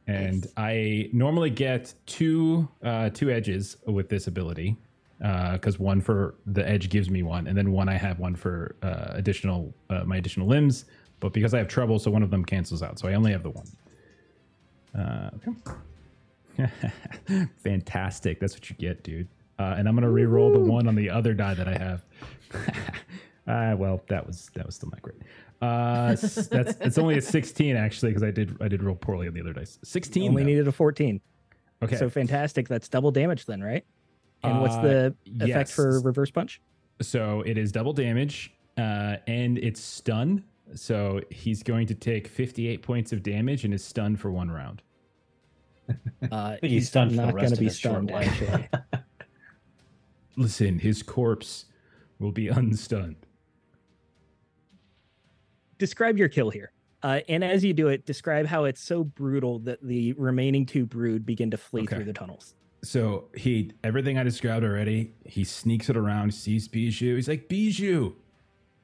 Speaker 3: And I normally get two uh, two edges with this ability because one for the edge gives me one, and then one I have one for uh, additional uh, my additional limbs. But because I have trouble, so one of them cancels out, so I only have the one. Uh, okay. Fantastic. That's what you get, dude. Uh, and I'm gonna re-roll the one on the other die that I have. uh, well, that was that was still not great. Uh, that's it's only a 16 actually because I did I did roll poorly on the other dice. 16.
Speaker 1: Only
Speaker 3: though.
Speaker 1: needed a 14.
Speaker 3: okay.
Speaker 1: So fantastic. That's double damage then, right? And what's
Speaker 3: Uh,
Speaker 1: the effect
Speaker 3: yes.
Speaker 1: for reverse punch?
Speaker 3: So it is double damage, uh, and it's stun. So he's going to take 58 points of damage and is stunned for one round.
Speaker 1: Uh,
Speaker 5: think he's stunned
Speaker 1: not gonna be stunned, actually.
Speaker 3: Listen, his corpse will be unstunned.
Speaker 1: describe your kill here. Uh, and as you do it, describe how it's so brutal that the remaining two brood begin to flee
Speaker 3: Okay.
Speaker 1: through the tunnels.
Speaker 3: So he everything I described already. He sneaks it around, sees Bijou. He's like, Bijou,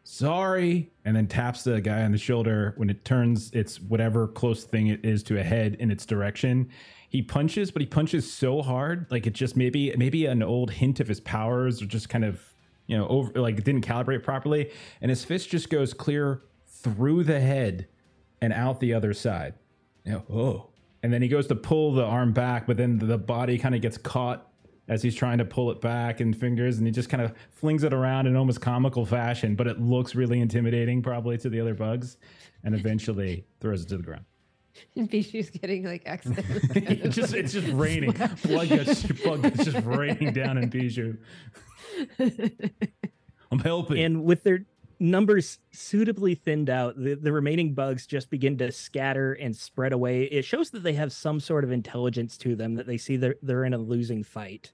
Speaker 3: sorry, and then taps the guy on the shoulder. When it turns, it's whatever close thing it is to a head in its direction. He punches, but he punches so hard, like it just maybe maybe an old hint of his powers, or just kind of you know over like it didn't calibrate properly, and his fist just goes clear through the head and out the other side. You know, oh. And then he goes to pull the arm back, but then the body kind of gets caught as he's trying to pull it back and fingers, and he just kind of flings it around in almost comical fashion, but it looks really intimidating probably to the other bugs, and eventually throws it to the ground.
Speaker 2: And Bijou's getting like accidentally. kind
Speaker 3: It's just
Speaker 2: like,
Speaker 3: it's just raining. Blood gets blood gets just raining down in Bijou. I'm helping.
Speaker 1: And with their numbers suitably thinned out, the, the remaining bugs just begin to scatter and spread away. It shows that they have some sort of intelligence to them, that they see they're, they're in a losing fight.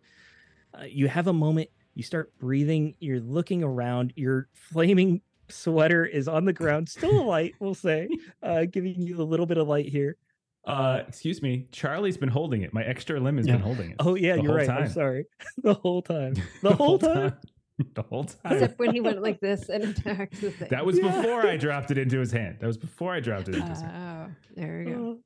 Speaker 1: Uh, you have a moment, you start breathing, you're looking around, your flaming sweater is on the ground, still a light, we'll say, uh, giving you a little bit of light here.
Speaker 3: uh, excuse me, Charlie's been holding it. My extra limb has been holding it.
Speaker 1: Oh, yeah, you're
Speaker 3: whole
Speaker 1: right. I'm sorry. the whole time. The whole time.
Speaker 3: the whole time.
Speaker 2: Except when he went like this and attacked the thing.
Speaker 3: That was
Speaker 1: Yeah.
Speaker 3: before I dropped it into his hand. That was before I dropped it into his hand.
Speaker 2: Oh, there we go.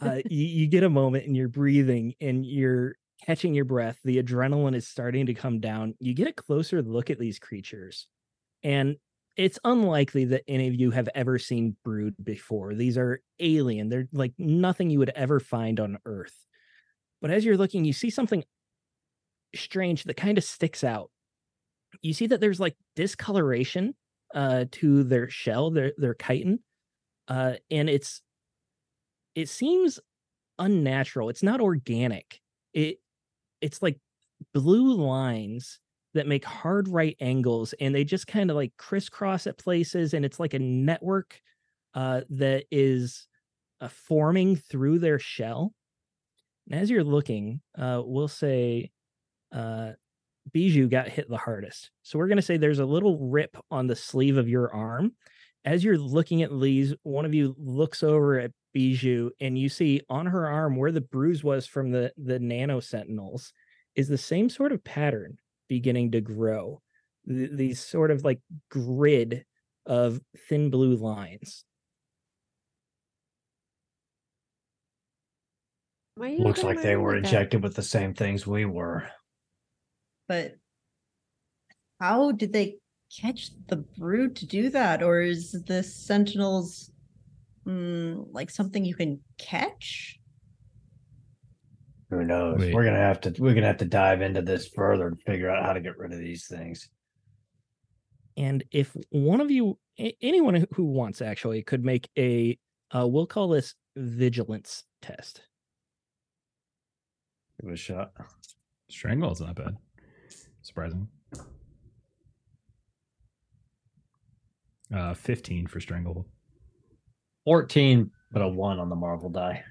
Speaker 1: uh, you, you get a moment and you're breathing and you're catching your breath. The adrenaline is starting to come down. You get a closer look at these creatures, and it's unlikely that any of you have ever seen brood before. These are alien. They're like nothing you would ever find on Earth. But as you're looking, you see something strange that kind of sticks out. You see that there's like discoloration uh, to their shell, their their chitin, uh, and it's it seems unnatural. It's not organic. It it's like blue lines that make hard right angles and they just kind of like crisscross at places and it's like a network uh that is uh, forming through their shell. And as you're looking, uh we'll say uh Bijou got hit the hardest. So we're going to say there's a little rip on the sleeve of your arm. As you're looking at these, one of you looks over at Bijou and you see on her arm where the bruise was from the the nano sentinels is the same sort of pattern beginning to grow. Th- these sort of like grid of thin blue lines.
Speaker 5: Looks like they were
Speaker 2: like that?
Speaker 5: injected with the same things we were.
Speaker 4: But how did they catch the brood to do that? Or is the sentinels mm, like something you can catch?
Speaker 5: Who knows?
Speaker 3: Wait.
Speaker 5: We're gonna have to we're gonna have to dive into this further and figure out how to get rid of these things.
Speaker 1: And if one of you, anyone who- who wants actually, could make a, uh, we'll call this vigilance test.
Speaker 5: Give it a shot.
Speaker 3: Strangle is not bad. Surprising. Uh, 15 for Strangle.
Speaker 5: 14, but a one on the Marvel die.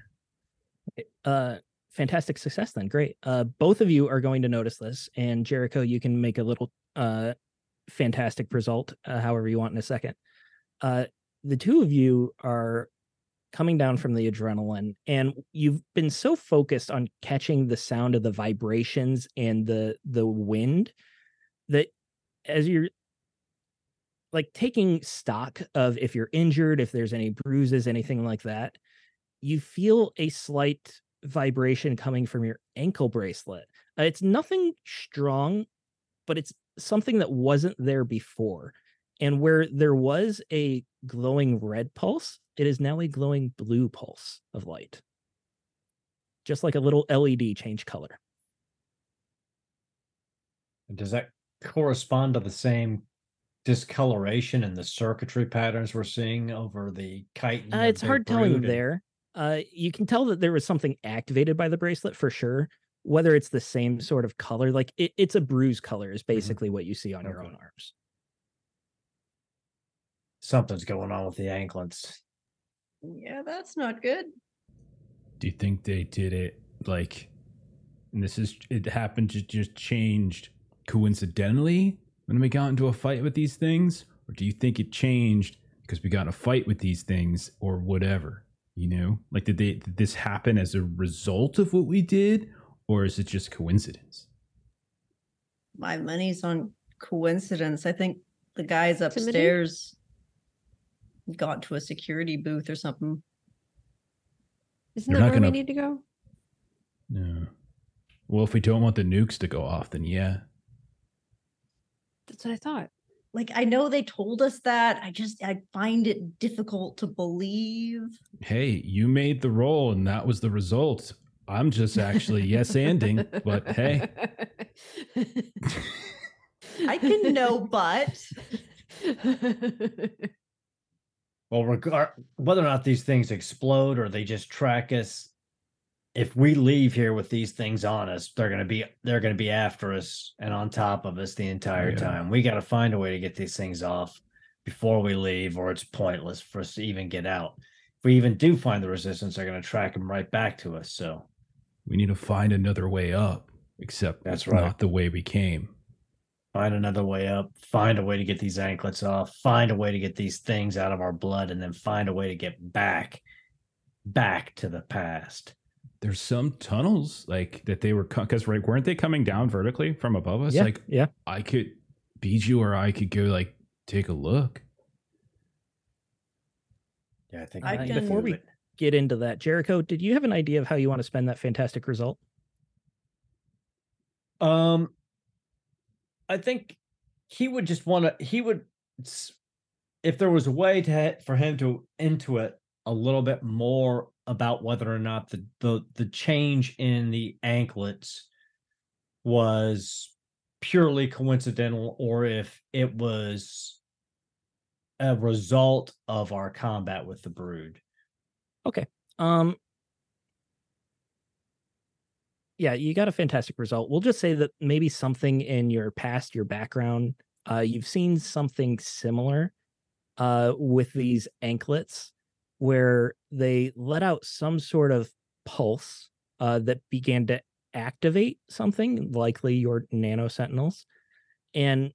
Speaker 1: Uh, fantastic success then. Great. Uh, both of you are going to notice this, and Jericho, you can make a little uh, fantastic result, uh, however you want in a second. Uh, the two of you are coming down from the adrenaline, and you've been so focused on catching the sound of the vibrations and the the wind that as you're like taking stock of if you're injured, if there's any bruises, anything like that, you feel a slight vibration coming from your ankle bracelet. Uh, it's nothing strong, but it's something that wasn't there before. And where there was a glowing red pulse, it is now a glowing blue pulse of light. Just like a little LED change color.
Speaker 5: Does that correspond to the same discoloration and the circuitry patterns we're seeing over the kite?
Speaker 1: Uh, it's hard telling
Speaker 5: and-
Speaker 1: there. Uh, you can tell that there was something activated by the bracelet for sure. Whether it's the same sort of color, like it, it's a bruise color, is basically what you see on your own arms.
Speaker 5: Something's going on with the anklets.
Speaker 4: Yeah, that's not good.
Speaker 3: Do you think they did it like, and this is, it happened to just changed coincidentally when we got into a fight with these things? Or do you think it changed because we got in a fight with these things or whatever? You know, like did they, did this happen as a result of what we did? Or is it just coincidence?
Speaker 4: My money's on coincidence. I think the guys upstairs got to a security booth or something.
Speaker 2: Isn't
Speaker 3: They're
Speaker 2: that where
Speaker 3: gonna-
Speaker 2: we need to go?
Speaker 3: No. Well, if we don't want the nukes to go off, then yeah.
Speaker 2: That's what I thought.
Speaker 4: Like I know they told us that. I just I find it difficult to believe.
Speaker 3: Hey, you made the roll and that was the result. I'm just actually yes anding, but hey.
Speaker 4: I can know, but
Speaker 5: Well, regard uh, whether or not these things explode or they just track us, if we leave here with these things on us, they're gonna be they're gonna be after us and on top of us the entire
Speaker 3: Yeah.
Speaker 5: time. We got to find a way to get these things off before we leave, or it's pointless for us to even get out. If we even do find the resistance, they're gonna track them right back to us. So
Speaker 3: We need to find another way up, except
Speaker 5: That's right.
Speaker 3: not the way we came.
Speaker 5: Find another way up, find a way to get these anklets off, find a way to get these things out of our blood, and then find a way to get back, back to the past.
Speaker 3: There's some tunnels like that they were because right weren't they coming down vertically from above us?
Speaker 1: yeah,
Speaker 3: Like
Speaker 1: yeah.
Speaker 3: I could Bijou or I could go like take a look.
Speaker 5: Yeah, I think
Speaker 4: I
Speaker 5: we
Speaker 4: can-
Speaker 1: Before we- Get into that, Jericho. Did you have an idea of how you want to spend that fantastic result?
Speaker 5: Um, I think he would just want to. He would, if there was a way to for him to intuit a little bit more about whether or not the the the change in the anklets was purely coincidental or if it was a result of our combat with the brood. Okay.
Speaker 1: Um Yeah, you got a fantastic result. We'll just say that maybe something in your past, your background, uh you've seen something similar uh with these anklets where they let out some sort of pulse uh that began to activate something, likely your nano sentinels. And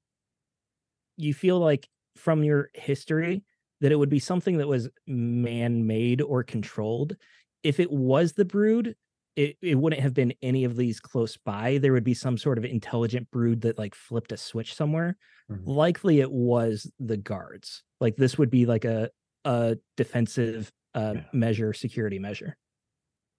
Speaker 1: you feel like from your history that it would be something that was man-made or controlled. If it was the brood, it, it wouldn't have been any of these close by. There would be some sort of intelligent brood that like flipped a switch somewhere.
Speaker 5: Mhm.
Speaker 1: Likely it was the guards. Like this would be like a a defensive uh,
Speaker 5: Yeah.
Speaker 1: measure, security measure.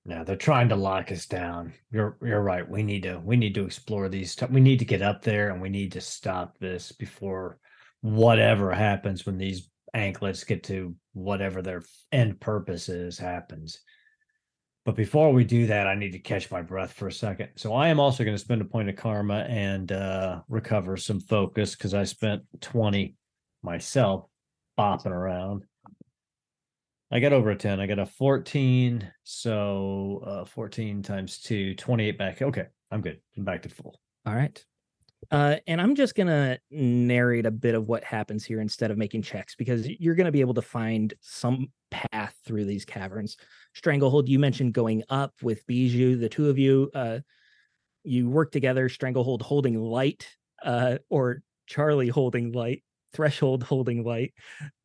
Speaker 5: Yeah, they're trying to lock us down. You're you're right. We need to we need to explore these. T- we need to get up there and we need to stop this before whatever happens when these anklets get to whatever their end purpose is happens. But before we do that, I need to catch my breath for a second. So I am also going to spend a point of karma and uh, recover some focus because I spent 20 myself bopping around. I got over a 10. I got a 14. So uh, 14 times 2, 28 back. Okay, I'm good. I'm back to full.
Speaker 1: All right. Uh, and I'm just gonna narrate a bit of what happens here instead of making checks because you're gonna be able to find some path through these caverns. Stranglehold, you mentioned going up with Bijou. The two of you, uh, you work together. Stranglehold holding light, uh, or Charlie holding light. Threshold holding light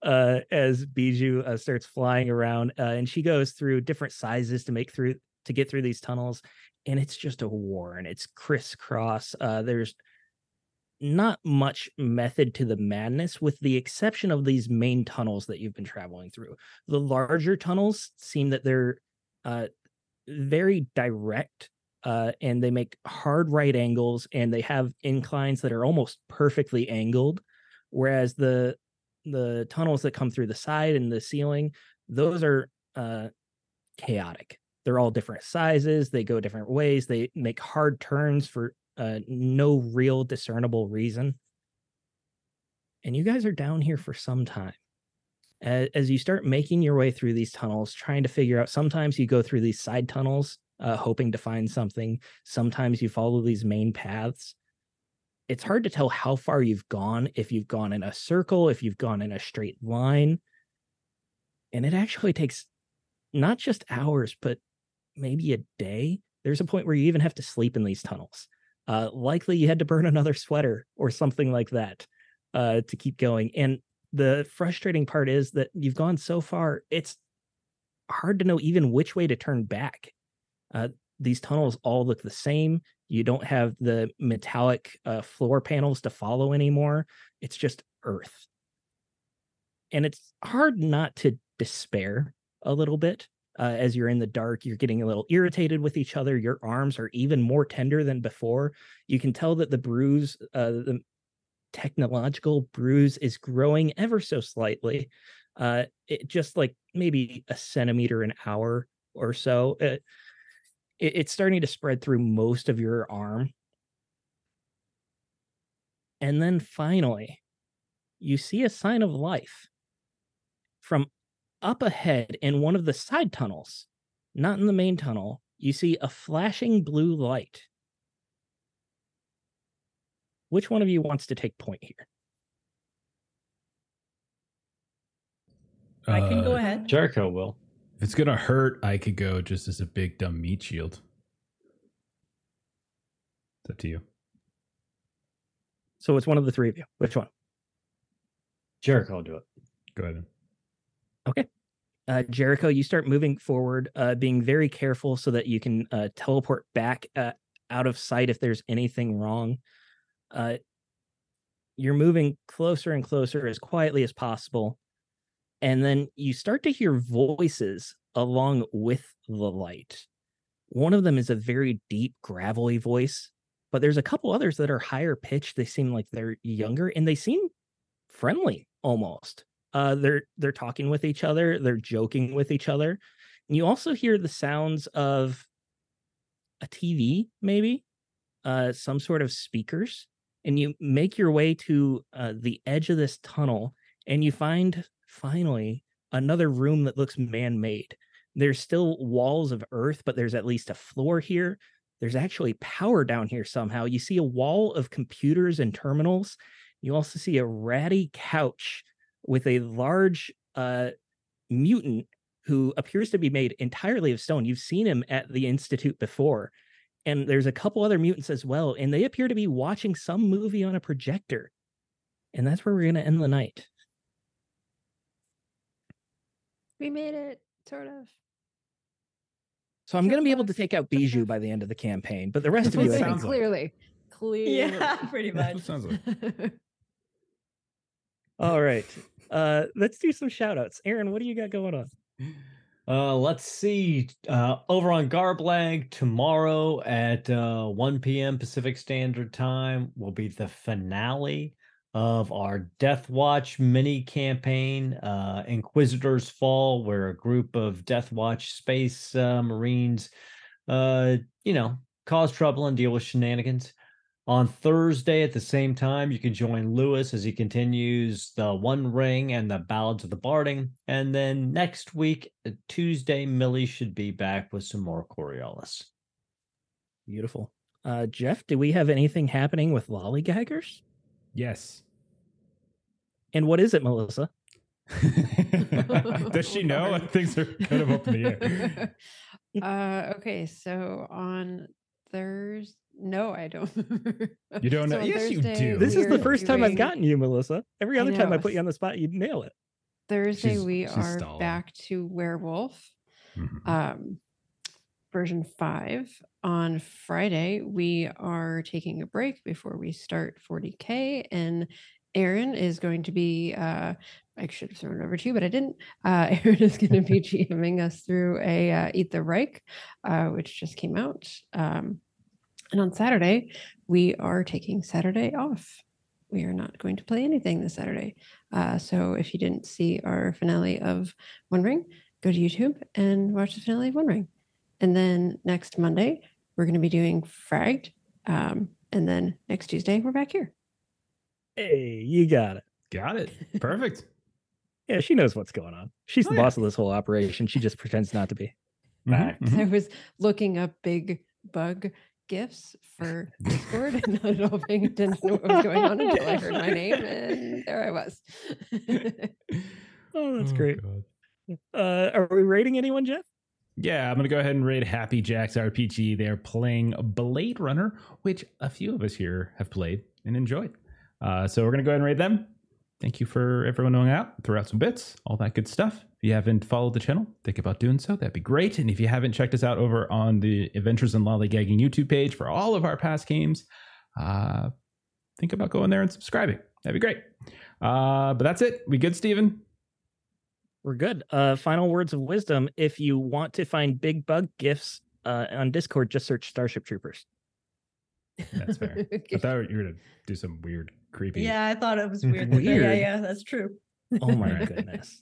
Speaker 1: uh, as Bijou uh, starts flying around, uh, and she goes through different sizes to make through to get through these tunnels, and it's just a war, and it's crisscross. Uh, there's not much method to the madness, with the exception of these main tunnels that you've been traveling through. The larger tunnels seem that they're uh, very direct uh, and they make hard right angles and they have inclines that are almost perfectly angled. Whereas the the tunnels that come through the side and the ceiling, those are uh, chaotic. They're all different sizes. They go different ways. They make hard turns for uh, no real discernible reason. And you guys are down here for some time. As, as you start making your way through these tunnels, trying to figure out, sometimes you go through these side tunnels, uh, hoping to find something. Sometimes you follow these main paths. It's hard to tell how far you've gone, if you've gone in a circle, if you've gone in a straight line. And it actually takes not just hours, but maybe a day. There's a point where you even have to sleep in these tunnels. Uh, likely you had to burn another sweater or something like that uh, to keep going. And the frustrating part is that you've gone so far, it's hard to know even which way to turn back. Uh, these tunnels all look the same. You don't have the metallic uh, floor panels to follow anymore. It's just earth. And it's hard not to despair a little bit uh, as you're in the dark. You're getting a little irritated with each other. Your arms are even more tender than before. You can tell that the bruise, uh, the technological bruise, is growing ever so slightly. Uh, it just like maybe a centimeter an hour or so. Uh, it, it's starting to spread through most of your arm. And then finally, you see a sign of life from up ahead in one of the side tunnels, not in the main tunnel, you see a flashing blue light. Which one of you wants to take point here?
Speaker 4: I can go
Speaker 6: Uh,
Speaker 4: ahead.
Speaker 5: Jericho will.
Speaker 6: If it's gonna hurt, I could go just as a big dumb meat shield. It's up to you.
Speaker 1: So it's one of the three of you. Which one?
Speaker 5: Jericho will do it.
Speaker 6: Go ahead.
Speaker 1: Uh, Jericho, you start moving forward, uh, being very careful so that you can uh, teleport back uh, out of sight if there's anything wrong. Uh, you're moving closer and closer as quietly as possible. And then you start to hear voices along with the light. One of them is a very deep, gravelly voice, but there's a couple others that are higher pitched. They seem like they're younger and they seem friendly almost uh they're they're talking with each other they're joking with each other and you also hear the sounds of a tv maybe uh some sort of speakers and you make your way to uh, the edge of this tunnel and you find finally another room that looks man-made. There's still walls of earth but there's at least a floor here. There's actually power down here somehow. You see a wall of computers and terminals. You also see a ratty couch with a large uh, mutant who appears to be made entirely of stone. You've seen him at the Institute before. And there's a couple other mutants as well. And they appear to be watching some movie on a projector. And that's where we're going to end the night.
Speaker 2: We made it, sort of.
Speaker 1: So I'm going to be able to take out Bijou by the end of the campaign. But the rest of you, I think,
Speaker 6: like.
Speaker 2: clearly, clearly.
Speaker 4: Yeah, pretty much.
Speaker 6: sounds like.
Speaker 1: all right. Uh, let's do some shout outs. Aaron, what do you got going on?
Speaker 5: Uh, let's see. Uh, over on Garblag tomorrow at uh, 1 p.m. Pacific Standard Time will be the finale of our Death Watch mini campaign, uh, Inquisitor's Fall, where a group of Death Watch space uh, marines, uh, you know, cause trouble and deal with shenanigans. On Thursday at the same time, you can join Lewis as he continues the One Ring and the Ballads of the Barding. And then next week, uh, Tuesday, Millie should be back with some more Coriolis.
Speaker 1: Beautiful. Uh, Jeff, do we have anything happening with lollygaggers?
Speaker 3: Yes.
Speaker 1: And what is it, Melissa?
Speaker 3: Does she know? Things are kind of up in the air.
Speaker 2: uh, okay, so on Thursday, no, I don't.
Speaker 3: You don't know?
Speaker 2: on
Speaker 3: Yes, you do.
Speaker 1: This is the
Speaker 2: we're
Speaker 1: first time I've gotten you, Melissa. Every
Speaker 2: I
Speaker 1: other time I put you on the spot, you'd nail it.
Speaker 2: Thursday,
Speaker 3: She's-
Speaker 2: we
Speaker 3: she's
Speaker 2: are
Speaker 3: stalling.
Speaker 2: back to werewolf.
Speaker 3: Mhm.
Speaker 2: um, version five. On Friday, we are taking a break before we start 40K, and Aaron is going to be. Uh, I should have thrown it over to you, but I didn't. Uh, Aaron is going to be GMing us through a uh, Eat the Reich, uh, which just came out. Um, and on Saturday, we are taking Saturday off. We are not going to play anything this Saturday. Uh, so if you didn't see our finale of One Ring, go to YouTube and watch the finale of One Ring. And then next Monday, we're going to be doing Fragged. Um, and then next Tuesday, we're back here.
Speaker 1: Hey, you got it.
Speaker 3: Got it. Perfect.
Speaker 1: Yeah, she knows what's going on. She's
Speaker 3: Oh,
Speaker 1: the
Speaker 3: yeah.
Speaker 1: boss of this whole operation. She just pretends not to be.
Speaker 3: Mhm,
Speaker 5: Fact.
Speaker 3: mhm.
Speaker 2: I was looking up big bug gifts for Discord and not at all paying attention to what was going on until I heard my name, and there I was.
Speaker 1: Oh, that's
Speaker 3: Oh,
Speaker 1: great.
Speaker 3: God.
Speaker 1: Uh, are we rating anyone, Jeff?
Speaker 3: Yeah, I'm gonna go ahead and raid Happy Jacks RPG. They're playing Blade Runner, which a few of us here have played and enjoyed. Uh, so we're gonna go ahead and raid them. Thank you for everyone knowing out, throw out some bits, all that good stuff. If you haven't followed the channel, think about doing so. That'd be great. And if you haven't checked us out over on the Adventures in Lollygagging YouTube page for all of our past games, uh, think about going there and subscribing. That'd be great. Uh, but that's it. We good, Steven?
Speaker 1: We're good. Uh, final words of wisdom. If you want to find big bug gifts uh, on Discord, just search Starship Troopers.
Speaker 3: That's fair. I thought you were gonna do some weird, creepy.
Speaker 4: Yeah, I thought it was weird. that- Yeah, yeah, that's true.
Speaker 1: Oh my goodness.